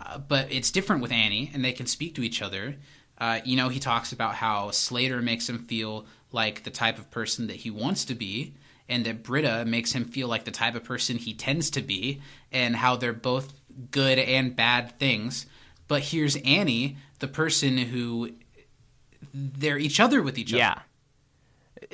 Uh, but it's different with Annie, and they can speak to each other. Uh, you know, he talks about how Slater makes him feel like the type of person that he wants to be, and that Britta makes him feel like the type of person he tends to be, and how they're both good and bad things. But here's Annie, the person who they're each other with each other.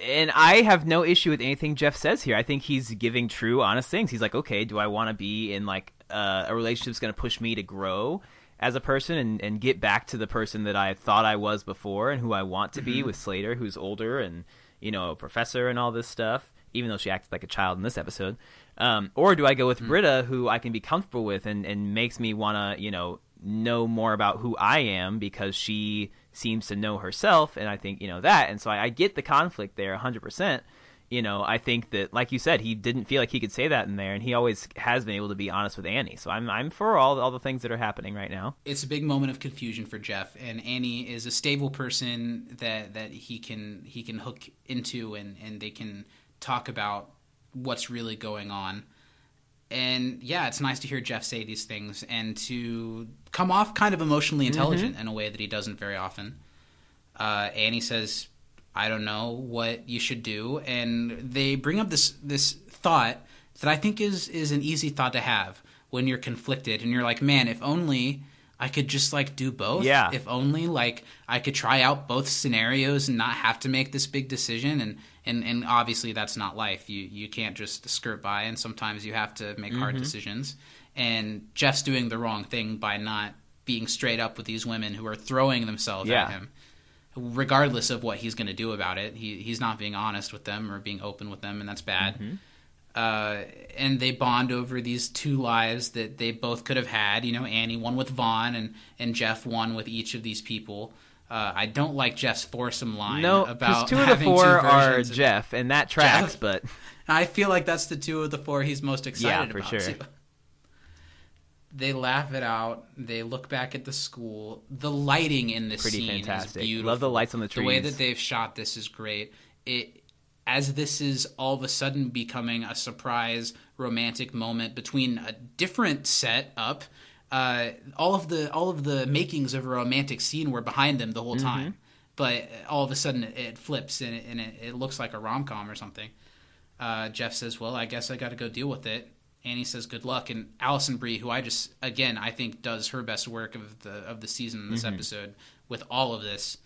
And I have no issue with anything Jeff says here. I think he's giving true, honest things. He's like, okay, do I want to be in like uh, a relationship that's going to push me to grow as a person and, and get back to the person that I thought I was before and who I want to be Mhm. with Slater, who's older and you know a professor and all this stuff. Even though she acted like a child in this episode, um, or do I go with Britta, who I can be comfortable with and, and makes me want to you know know more about who I am because she seems to know herself, and I think you know that, and so I, I get the conflict there, hundred percent. You know, I think that, like you said, he didn't feel like he could say that in there, and he always has been able to be honest with Annie. So I'm I'm for all all the things that are happening right now. it's a big moment of confusion for Jeff, and Annie is a stable person that that he can he can hook into, and and they can talk about what's really going on. And yeah, it's nice to hear Jeff say these things and to come off kind of emotionally intelligent in a way that he doesn't very often. Uh, Annie says, "I don't know what you should do," and they bring up this this thought that I think is is an easy thought to have when you're conflicted and you're like, "Man, if only I could just like do both. Yeah. If only like I could try out both scenarios and not have to make this big decision." And and and obviously that's not life. You you can't just skirt by, and sometimes you have to make hard Mhm. decisions. And Jeff's doing the wrong thing by not being straight up with these women who are throwing themselves Yeah. at him regardless of what he's going to do about it. He he's not being honest with them or being open with them, and that's bad. Mm-hmm. Uh, and they bond over these two lives that they both could have had. You know, Annie one with Vaughn, and and Jeff one with each of these people. Uh, I don't like Jeff's foursome line No, about because two of the four are Jeff, and that tracks. Jeff. But I feel like that's the two of the four he's most excited Yeah, for about. sure. too. They laugh it out. They look back at the school. The lighting in this Pretty scene fantastic. is beautiful. Love the lights on the The way that they've shot this is great. It as this is all of a sudden becoming a surprise romantic moment between a different setup. Uh, all of the all of the makings of a romantic scene were behind them the whole Mhm. time, but all of a sudden it, it flips and, it, and it, it looks like a rom com or something. Uh, Jeff says, "Well, I guess I got to go deal with it." Annie says, "Good luck." And Alison Brie, who I just again I think does her best work of the of the season in this Mhm. episode with all of this.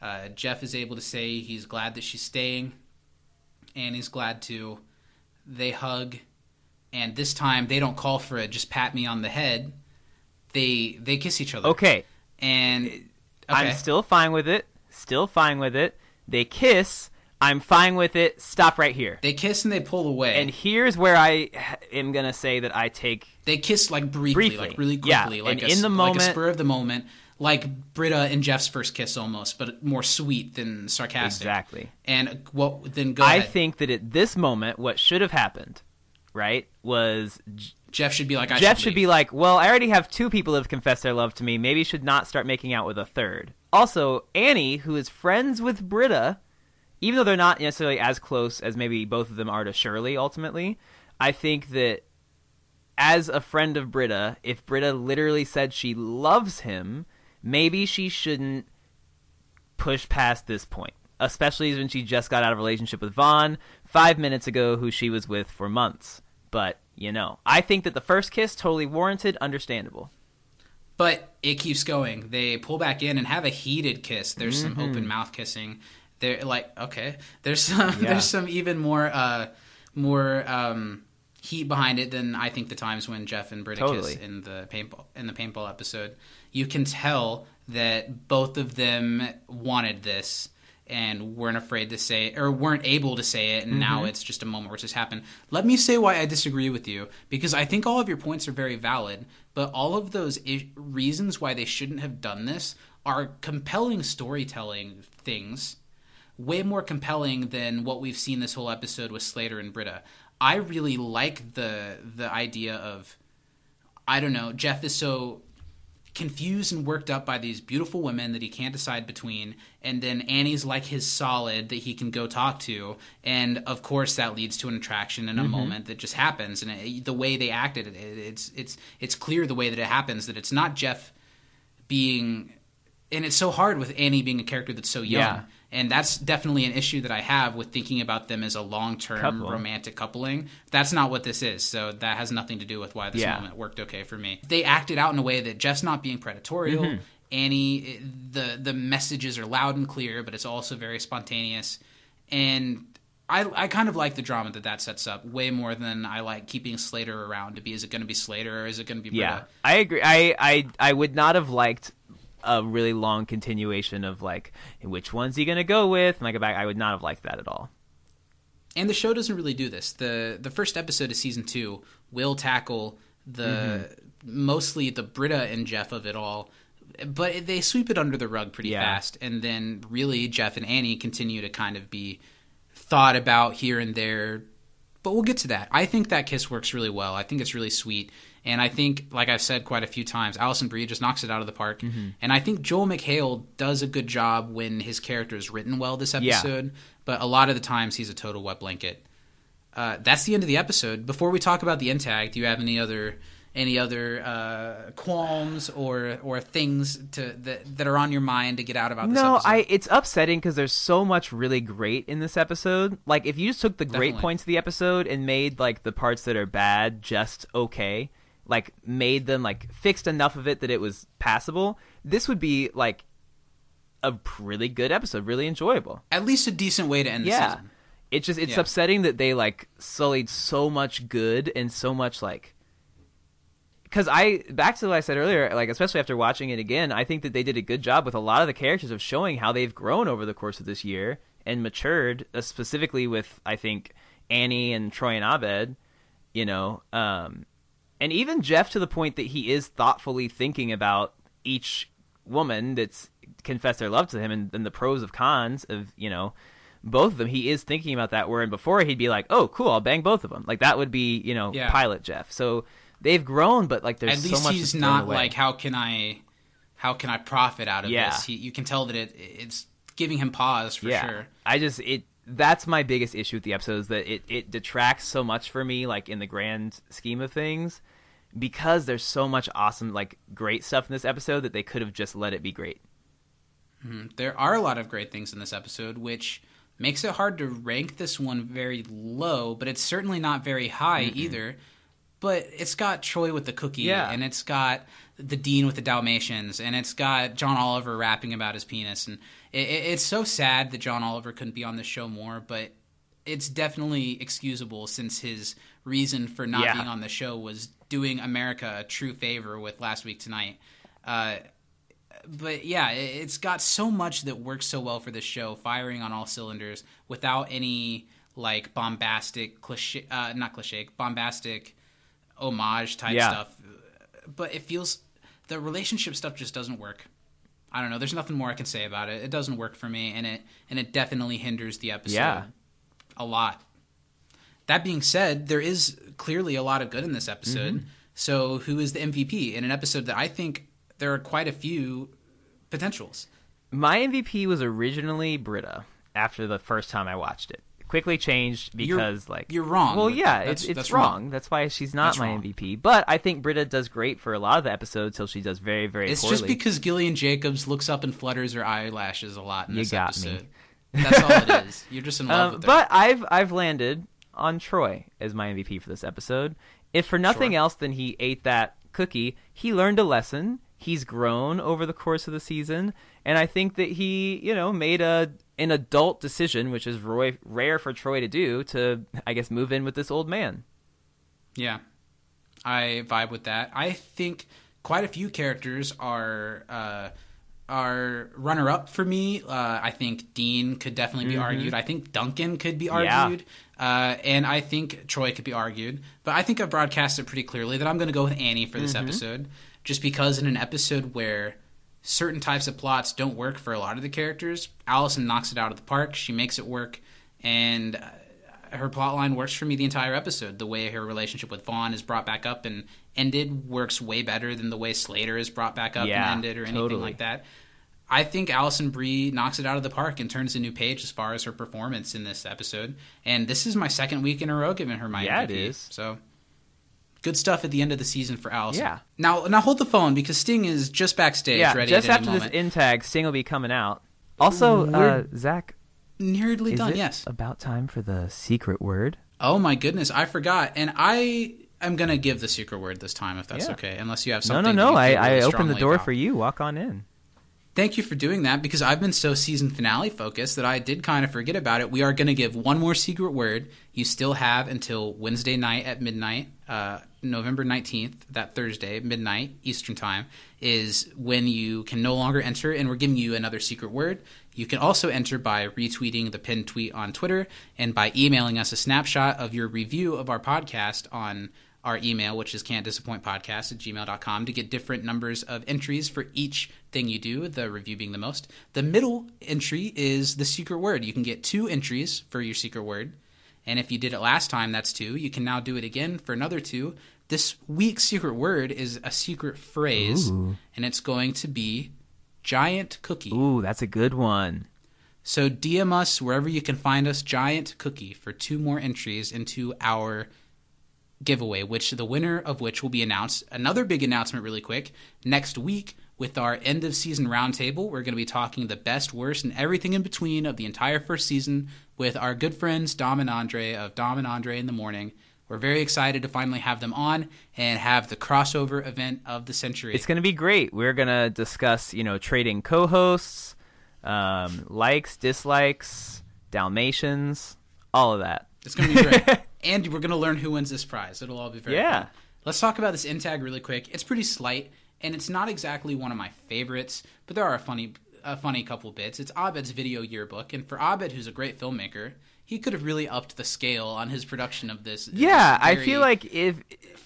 Uh, Jeff is able to say he's glad that she's staying. Annie's glad too. They hug, and this time they don't call for it. Just pat me on the head. They they kiss each other. okay, and okay. I'm still fine with it. Still fine with it. They kiss. I'm fine with it. Stop right here. They kiss and they pull away. And here's where I am gonna say that I take They kiss like briefly, Briefly, like really quickly, yeah. like And a, in the like moment- a spur of the moment, like Britta and Jeff's first kiss almost, but more sweet than sarcastic. Exactly. And what? Then go I ahead. think that at this moment, what should have happened, right, was Jeff should be like, I Jeff should should be like, well, I already have two people who have confessed their love to me. Maybe should not start making out with a third. Also, Annie, who is friends with Britta, even though they're not necessarily as close as maybe both of them are to Shirley ultimately, I think that as a friend of Britta, if Britta literally said she loves him, maybe she shouldn't push past this point. Especially when she just got out of a relationship with Vaughn five minutes ago, who she was with for months. But, you know, I think that the first kiss, totally warranted, understandable. But it keeps going. They pull back in and have a heated kiss. There's some Mhm. open mouth kissing. They're like, okay. There's some Yeah. there's some even more uh more um heat behind it than I think the times when Jeff and Britta Totally. kiss in the paintball in the paintball episode. You can tell that both of them wanted this and weren't afraid to say it, or weren't able to say it and now Mhm. it's just a moment where it's just happened. Let me say why I disagree with you because I think all of your points are very valid, but all of those I- reasons why they shouldn't have done this are compelling storytelling things, way more compelling than what we've seen this whole episode with Slater and Britta. I really like the the idea of I don't know, Jeff is so confused and worked up by these beautiful women that he can't decide between and then Annie's like his solid that he can go talk to and of course that leads to an attraction in a Mhm. moment that just happens and it, the way they acted it, it's it's it's clear the way that it happens that it's not Jeff being and it's so hard with Annie being a character that's so young Yeah. And that's definitely an issue that I have with thinking about them as a long-term romantic coupling. That's not what this is, so that has nothing to do with why this Yeah. moment worked okay for me. They acted out in a way that Jeff's not being predatorial. Mhm. Annie, the the messages are loud and clear, but it's also very spontaneous, and I I kind of like the drama that that sets up way more than I like keeping Slater around to be. Is it going to be Slater or is it going to be Yeah, I agree. I, I I would not have liked a really long continuation of like which one's he gonna go with and like back. I would not have liked that at all. and the show doesn't really do this. the The first episode of season two will tackle the mm-hmm. mostly the Britta and Jeff of it all, but they sweep it under the rug pretty Yeah. fast, and then really Jeff and Annie continue to kind of be thought about here and there. But we'll get to that. I think that kiss works really well. I think it's really sweet. And I think, like I've said quite a few times, Alison Brie just knocks it out of the park. And I think Joel McHale does a good job when his character is written well this Yeah. episode. But a lot of the times he's a total wet blanket. Uh, that's the end of the episode. Before we talk about the end tag, do you have any other any other uh, qualms or or things to that that are on your mind to get out about this No, episode? I it's upsetting because there's so much really great in this episode. Like if you just took the great Definitely. points of the episode and made like the parts that are bad just okay, like made them like fixed enough of it that it was passable, this would be like a really good episode, really enjoyable. At least a decent way to end the yeah. season. It's just it's Yeah. upsetting that they like sullied so much good and so much like because I back to what I said earlier, like especially after watching it again, I think that they did a good job with a lot of the characters of showing how they've grown over the course of this year and matured, uh, specifically with I think Annie and Troy and Abed, you know, um, and even Jeff to the point that he is thoughtfully thinking about each woman that's confessed their love to him and, and the pros of cons of you know both of them. He is thinking about that. Where before he'd be like, "Oh, cool, I'll bang both of them." Like that would be you know Yeah. pilot Jeff. So they've grown, but like there's At least so he's not like how can I how can I profit out of Yeah. this? He, you can tell that it it's giving him pause for yeah. sure. I just it that's my biggest issue with the episode is that it it detracts so much for me like in the grand scheme of things because there's so much awesome like great stuff in this episode that they could have just let it be great. Mhm. There are a lot of great things in this episode, which makes it hard to rank this one very low, but it's certainly not very high either. But it's got Troy with the cookie, Yeah. and it's got the Dean with the Dalmatians, and it's got John Oliver rapping about his penis, and it, it, it's so sad that John Oliver couldn't be on the show more, but it's definitely excusable since his reason for not Yeah. being on the show was doing America a true favor with Last Week Tonight. Uh, but yeah, it- it's got so much that works so well for this show, firing on all cylinders without any like bombastic cliche, uh, not cliche, bombastic homage type Yeah. stuff. But it feels the relationship stuff just doesn't work. I don't know. There's nothing more I can say about it. It doesn't work for me, and it and it definitely hinders the episode Yeah. a lot. That being said, there is clearly a lot of good in this episode. Mm-hmm. So, who is the MVP in an episode that I think there are quite a few potentials? My MVP was originally Britta after the first time I watched it. quickly changed You're- because like you're wrong Well, yeah, that. it's it's that's wrong. wrong. That's why she's not That's my wrong. MVP. But I think Britta does great for a lot of the episodes till she does very very It's poorly. just because Gillian Jacobs looks up and flutters her eyelashes a lot in You this got me. That's all it is. You're just in love Um, with her. but I've I've landed on Troy as my MVP for this episode. If for nothing Sure. else than he ate that cookie, he learned a lesson. He's grown over the course of the season, and I think that he, you know, made a an adult decision, which is Roy, rare for Troy to do, to I guess move in with this old man. Yeah, I vibe with that. I think quite a few characters are uh, are runner up for me. Uh, I think Dean could definitely be Mhm. argued. I think Duncan could be argued, uh, and I think Troy could be argued. But I think I've broadcasted pretty clearly that I'm going to go with Annie for this Mhm. episode, just because in an episode where certain types of plots don't work for a lot of the characters, Alison knocks it out of the park. She makes it work, and uh, her plot line works for me the entire episode. The way her relationship with Vaughn is brought back up and ended works way better than the way Slater is brought back up Yeah, and ended or anything totally. like that. I think Alison Brie knocks it out of the park and turns a new page as far as her performance in this episode. And this is my second week in a row giving her my Yeah, it MVP. is. So good stuff at the end of the season for Alison. Yeah. Now, now hold the phone because Sting is just backstage, yeah, ready just at after this in tag, Sting will be coming out. Also, uh, Zach, nearly is done. it Yes. about time for the secret word? Oh my goodness, I forgot. And I am gonna give the secret word this time, if that's Yeah. okay. Unless you have No, something. no, no. you I, really I opened the door about. for you. Walk on in. Thank you for doing that because I've been so season finale focused that I did kind of forget about it. We are going to give one more secret word. You still have until Wednesday night at midnight, uh, November 19th, that Thursday, midnight Eastern Time, is when you can no longer enter, and we're giving you another secret word. You can also enter by retweeting the pinned tweet on Twitter and by emailing us a snapshot of your review of our podcast on our email, which is can't disappoint podcast at gmail.com, to get different numbers of entries for each thing you do, the review being the most. The middle entry is the secret word. You can get two entries for your secret word. And if you did it last time, that's two. You can now do it again for another two. This week's secret word is a secret phrase, Ooh. and it's going to be giant cookie. Ooh, that's a good one. So DM us wherever you can find us, Giant Cookie, for two more entries into our giveaway, which the winner of which will be announced. Another big announcement, really quick, next week with our end of season roundtable. We're going to be talking the best, worst, and everything in between of the entire first season with our good friends Dom and Andre of Dom and Andre in the Morning. We're very excited to finally have them on and have the crossover event of the century. It's going to be great. We're going to discuss, you know, trading co-hosts, um, likes, dislikes, Dalmatians, all of that. It's going to be great. and we're going to learn who wins this prize. It'll all be very Yeah. fun. Let's talk about this intag really quick. It's pretty slight, and it's not exactly one of my favorites, but there are a funny, a funny couple bits. It's Abed's video yearbook, and for Abed, who's a great filmmaker, he could have really upped the scale on his production of this. Yeah, this I feel like if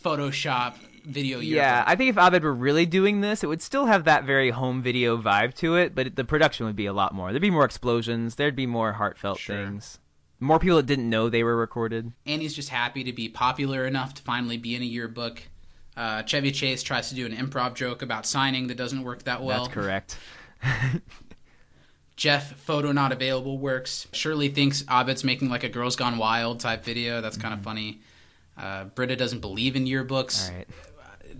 Photoshop video yearbook. yeah, I think if Abed were really doing this, it would still have that very home video vibe to it, but the production would be a lot more. There'd be more explosions. There'd be more heartfelt things. More people that didn't know they were recorded. and he's just happy to be popular enough to finally be in a yearbook. Uh, Chevy Chase tries to do an improv joke about signing that doesn't work that well. That's correct. Jeff, photo not available works. Shirley thinks Abed's making like a Girls Gone Wild type video. That's kind of funny. Uh, Britta doesn't believe in yearbooks. All right.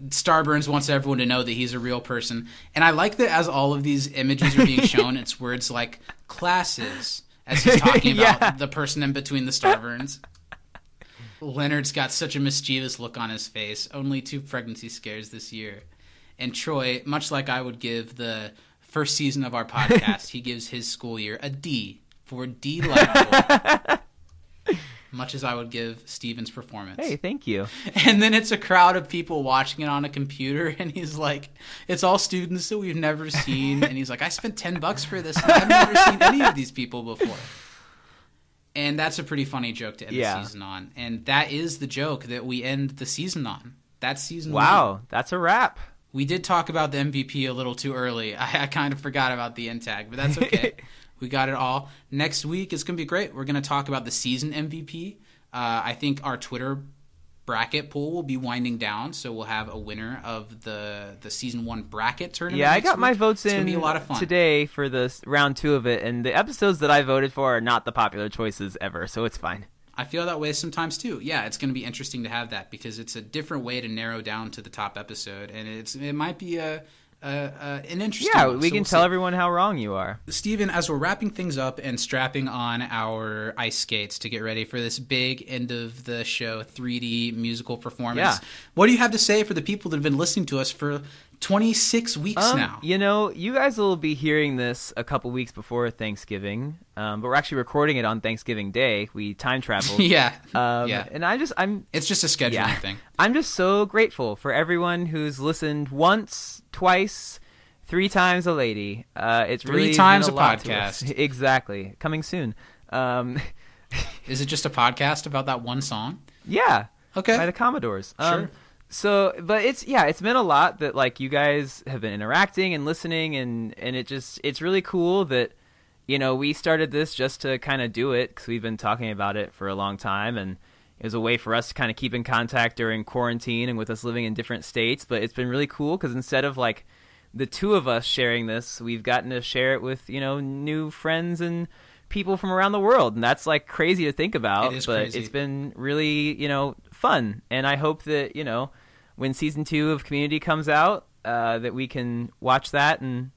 Starburns wants everyone to know that he's a real person. And I like that as all of these images are being shown, it's words like classes as he's talking about Yeah. the person in between the Starburns. Leonard's got such a mischievous look on his face. Only two pregnancy scares this year. And Troy, much like I would give the first season of our podcast, he gives his school year a D for delightful. much as I would give Steven's performance. Hey, thank you. And then it's a crowd of people watching it on a computer, and he's like, "It's all students that we've never seen." And he's like, "I spent ten bucks for this, and I've never seen any of these people before." And that's a pretty funny joke to end Yeah. the season on, and that is the joke that we end the season on. That's season one. Wow, that's a wrap. We did talk about the MVP a little too early. I, I kind of forgot about the end tag, but that's okay. we got it all. Next week is going to be great. We're going to talk about the season MVP. Uh, I think our Twitter bracket pool will be winding down, so we'll have a winner of the the season one bracket tournament. Yeah, I got my votes it's in be a lot of fun today for the round two of it, and the episodes that I voted for are not the popular choices ever, so it's fine. I feel that way sometimes too. Yeah, it's going to be interesting to have that because it's a different way to narrow down to the top episode, and it's it might be a, a, a an interesting. Yeah, one, we so can we'll tell see. everyone how wrong you are. Steven, as we're wrapping things up and strapping on our ice skates to get ready for this big end of the show 3D musical performance, Yeah. what do you have to say for the people that have been listening to us for 26 weeks Um, now? You know, you guys will be hearing this a couple weeks before Thanksgiving, um, but we're actually recording it on Thanksgiving Day. We time traveled. Yeah, um, yeah. And I just, I'm. It's just a scheduling yeah. thing. I'm just so grateful for everyone who's listened once, twice, three times a lady. Uh, it's Three really times a us. podcast. exactly, coming soon. Um, Is it just a podcast about that one song? Yeah. Okay. By the Commodores. Um, Sure. So, but it's yeah, it's meant a lot that like you guys have been interacting and listening, and and it just it's really cool that you know we started this just to kind of do it because we've been talking about it for a long time, and it was a way for us to kind of keep in contact during quarantine and with us living in different states. But it's been really cool because instead of like the two of us sharing this, we've gotten to share it with you know new friends and people from around the world, and that's like crazy to think about. It but crazy. it's been really you know fun, and I hope that you know when season two of Community comes out, uh, that we can watch that and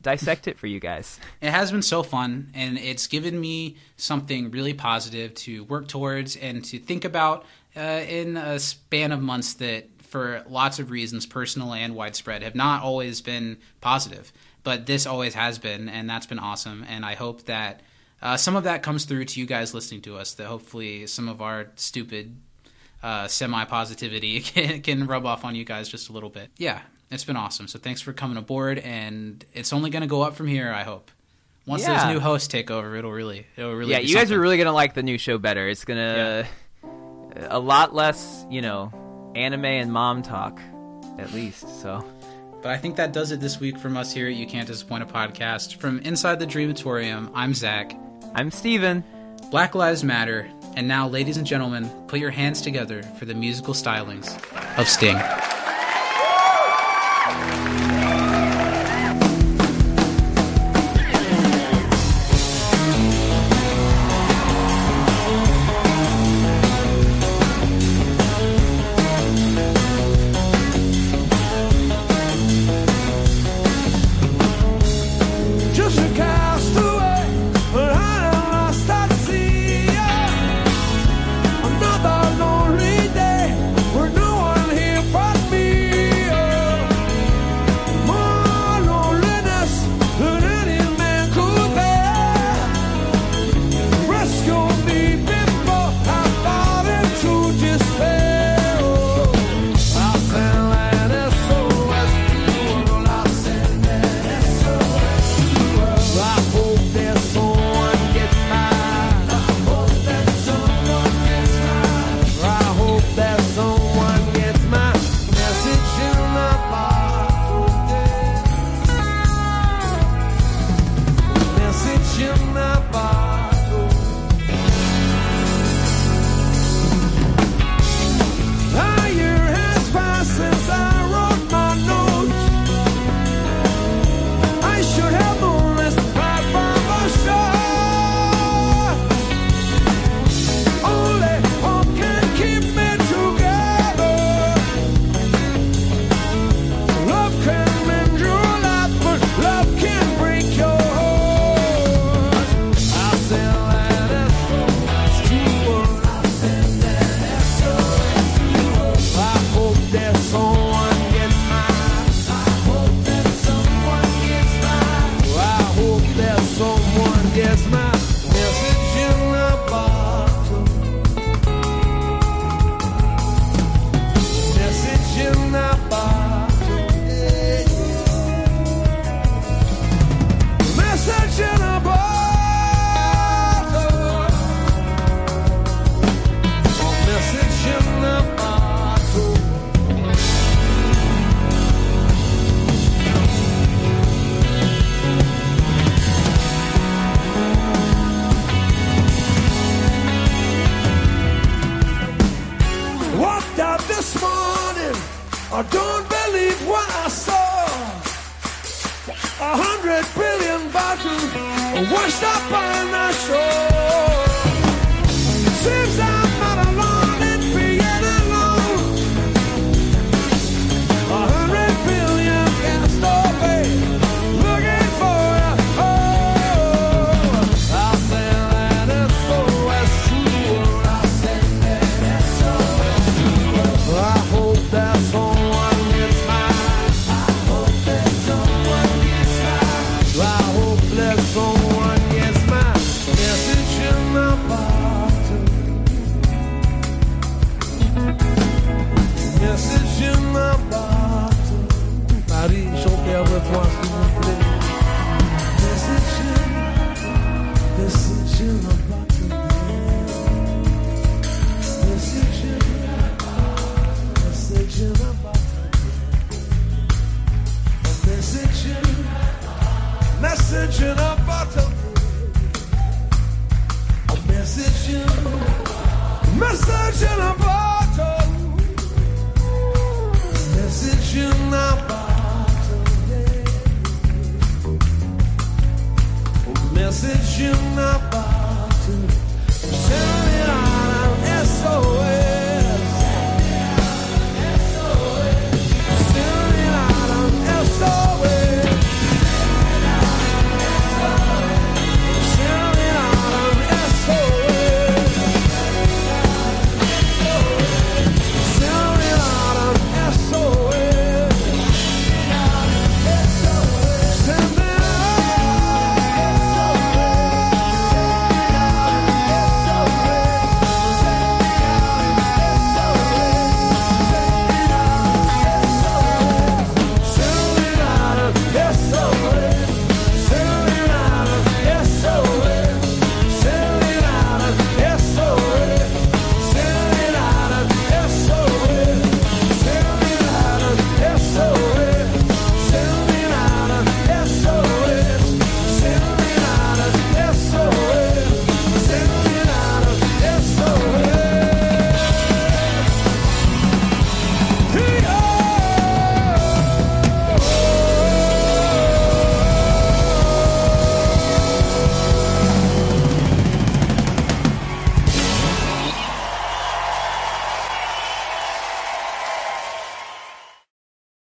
dissect it for you guys. It has been so fun, and it's given me something really positive to work towards and to think about uh, in a span of months that, for lots of reasons, personal and widespread, have not always been positive. But this always has been, and that's been awesome. And I hope that uh, some of that comes through to you guys listening to us. That hopefully some of our stupid uh, semi positivity can, can rub off on you guys just a little bit. Yeah, it's been awesome. So thanks for coming aboard, and it's only going to go up from here. I hope. Once Yeah. those new hosts take over, it'll really, it'll really. yeah, you guys are really gonna like the new show better. It's gonna a lot less, you know, anime and mom talk, at least. So. But I think that does it this week from us here at You Can't Disappoint a Podcast. From Inside the Dreamatorium, I'm Zach. I'm Steven. Black Lives Matter. And now, ladies and gentlemen, put your hands together for the musical stylings of Sting.